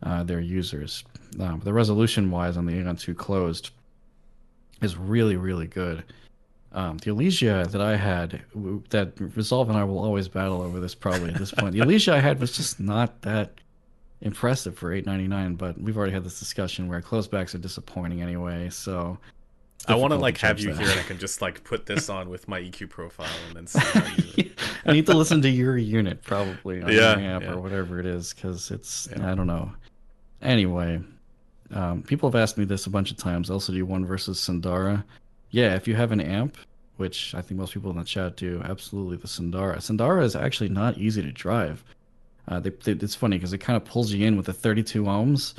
uh, their users. Um, the resolution wise on the Aeon 2 closed is really, really good. Um, the Elegia that I had, that Resolve and I will always battle over this probably at this point. The Elegia I had was just not that impressive for 8.99 but we've already had this discussion where closebacks are disappointing anyway so I want to like have you that. here and I can just like put this on with my EQ profile and then see I need to listen to your unit probably on yeah, amp yeah. or whatever it is because it's yeah. I don't know. Anyway, um, people have asked me this a bunch of times. LCD one versus Sundara. Yeah, if you have an amp, which I think most people in the chat do, absolutely the Sundara. Sundara is actually not easy to drive. Uh, they, they, it's funny because it kind of pulls you in with the 32 ohms,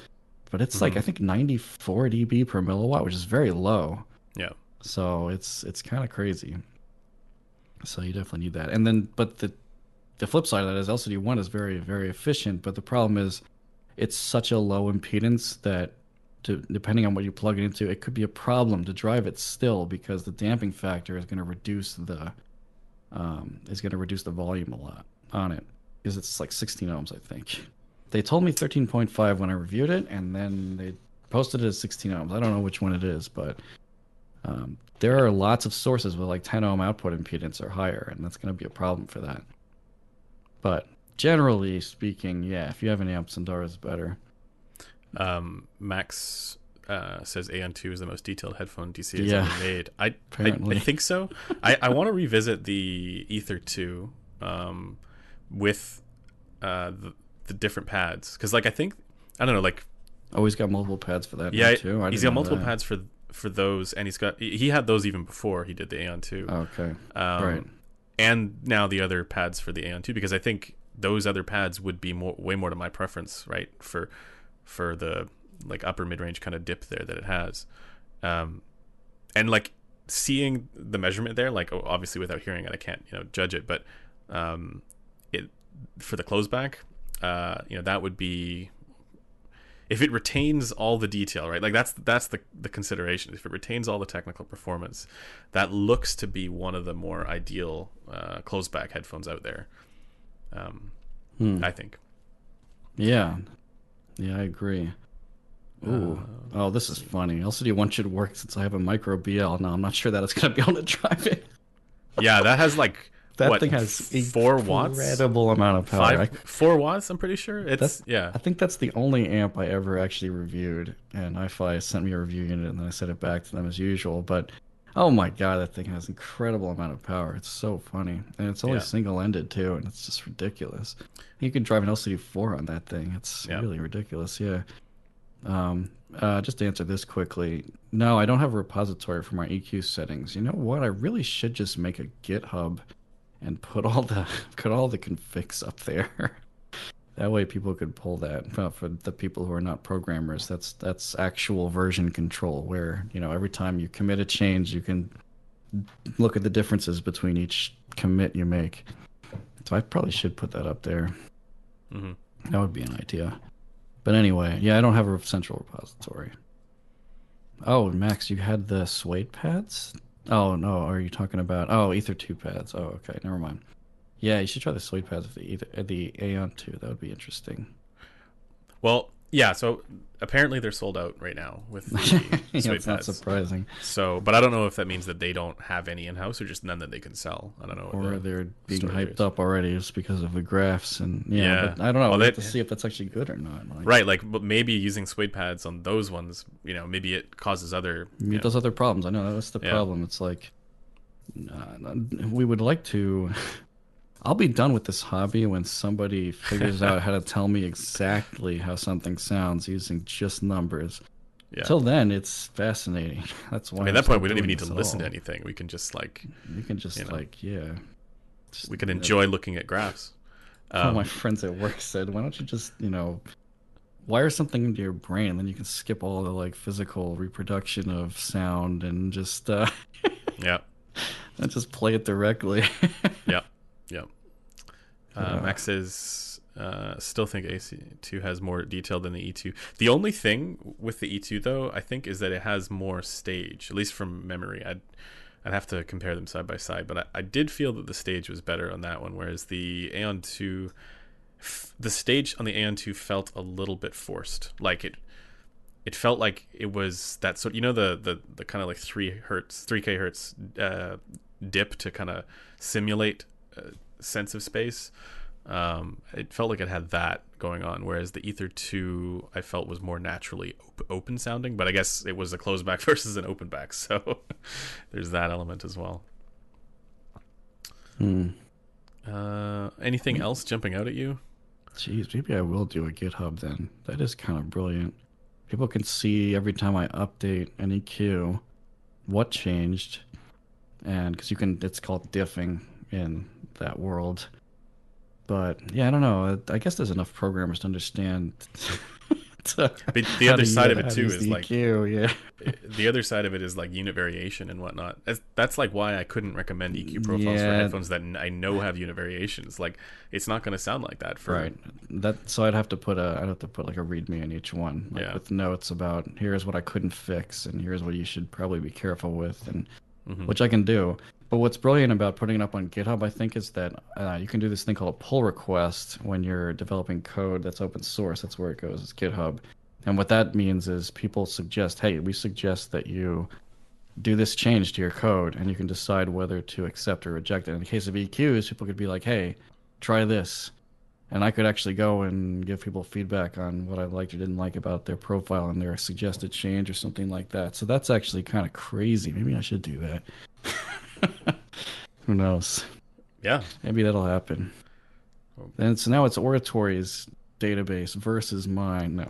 but it's mm-hmm. like I think 94 dB per milliwatt, which is very low. So it's it's kind of crazy. So you definitely need that. And then, but the the flip side of that is LCD one is very very efficient, but the problem is it's such a low impedance that to, depending on what you plug it into, it could be a problem to drive it still because the damping factor is going to reduce the um, is going to reduce the volume a lot on it because it's like 16 ohms, I think. They told me 13.5 when I reviewed it, and then they posted it as 16 ohms. I don't know which one it is, but um, there are lots of sources with like 10 ohm output impedance or higher, and that's going to be a problem for that. But generally speaking, yeah, if you have an amp, Sundara is better. Um, Max uh, says Aeon 2 is the most detailed headphone DC has yeah, ever made. I, I, I think so. I, I want to revisit the Ether 2. Um, with uh, the, the different pads because like I think I don't know like oh he's got multiple pads for that yeah too. I he's got multiple that. pads for for those and he's got he had those even before he did the Aeon 2 okay. Um, right. and now the other pads for the Aeon 2 because I think those other pads would be more way more to my preference right for for the like upper mid range kind of dip there that it has. Um and like seeing the measurement there like obviously without hearing it I can't you know judge it but um it for the closeback, uh, you know, that would be if it retains all the detail, right? Like that's that's the the consideration. If it retains all the technical performance, that looks to be one of the more ideal uh, closeback headphones out there. Um, hmm. I think. Yeah, yeah, I agree. Ooh. Uh, oh, this is funny. LCD one should work since I have a micro BL. Now I'm not sure that it's gonna be able to drive it. yeah, that has like that what, thing has four watts, incredible amount of power. Five, four watts, I'm pretty sure. It's yeah. I think that's the only amp I ever actually reviewed, and iFi sent me a review unit, and then I sent it back to them as usual. But oh my god, that thing has incredible amount of power. It's so funny, and it's only yeah. single-ended too, and it's just ridiculous. You can drive an LCD4 on that thing. It's yeah. really ridiculous. Yeah. Um, uh, just to answer this quickly, no, I don't have a repository for my EQ settings. You know what? I really should just make a GitHub and put all the put all the configs up there. That way, people could pull that uh, for the people who are not programmers. That's that's actual version control, where you know every time you commit a change, you can look at the differences between each commit you make. So I probably should put that up there. hmm That would be an idea. But anyway, yeah, I don't have a central repository. Oh, Max, you had the suede pads? Oh no, are you talking about? Oh, Ether two pads. Oh, okay, never mind. Yeah, you should try the suede pads of the Ether, the Aeon two. That would be interesting. Well, yeah. So apparently they're sold out right now with the yeah, suede it's not surprising. So, but I don't know if that means that they don't have any in house or just none that they can sell. I don't know. Or the they're being hyped is. up already just because of the graphs and yeah. Yeah. But I don't know. Well, we have they- to see if that's actually good or not. Like, Right, like but maybe using suede pads on those ones, you know, maybe it causes other. I you mean, know- those other problems. I know that's the Yeah. problem. It's like uh, we would like to. I'll be done with this hobby when somebody figures out how to tell me exactly how something sounds using just numbers. yeah. Till then, it's fascinating. That's why. I mean, at that point, we don't even need to listen to anything. We can just like You can just you know. like yeah. Just- we can enjoy looking at graphs. One of Um, my friends at work said, "Why don't you just, you know, wire something into your brain, and then you can skip all the like physical reproduction of sound and just uh, yeah, and just play it directly." yeah, yeah. Uh, Yeah. Max says, uh, still think AC2 has more detail than the E2. The only thing with the E2 though, I think, is that it has more stage, at least from memory. I'd I'd have to compare them side by side, but I, I did feel that the stage was better on that one, whereas the Aeon 2, f- the stage on the Aeon 2 felt a little bit forced. Like it, it felt like it was that sort. You know the the, the kind of like three hertz, three k hertz uh, dip to kind of simulate sense of space. Um, it felt like it had that going on, whereas the Ether 2 I felt was more naturally op- open sounding, but I guess it was a closed back versus an open back, so there's that element as well. Hmm. Uh, anything else jumping out at you? Jeez, maybe I will do a GitHub then. That is kind of brilliant. People can see every time I update an EQ what changed, and because you can, it's called diffing in that world. But yeah, I don't know. I guess there's enough programmers to understand. to- But the other side of it too is like EQ, yeah. the other side of it is like unit variation and whatnot. That's, that's like why I couldn't recommend EQ profiles for headphones that I know have unit variations. Like it's not going to sound like that for Right. That so I'd have to put a I'd have to put like a README in each one, like Yeah. with notes about here's what I couldn't fix and here's what you should probably be careful with, and Mhm. which I can do. But what's brilliant about putting it up on GitHub, I think, is that uh, you can do this thing called a pull request when you're developing code that's open source. That's where it goes. It's GitHub, and what that means is people suggest, hey, we suggest that you do this change to your code, and you can decide whether to accept or reject it. In the case of EQs, people could be like, hey, try this. And I could actually go and give people feedback on what I liked or didn't like about their profile and their suggested change or something like that. So that's actually kind of crazy. Maybe I should do that. Who knows? yeah. Maybe that'll happen. And so now it's Oratory's database versus mine. No.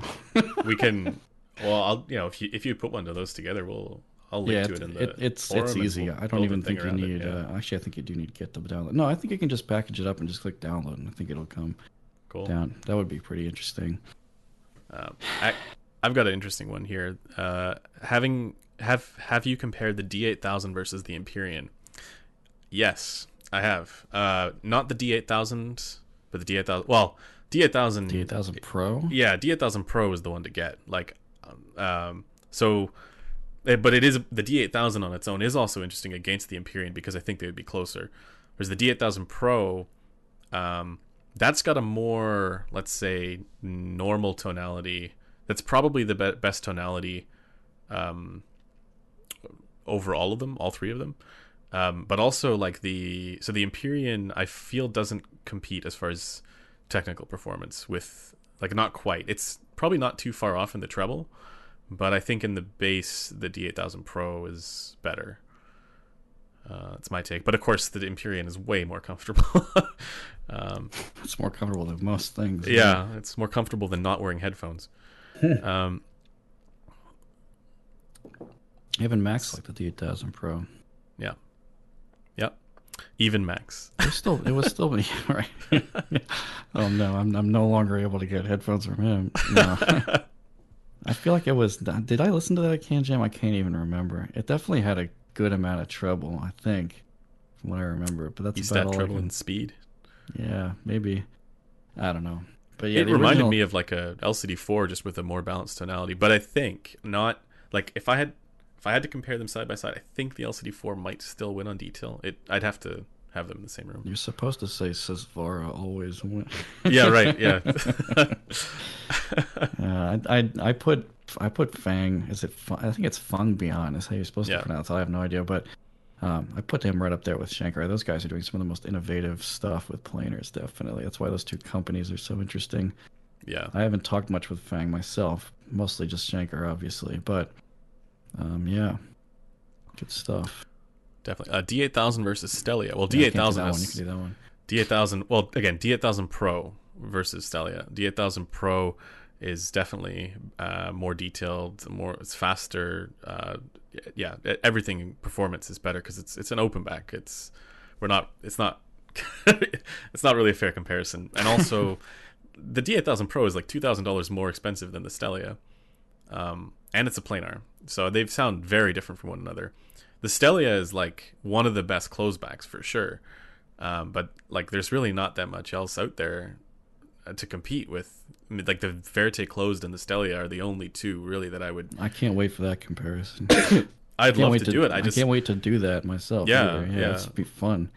we can well i'll you know if you if you put one of those together we'll i'll link yeah, to it in the it, it's it's easy. we'll I don't even think you around it, need. yeah. Uh, actually, I think you do need to get the download. No, I think you can just package it up and just click download, and I think it'll come cool down. That would be pretty interesting. Um, I, I've got an interesting one here. Uh, having have have you compared the D8000 versus the Empyrean? Yes, I have. Uh, not the D8000, but the D8000. Well, D8000. The 8000 Pro. Yeah, D8000 Pro is the one to get. Like, um, um, so, eh, but it is the D8000 on its own is also interesting against the Empyrean because I think they would be closer. Whereas the D8000 Pro, um, that's got a more, let's say, normal tonality. That's probably the be- best tonality um, over all of them, all three of them. Um, but also like the so the Empyrean, I feel doesn't compete as far as technical performance with like not quite. It's probably not too far off in the treble, but I think in the bass the D8000 Pro is better. Uh, that's my take. But of course, the Empyrean is way more comfortable. um, It's more comfortable than most things. yeah, it's more comfortable than not wearing headphones. um, Even Max like the D8000 Pro. Even Max. It was still, it was still me, right? oh no, I'm I'm no longer able to get headphones from him. No. I feel like it was. Did I listen to that CanJam? I can't even remember. It definitely had a good amount of treble, I think, from what I remember. But that's about that all treble can- and speed. Yeah, maybe. I don't know. But yeah, it reminded original- me of like a LCD4 just with a more balanced tonality. But I think not like if I had if I had to compare them side by side, I think the LCD4 might still win on detail. It I'd have to have them in the same room. You're supposed to say Susvara always win. yeah, right. Yeah. Uh, I, I I put I put Fang. Is it? I think it's Fung Bian. Is how you're supposed Yeah. to pronounce. it. I have no idea, but um, I put him right up there with Sankar. Those guys are doing some of the most innovative stuff with planars. Definitely, that's why those two companies are so interesting. yeah. I haven't talked much with Fang myself, mostly just Sankar, obviously, but um, yeah, good stuff. Definitely. Uh, D8000 versus Stellia. Well, Yeah, I can't do D8000 that one. You can do that one. D8000. Well, again, D8000 Pro versus Stellia. D8000 Pro is definitely uh, more detailed, more it's faster. Uh, yeah, everything performance is better because it's it's an open back. It's we're not. It's not. it's not really a fair comparison. And also, the D8000 Pro is like two thousand dollars more expensive than the Stellia, um, and it's a planar. So they sound very different from one another. The Stellia is like one of the best closebacks for sure. Um, but like, there's really not that much else out there uh, to compete with. I mean, like the Verite closed and the Stellia are the only two really that I would. I can't wait for that comparison. I'd love wait to, do it. I just can't wait to do that myself. Yeah, either. yeah. it's be fun.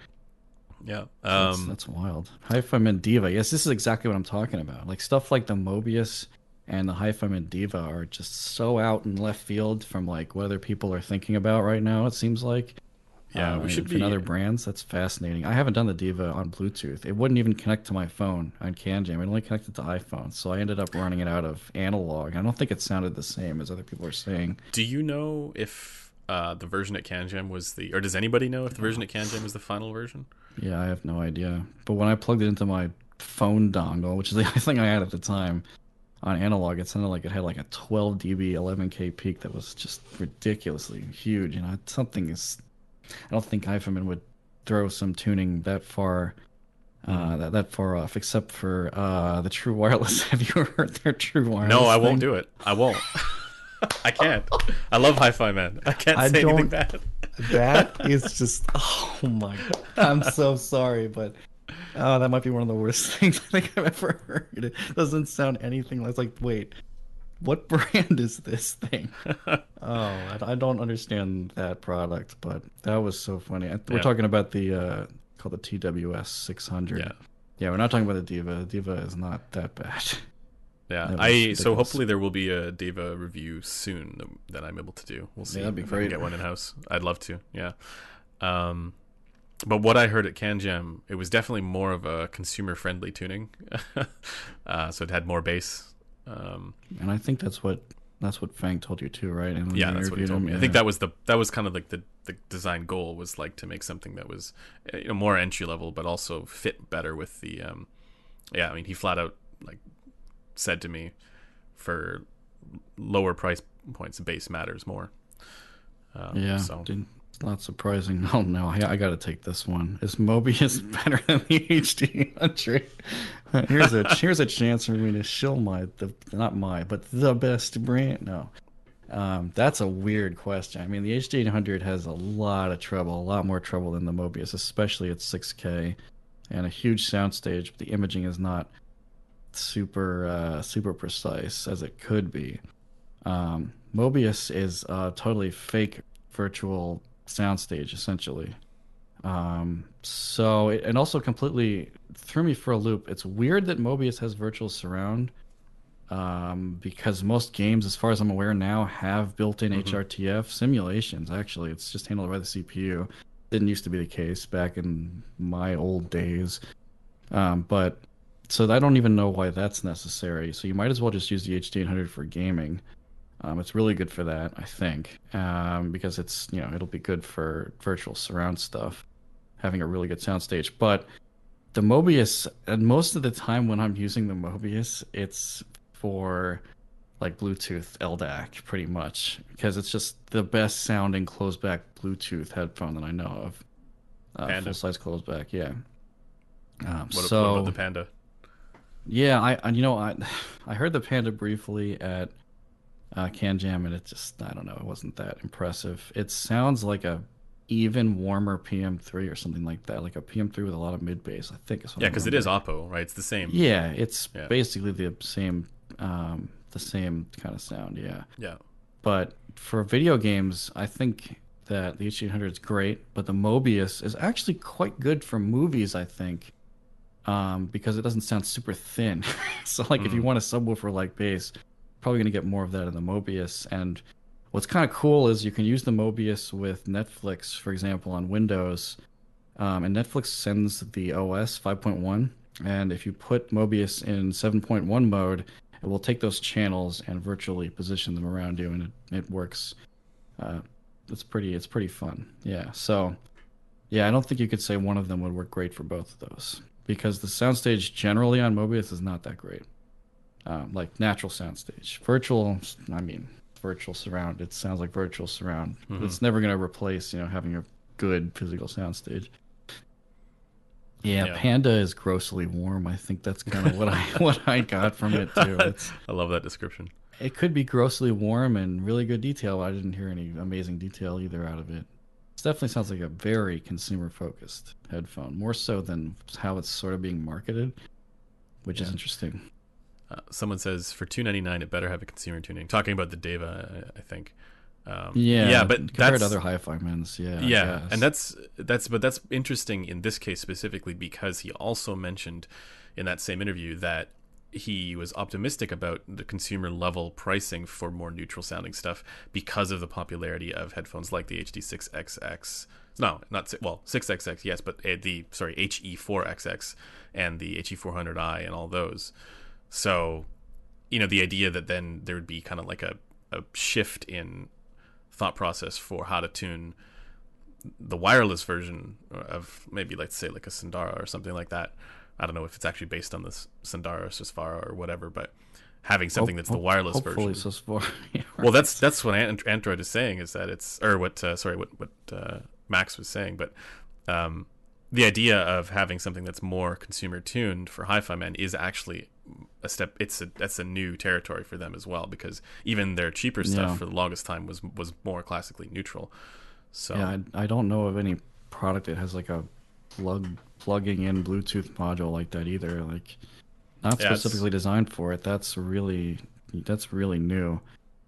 yeah. That's, Um, that's wild. HIFIMAN Deva. Yes, this is exactly what I'm talking about. Like stuff like the Mobius and the Hi-Fi Deva are just so out in left field from like what other people are thinking about right now. It seems like. Yeah, Uh, we should be- other brands. That's fascinating. I haven't done the Deva on Bluetooth. It wouldn't even connect to my phone on CanJam. It only connected to iPhone, so I ended up running it out of analog. I don't think it sounded the same as other people are saying. do you know if uh, the version at CanJam was the, or does anybody know if the version at CanJam was the final version? Yeah, I have no idea. But when I plugged it into my phone dongle, which is the only thing I had at the time on analog, it sounded like it had like a 12 dB 11K peak that was just ridiculously huge. You know, something is. I don't think HIFIMAN would throw some tuning that far. Uh, that, that far off, except for uh, the True Wireless. Have you heard their True Wireless? No, I won't do it. I won't. I can't. I love HIFIMAN. I can't I say anything bad. That is just oh my god. I'm so sorry, but oh, that might be one of the worst things I think I've ever heard. It doesn't sound anything like it's like wait, what brand is this thing? oh, I, I don't understand that product, but that was so funny. I- We're Yeah. talking about the uh called the TWS 600. Yeah. Yeah, we're not talking about the Deva. The Deva is not that bad. Yeah, I so hopefully there will be a Deva review soon that, I'm able to do. We'll see that'd be great. can get one in house. I'd love to. Yeah. Um, but what I heard at CanJam, it was definitely more of a consumer friendly tuning. uh, so it had more bass. Um, And I think that's what that's what Fang told you too, right? Yeah, that's what he told me. I think that was the that was kind of like the the design goal was like to make something that was uh, you know more entry level, but also fit better with the. Um, yeah, I mean, he flat out like said to me, for lower price points, bass matters more. Um, Yeah, So dude, not surprising. Oh no, I, I got to take this one. Is Mobius better than the HD hundred? Here's a here's a chance for me to shill my the not my but the best brand. No, um, that's a weird question. I mean, the HD 800 has a lot of treble, a lot more treble than the Mobius, especially at 6K and a huge soundstage. But the imaging is not super uh, super precise as it could be. Um, Mobius is a totally fake virtual soundstage, essentially. Um, so it, and also completely threw me for a loop. It's weird that Mobius has virtual surround um, because most games, as far as I'm aware now, have built-in HRTF simulations. Actually, it's just handled by the CPU. Didn't used to be the case back in my old days. Um, but so I don't even know why that's necessary. So you might as well just use the HD800 for gaming. Um, it's really good for that, I think, um, because it's you know it'll be good for virtual surround stuff, having a really good soundstage. But the Mobius, and most of the time when I'm using the Mobius, it's for like Bluetooth LDAC, pretty much, because it's just the best sounding closed back Bluetooth headphone that I know of. uh, full size closed back. Yeah. Um, What, so what about the Panda? yeah, I, I you know I I heard the Panda briefly at uh, Can Jam, and it just I don't know, it wasn't that impressive. It sounds like a even warmer PM3 or something like that, like a PM3 with a lot of mid bass. I think. Is what Yeah, because it is. Oppo, right? It's the same. Yeah, it's Yeah. basically the same, um, the same kind of sound. Yeah, Yeah. but for video games, I think that the H800 is great, but the Mobius is actually quite good for movies. I think, um, because it doesn't sound super thin. so, like, if you want a subwoofer like bass, probably gonna get more of that in the Mobius. And what's kind of cool is you can use the Mobius with Netflix, for example, on Windows. Um, and Netflix sends the OS 5.1, and if you put Mobius in 7.1 mode, it will take those channels and virtually position them around you, and it, it works. Uh, it's pretty. It's pretty fun. Yeah. So, yeah, I don't think you could say one of them would work great for both of those because the soundstage generally on Mobius is not that great. Um, like natural soundstage, virtual. I mean, virtual surround. It sounds like virtual surround. It's never going to replace, you know, having a good physical soundstage. Yeah, Yeah. Panda is grossly warm. I think that's kind of what I what I got from it too. It's I love that description. it could be grossly warm and really good detail. But I didn't hear any amazing detail either out of it. It definitely sounds like a very consumer focused headphone, more so than how it's sort of being marketed, which is interesting. Uh, someone says for two ninety nine, it better have a consumer tuning. Talking about the Deva, I I think. Um, Yeah, yeah, but compared that's to other hi-fi men's, yeah, yeah, and that's that's but that's interesting in this case specifically because he also mentioned in that same interview that he was optimistic about the consumer level pricing for more neutral sounding stuff because of the popularity of headphones like the HD6XX. No, not well, 6XX, yes, but uh, the sorry HE4XX and the HE400i and all those. So, you know, the idea that then there would be kind of like a, a shift in thought process for how to tune the wireless version of maybe let's say like a Sundara or something like that. I don't know if it's actually based on this Sundara or or whatever, but having something that's the wireless Hopefully, version. so far. yeah, Well, that's that's what Android is saying is that it's or what uh, sorry what what uh, Max was saying, but um, the idea of having something that's more consumer tuned for HIFIMAN is actually a step. It's a that's a new territory for them as well because even their cheaper stuff Yeah. for the longest time was was more classically neutral. So Yeah, I, I don't know of any product that has like a plug plugging in Bluetooth module like that either. Like not Yeah, it's- specifically designed for it. That's really that's really new.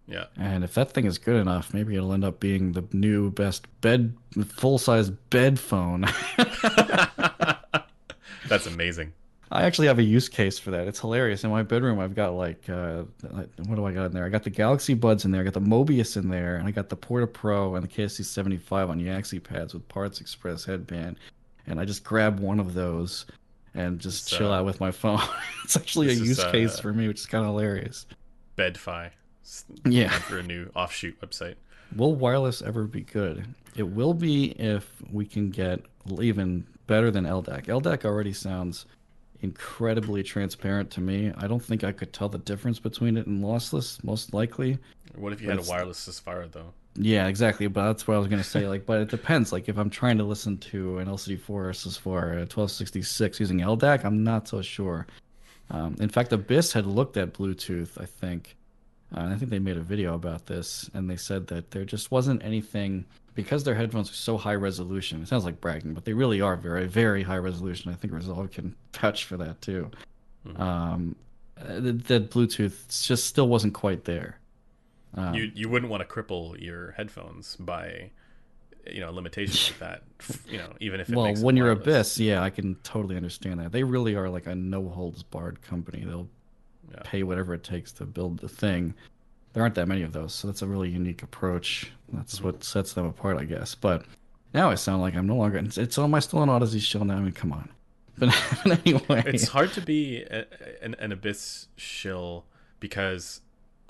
yeah, And if that thing is good enough, maybe it'll end up being the new best bed full size bed phone. that's amazing. I actually have a use case for that. It's hilarious. In my bedroom, I've got like, uh, what do I got in there? I got the Galaxy Buds in there, I got the Mobius in there, and I got the Porta Pro and the KSC 75 on Yaxi pads with Parts Express headband. And I just grab one of those and just chill uh, out with my phone. it's actually a is, use case uh, for me, which is kind of hilarious. Bedfi. Yeah. for a new offshoot website. Will wireless ever be good? It will be if we can get even better than LDAC. LDAC already sounds incredibly transparent to me. I don't think I could tell the difference between it and lossless, most likely. What if you But had a wireless Susvara though? Yeah, exactly. But that's what I was gonna say. Like, but it depends. Like, if I'm trying to listen to an LCD4 or SIS4 at 1266 using LDAC, I'm not so sure. Um, in fact, Abyss had looked at Bluetooth, I think, uh, and I think they made a video about this, and they said that there just wasn't anything because their headphones are so high resolution. It sounds like bragging, but they really are very, very high resolution. I think Resolve can vouch for that too. Um, uh, that, Bluetooth just still wasn't quite there. Um, you you wouldn't want to cripple your headphones by you know limitations like that. You know, even if it well, when you're. Abyss, yeah, I can totally understand that. They really are like a no holds barred company. They'll Yeah. pay whatever it takes to build the thing. There aren't that many of those, so that's a really unique approach. That's Mm-hmm. what sets them apart, I guess. But now I sound like I'm no longer. It's, it's am I still an Audeze shell now? I mean, come on. But, anyway, it's hard to be a, an, an abyss shill because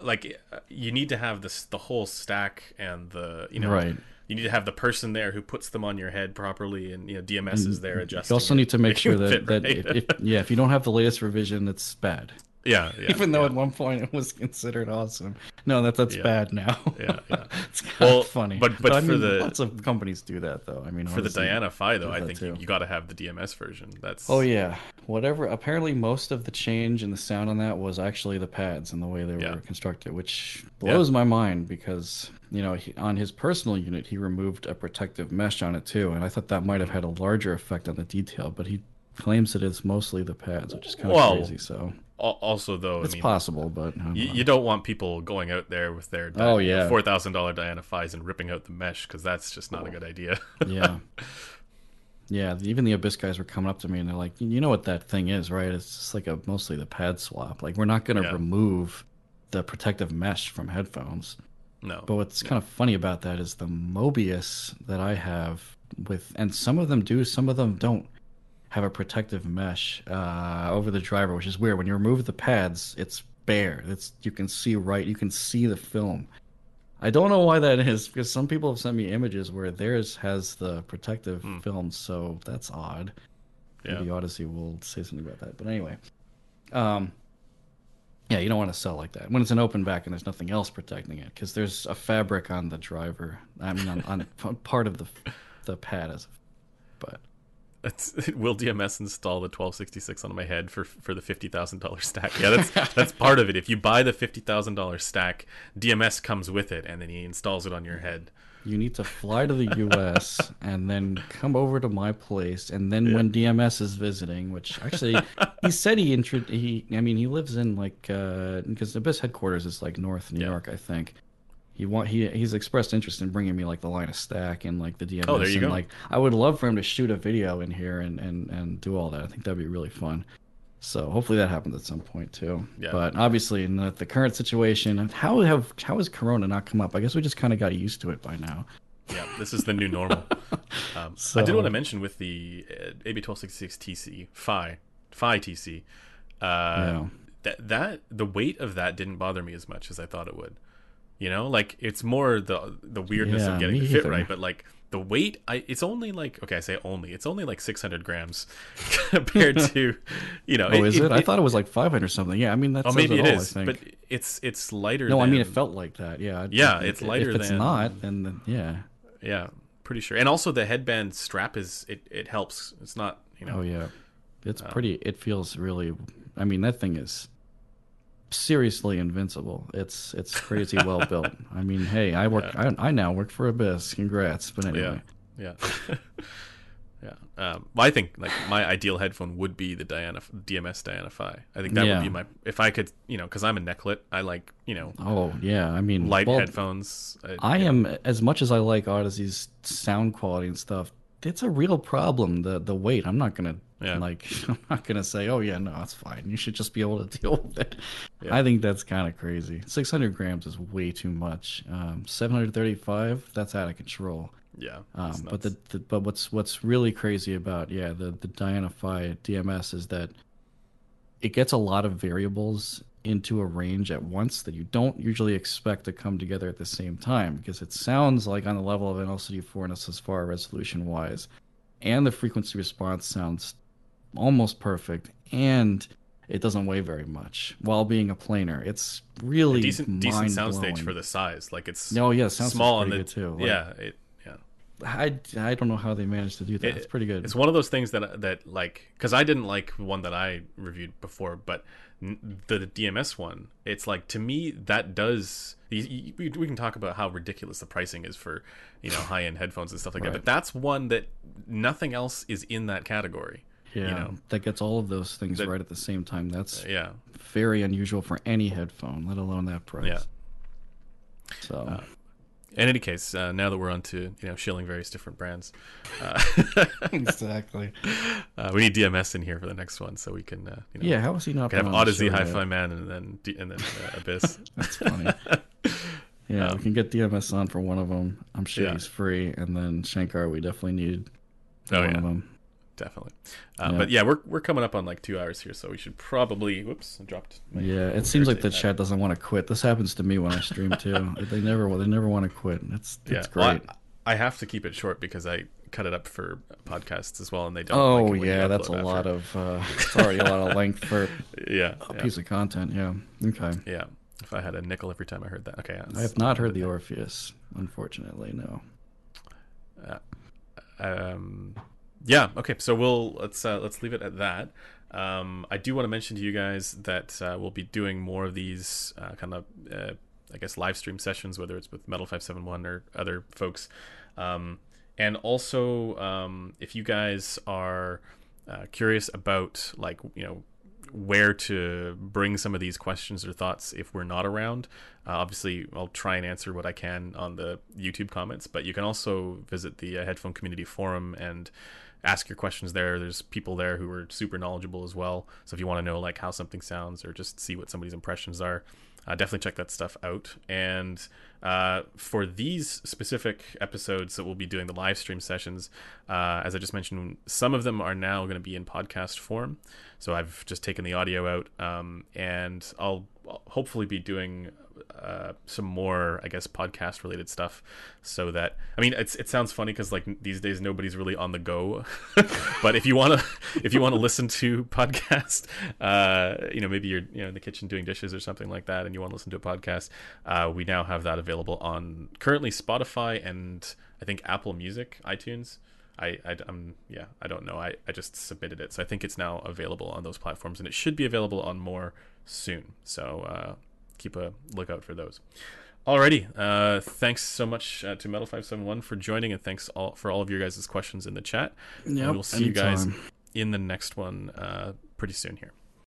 like you need to have this the whole stack and the you know Right. you need to have the person there who puts them on your head properly and you know DMS is there adjusting. you also need to make sure that, that right. if, if, yeah, if you don't have the latest revision, it's bad. Yeah, yeah. Even though yeah. at one point it was considered awesome. No, that that's Yeah. bad now. Yeah, yeah. it's kind Well, of funny. but- but for mean, the- lots of companies do that though. I mean, for the Diana Phi though, I think you, too. you got to have the DMS version. That's Oh yeah, whatever. Apparently, most of the change in the sound on that was actually the pads and the way they were constructed, which blows my mind because you know he, on his personal unit he removed a protective mesh on it too, and I thought that might have had a larger effect on the detail, but he claims that it's mostly the pads, which is kind of Well, crazy. So also though. it's I mean, possible, but you, you don't want people going out there with their Oh, yeah. four thousand dollar Diana Phis and ripping out the mesh because that's just not a good idea. yeah. Yeah, even the Abyss guys were coming up to me and they're like, "You know what that thing is, right? It's just like a mostly the pad swap. Like we're not going to Yeah. remove the protective mesh from headphones." no, But what's kind of funny about that is the Mobius that I have with, and some of them do, some of them don't have a protective mesh uh, over the driver, which is weird. When you remove the pads, it's bare. It's you can see right, you can see the film. I don't know why that is because some people have sent me images where theirs has the protective film, so that's odd. Yeah. Maybe Audeze will say something about that. But anyway, um, yeah, you don't want to sell like that when it's an open back and there's nothing else protecting it because there's a fabric on the driver. I mean, on, on part of the the pad as, That's, will DMS install the 1266 on my head for for the fifty thousand dollar stack? Yeah, that's that's part of it. If you buy the fifty thousand dollar stack, DMS comes with it, and then he installs it on your head. you need to fly to the U.S. and then come over to my place, and then when DMS is visiting, which actually he said he intro he I mean he lives in like uh because Abyss headquarters is like North New Yeah. York, I think. He want he he's expressed interest in bringing me like the line of stack and like the DMS. Oh, there you and, go. Like I would love for him to shoot a video in here and and and do all that. I think that'd be really fun. So hopefully that happens at some point too. Yeah. But obviously in the, the current situation, how have how has Corona not come up? I guess we just kind of got used to it by now. Yeah, this is the new normal. Um, I So- did want to mention with the uh, AB1266 TC Phi Phi TC uh, Yeah. that that the weight of that didn't bother me as much as I thought it would. You know, like it's more the the weirdness Yeah, of getting the fit either. right, but like the weight, I it's only like okay, I say only, it's only like 600 grams compared to, you know. Oh, is it? I thought it was like 500 something. Yeah, I mean that's Oh, maybe it all, is, but it's it's lighter. no, I mean it felt like that. Yeah. I- Yeah, it's lighter If it's than- not, then the, yeah. Yeah, pretty sure. And also the headband strap is it it helps. It's not you know. Oh yeah, it's uh, pretty. It feels really. I mean, that thing is seriously invincible. It's it's crazy well built. I mean, hey, I work. I, I now work for Abyss. Congrats. But anyway, Yeah, yeah, yeah. Um, well, I think like my ideal headphone would be the Diana DMS Diana Phi. I think that Yeah. would be my if I could, you know, because I'm a necklet. I like you know oh yeah. I mean, light well, headphones. I, I yeah. am as much as I like Audeze's sound quality and stuff. It's a real problem. The the weight. I'm not gonna Yeah. like. I'm not gonna say, oh yeah, no, it's fine. You should just be able to deal with it. Yeah. I think that's kind of crazy. 600 grams is way too much. Um, 735. That's out of control. Yeah, Um, but the, the but what's what's really crazy about yeah the the Diana Phi DMS is that it gets a lot of variables into a range at once that you don't usually expect to come together at the same time because it sounds like on the level of an LCD4 and SSFR resolution wise, and the frequency response sounds almost perfect and it doesn't weigh very much while being a planar. It's really decent decent soundstage for the size. Like it's No, yeah, sounds small pretty the good too. Like, yeah it yeah. I, I don't know how they managed to do that. It- it's pretty good. It's one of those things that that like because I didn't like one that I reviewed before, but the DMS one, it's like to me that does. We we can talk about how ridiculous the pricing is for you know high end headphones and stuff like that, but that's one that nothing else is in that category. Yeah, you know? that gets all of those things That- right at the same time. That's Yeah, very unusual for any headphone, let alone that price. yeah. So In any case, uh, now that we're on to you know shilling various different brands, uh, exactly. uh, we need DMS in here for the next one so we can uh, you know Yeah, how was he not? have Audeze? Hi-Fi Man, and then and then uh, Abyss. That's funny. Yeah, we can get DMS on for one of them. I'm sure Um, Yeah. he's free, and then Sankar, we definitely need Oh one yeah. of them. Definitely. Uh, Yeah. But yeah, we're we're coming up on like two hours here, so we should probably. Whoops, I dropped. Yeah, it seems like the Thursday. chat doesn't want to quit. This happens to me when I stream too. they never, they never want to quit. That's Yeah, it's well, great. I, I have to keep it short because I cut it up for podcasts as well, and they don't. Oh like it when you yeah, that's a lot of. Uh, already a lot of length for yeah, a yeah, piece of content. Yeah. Okay. yeah. If I had a nickel every time I heard that, okay. I have not heard the Orpheus, unfortunately. No. um, yeah. Okay. So we'll let's uh, let's leave it at that. Um, I do want to mention to you guys that uh, we'll be doing more of these uh, kind of, uh, I guess, live stream sessions, whether it's with Metal Five Seven One or other folks. Um, and also, um, if you guys are uh, curious about like you know where to bring some of these questions or thoughts if we're not around. Uh, obviously, I'll try and answer what I can on the YouTube comments, but you can also visit the uh, Headphone Community Forum and ask your questions there. There's people there who are super knowledgeable as well. So if you want to know like how something sounds or just see what somebody's impressions are, uh, definitely check that stuff out. And uh, for these specific episodes that we'll be doing the live stream sessions, uh, as I just mentioned, some of them are now going to be in podcast form. So I've just taken the audio out, um, and I'll hopefully be doing uh, some more, I guess, podcast related stuff. So that I mean, it's it sounds funny because like these days nobody's really on the go. but if you want to, if you want to listen to podcast, uh, you know, maybe you're you know in the kitchen doing dishes or something like that, and you want to listen to a podcast, uh, we now have that available on currently Spotify and I think Apple Music, iTunes. I, I am yeah I don't know I, I just submitted it so I think it's now available on those platforms and it should be available on more soon so uh, keep a lookout for those. Alrighty uh, thanks so much uh, to Metal Five Seven One for joining and thanks all for all of your guys' questions in the chat. And we'll see you guys in the next one uh, pretty soon here